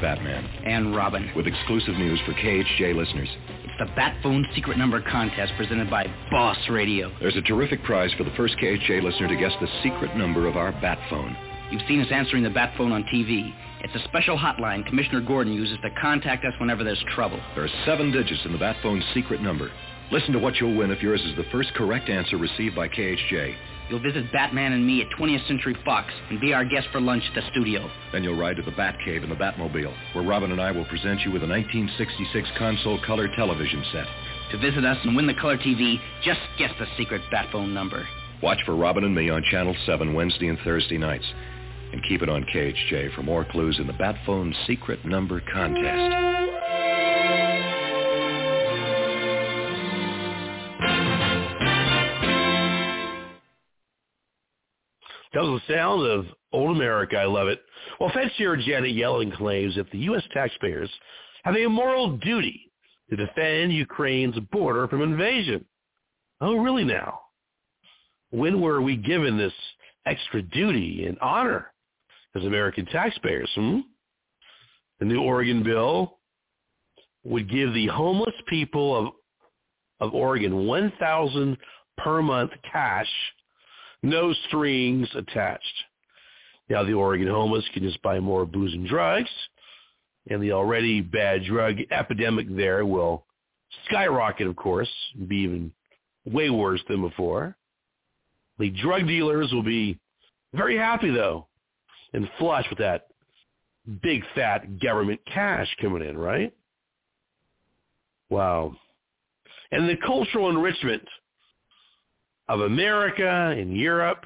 Batman. And Robin. With exclusive news for KHJ listeners. It's the Bat Phone Secret Number Contest presented by Boss Radio. There's a terrific prize for the first KHJ listener to guess the secret number of our Bat Phone. You've seen us answering the Bat Phone on TV. It's a special hotline Commissioner Gordon uses to contact us whenever there's trouble. There are seven digits in the Bat Phone's secret number. Listen to what you'll win if yours is the first correct answer received by KHJ. You'll visit Batman and me at 20th Century Fox and be our guest for lunch at the studio. Then you'll ride to the Batcave in the Batmobile, where Robin and I will present you with a 1966 console color television set. To visit us and win the color TV, just guess the secret bat phone number. Watch for Robin and me on Channel 7 Wednesday and Thursday nights. And keep it on KHJ for more clues in the Bat Phone Secret Number Contest. Was the sound of old America. I love it. Well, Fed Janet Yellen claims that the U.S. taxpayers have a moral duty to defend Ukraine's border from invasion. Oh, really now? When were we given this extra duty and honor as American taxpayers? Hmm? The new Oregon bill would give the homeless people of of Oregon 1000 per month cash no strings attached. Now the Oregon homeless can just buy more booze and drugs, and the already bad drug epidemic there will skyrocket, of course, and be even way worse than before. The drug dealers will be very happy, though, and flush with that big fat government cash coming in, right? Wow. And the cultural enrichment of America and Europe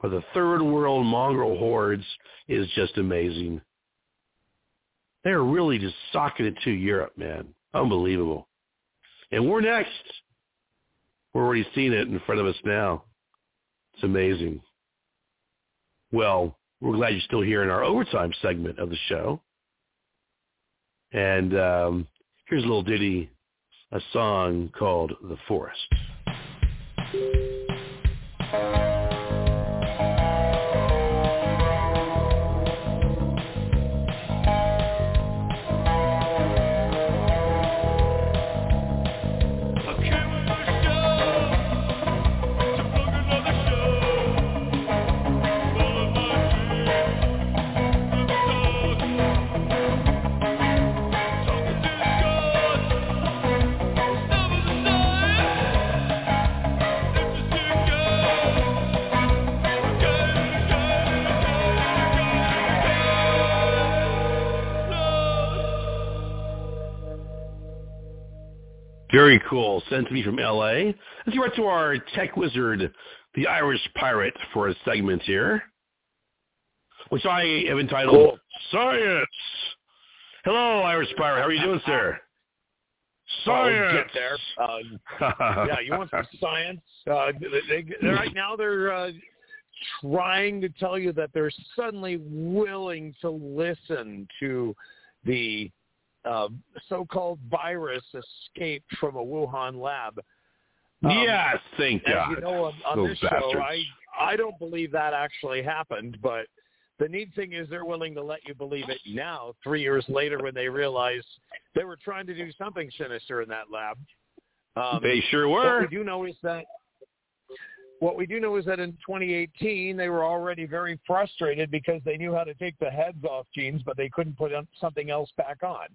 for the third world mongrel hordes is just amazing. They're really just socking it to Europe, man. Unbelievable. And we're next. We're already seeing it in front of us now. It's amazing. Well, we're glad you're still here in our overtime segment of the show. And um, here's a little ditty, a song called The Forest. Very cool. Sent to me from LA. Let's get right to our tech wizard, the Irish pirate, for a segment here, which I have entitled cool. Science. Hello, Irish pirate. How are you doing, sir? Science. get there. Uh, yeah, you want some science? Uh, they, they, right now they're uh, trying to tell you that they're suddenly willing to listen to the uh, so-called virus escaped from a Wuhan lab. Um, yes, thank God. You know, on, on this bastards. show, I I don't believe that actually happened, but the neat thing is they're willing to let you believe it now, three years later, when they realize they were trying to do something sinister in that lab. Um, they sure were. What we do know is that what we do know is that in 2018 they were already very frustrated because they knew how to take the heads off genes, but they couldn't put something else back on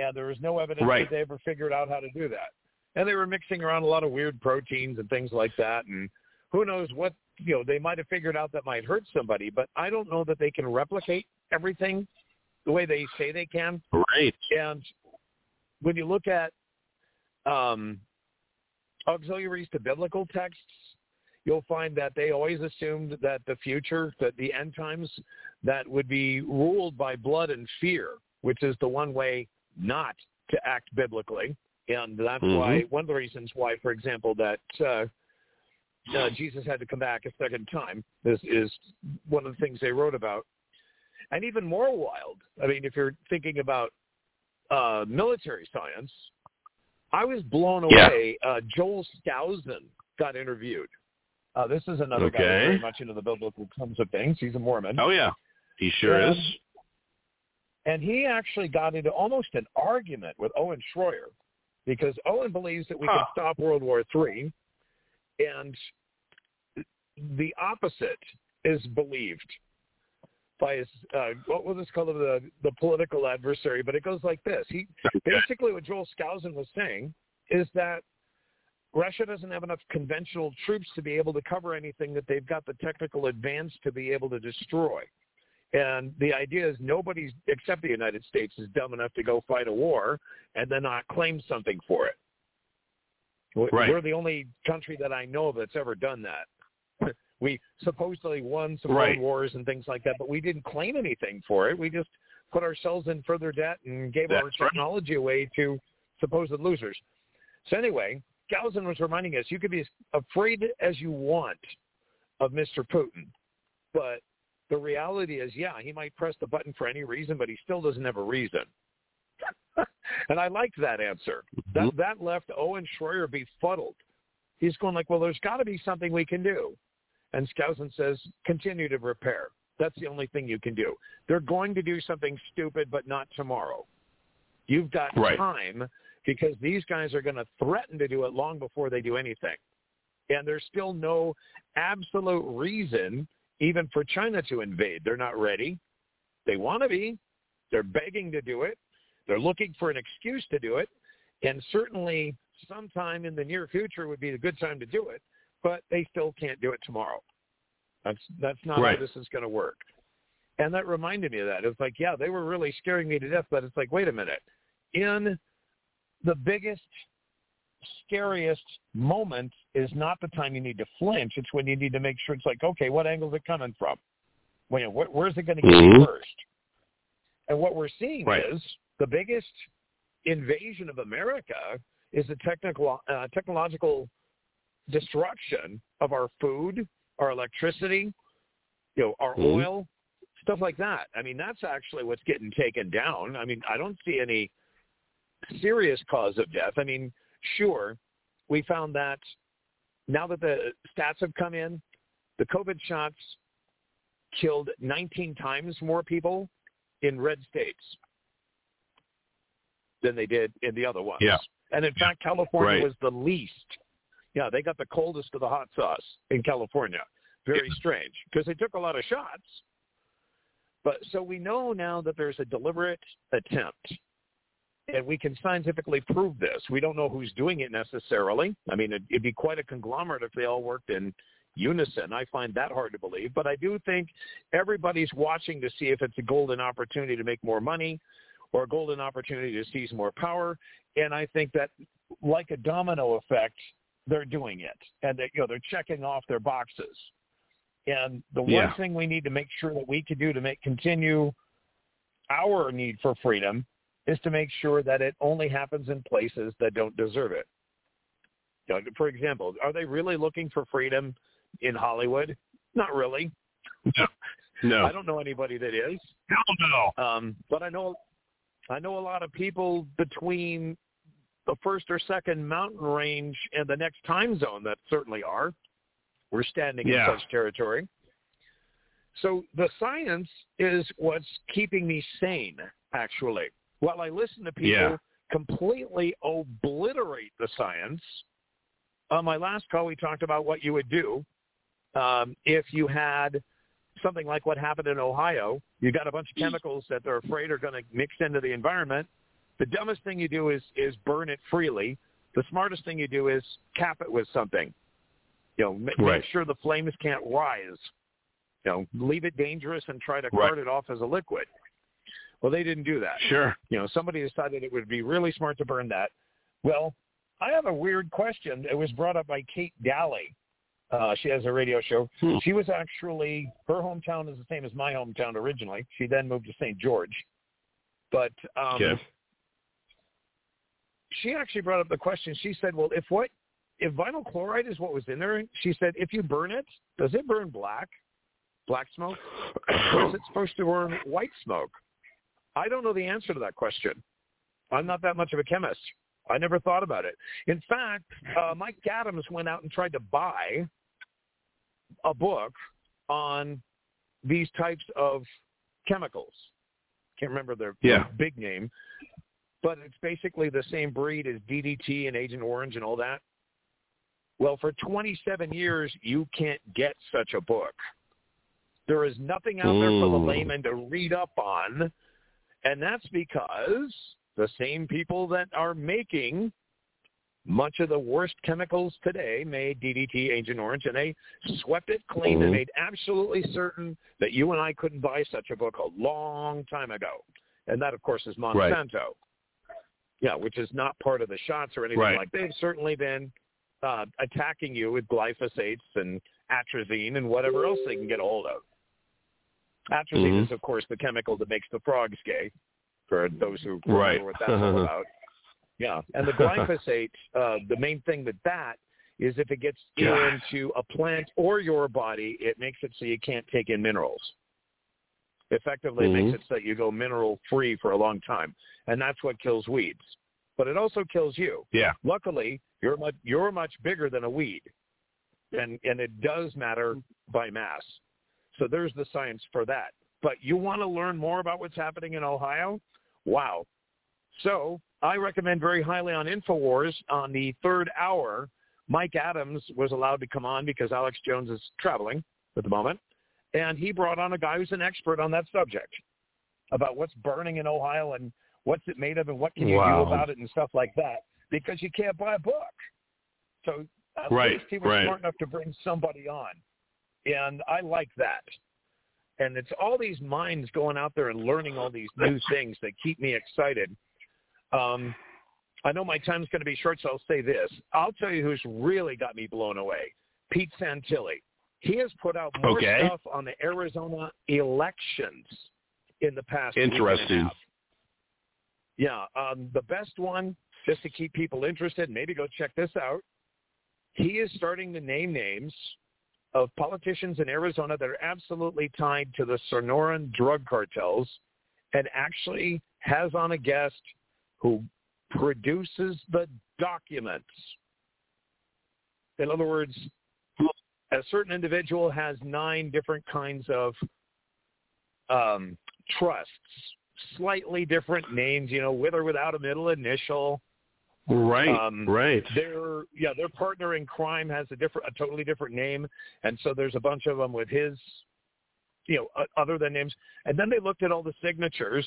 and there was no evidence right. that they ever figured out how to do that. And they were mixing around a lot of weird proteins and things like that, and who knows what you know they might have figured out that might hurt somebody, but I don't know that they can replicate everything the way they say they can. Right. And when you look at um, auxiliaries to biblical texts, you'll find that they always assumed that the future, that the end times, that would be ruled by blood and fear, which is the one way not to act biblically. and that's Mhm. why one of the reasons why, for example, that uh, uh, Jesus had to come back a second time is is one of the things they wrote about, and even more wild. I mean, if you're thinking about uh, military science, I was blown Yeah. away. Uh, Joel Skousen got interviewed. Uh, this is another guy very much into the biblical terms of things. He's a Mormon. Oh yeah, he sure is. And he actually got into almost an argument with Owen Schroyer because Owen believes that we Huh. can stop World War III, and the opposite is believed by his uh, what was this called the the political adversary. But it goes like this: he basically what Joel Skousen was saying is that Russia doesn't have enough conventional troops to be able to cover anything that they've got the technical advance to be able to destroy. And the idea is nobody except the United States is dumb enough to go fight a war and then not claim something for it. Right. We're the only country that I know of that's ever done that. We supposedly won some Right. wars and things like that, but we didn't claim anything for it. We just put ourselves in further debt and gave our That's right. technology away to supposed losers. So anyway, Galzin was reminding us you could be as afraid as you want of Mr. Putin, but the reality is, yeah, he might press the button for any reason, but he still doesn't have a reason. and I liked that answer. That mm-hmm. that left Owen Schroyer befuddled. He's going like, well, there's got to be something we can do. And Skousen says, continue to repair. That's the only thing you can do. They're going to do something stupid, but not tomorrow. You've got Right. time because these guys are going to threaten to do it long before they do anything. And there's still no absolute reason even for China to invade. They're not ready. They want to be. They're begging to do it. They're looking for an excuse to do it. And certainly sometime in the near future would be a good time to do it, but they still can't do it tomorrow. That's that's not Right. how this is going to work. And that reminded me of that. It's like, yeah, they were really scaring me to death, but it's like, wait a minute. In the biggest, scariest moment is not the time you need to flinch. It's when you need to make sure it's like, okay, what angle is it coming from? When, wh- where's it going to get first? And what we're seeing Right. is the biggest invasion of America is the technical, uh, technological destruction of our food, our electricity, you know, our Mhm. oil, stuff like that. I mean, that's actually what's getting taken down. I mean, I don't see any serious cause of death. I mean, sure, we found that now that the stats have come in, the COVID shots killed 19 times more people in red states than they did in the other ones. Yeah. And in fact, California Right. was the least. Yeah, they got the coldest of the hot sauce in California. Very strange because they took a lot of shots. But so we know now that there's a deliberate attempt and we can scientifically prove this. We don't know who's doing it necessarily. I mean, it, it'd be quite a conglomerate if they all worked in unison. I find that hard to believe, but I do think everybody's watching to see if it's a golden opportunity to make more money or a golden opportunity to seize more power. And I think that, like a domino effect, they're doing it, and they, you know they're checking off their boxes. And the one thing we need to make sure that we can do to make continue our need for freedom is to make sure that it only happens in places that don't deserve it. For example, are they really looking for freedom in Hollywood? Not really. No. No. I don't know anybody that is. Hell no. Um, but I know I know a lot of people between the first or second mountain range and the next time zone that certainly are. We're standing Yeah. in such territory. So the science is what's keeping me sane, actually. While I listen to people Yeah. completely obliterate the science, on my last call we talked about what you would do um, if you had something like what happened in Ohio. You got a bunch of chemicals that they're afraid are going to mix into the environment. The dumbest thing you do is is burn it freely. The smartest thing you do is cap it with something. You know, ma- Right. make sure the flames can't rise. You know, leave it dangerous and try to Right. cart it off as a liquid. Well, they didn't do that. Sure. You know, somebody decided it would be really smart to burn that. Well, I have a weird question. It was brought up by Kate Daly. Uh, she has a radio show. Hmm. She was actually her hometown is the same as my hometown originally. She then moved to St. George, but um, Okay. she actually brought up the question. She said, "Well, if what if vinyl chloride is what was in there?" She said, "If you burn it, does it burn black, black smoke, or is it supposed to burn white smoke?" I don't know the answer to that question. I'm not that much of a chemist. I never thought about it. In fact, uh, Mike Adams went out and tried to buy a book on these types of chemicals. Can't remember their Yeah. big name, but it's basically the same breed as DDT and Agent Orange and all that. Well, for 27 years, you can't get such a book. There is nothing out there for the layman to read up on, and that's because the same people that are making much of the worst chemicals today made DDT, Agent Orange, and they swept it clean and Mhm. made absolutely certain that you and I couldn't buy such a book a long time ago. And that, of course, is Right. Monsanto. Yeah, which is not part of the shots or anything Right. like. They've certainly been uh, attacking you with glyphosates and atrazine and whatever else they can get a hold of. Atrazine Mhm. is, of course, the chemical that makes the frogs gay. For those who Right. remember what that's all about. Yeah, and the glyphosate, uh, the main thing with that is if it gets into a plant or your body, it makes it so you can't take in minerals. Effectively, it Mhm. makes it so that you go mineral free for a long time, and that's what kills weeds. But it also kills you. Yeah. Luckily, you're much you're much bigger than a weed, and and it does matter by mass. So there's the science for that. But you want to learn more about what's happening in Ohio? Wow. So I recommend very highly on Infowars on the third hour. Mike Adams was allowed to come on because Alex Jones is traveling at the moment, and he brought on a guy who's an expert on that subject about what's burning in Ohio and what's it made of and what can you Wow. do about it and stuff like that because you can't buy a book. So at Right, least he was right. smart enough to bring somebody on, and I like that. And it's all these minds going out there and learning all these new things that keep me excited. Um, I know my time's going to be short, so I'll say this. I'll tell you who's really got me blown away. Pete Santilli. He has put out more Okay. stuff on the Arizona elections in the past week and a Interesting. Yeah, um, the best one, just to keep people interested, maybe go check this out. He is starting to name names of politicians in Arizona that are absolutely tied to the Sonoran drug cartels and actually has on a guest who produces the documents. In other words, a certain individual has nine different kinds of um, trusts, slightly different names, you know, with or without a middle initial. Right. Um, right. Their yeah, their partner in crime has a different, a totally different name, and so there's a bunch of them with his, you know, uh, other than names. And then they looked at all the signatures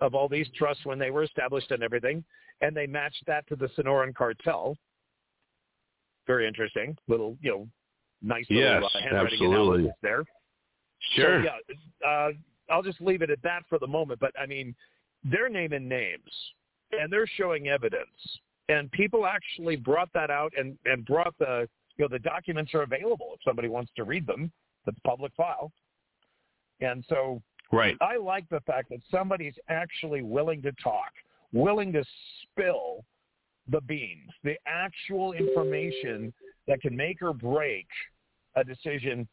of all these trusts when they were established and everything, and they matched that to the Sonoran cartel. Very interesting, little you know, nice little Yes, uh, handwriting absolutely. analysis there. Sure. So, yeah, uh, I'll just leave it at that for the moment. But I mean, their name and names and they're showing evidence, and people actually brought that out and and brought the you know the documents are available if somebody wants to read them. The public file, and so Right. I like the fact that somebody's actually willing to talk, willing to spill the beans, the actual information that can make or break a decision.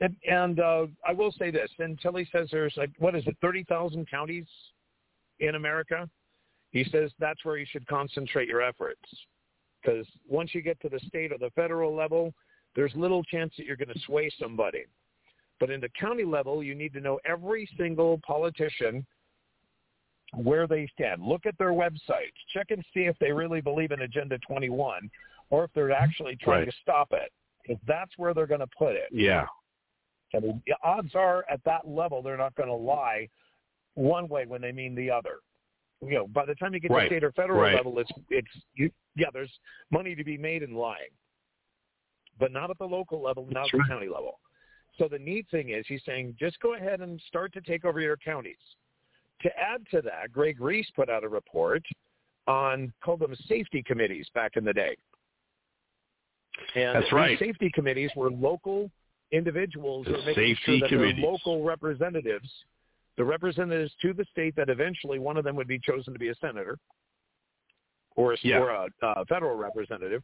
And, and uh, I will say this, until he says there's like, what is it, 30,000 counties in America? He says that's where you should concentrate your efforts. Because once you get to the state or the federal level, there's little chance that you're going to sway somebody. But in the county level, you need to know every single politician where they stand. Look at their websites. Check and see if they really believe in Agenda 21 or if they're actually trying Right. to stop it. Because that's where they're going to put it. Yeah. I mean, the odds are at that level they're not going to lie one way when they mean the other. You know, by the time you get Right. to state or federal Right. level, it's it's you, yeah, there's money to be made in lying, but not at the local level, not That's at the county level. So the neat thing is, he's saying just go ahead and start to take over your counties. To add to that, Greg Reese put out a report on called them safety committees back in the day. And That's right. safety committees were local individuals who The were making safety sure that committees. their local representatives, the representatives to the state that eventually one of them would be chosen to be a senator, or a, Yeah. or a uh, federal representative.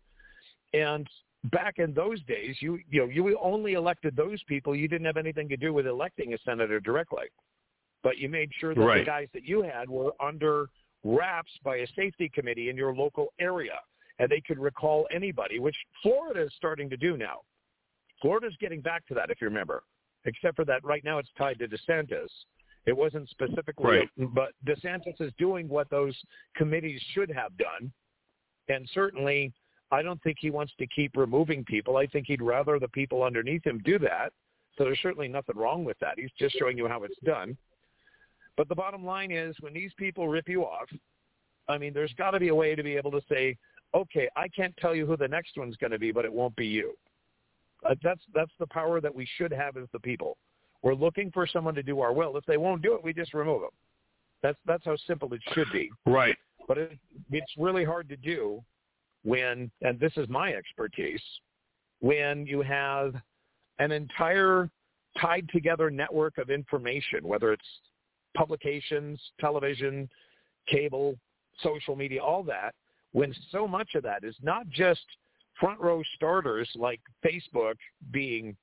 And back in those days, you you know you only elected those people. You didn't have anything to do with electing a senator directly, but you made sure that the guys that you had were under wraps by a safety committee in your local area, and they could recall anybody, which Florida is starting to do now. Florida's getting back to that, if you remember, except for that right now it's tied to DeSantis. It wasn't specifically, Right. but DeSantis is doing what those committees should have done, and certainly I don't think he wants to keep removing people. I think he'd rather the people underneath him do that. So there's certainly nothing wrong with that. He's just showing you how it's done. But the bottom line is when these people rip you off, I mean, there's got to be a way to be able to say, okay, I can't tell you who the next one's going to be, but it won't be you. Uh, that's that's the power that we should have as the people. We're looking for someone to do our will. If they won't do it, we just remove them. That's that's how simple it should be. Right. But it, it's really hard to do when, and this is my expertise, when you have an entire tied together network of information, whether it's publications, television, cable, social media, all that, when so much of that is not just front row starters like Facebook being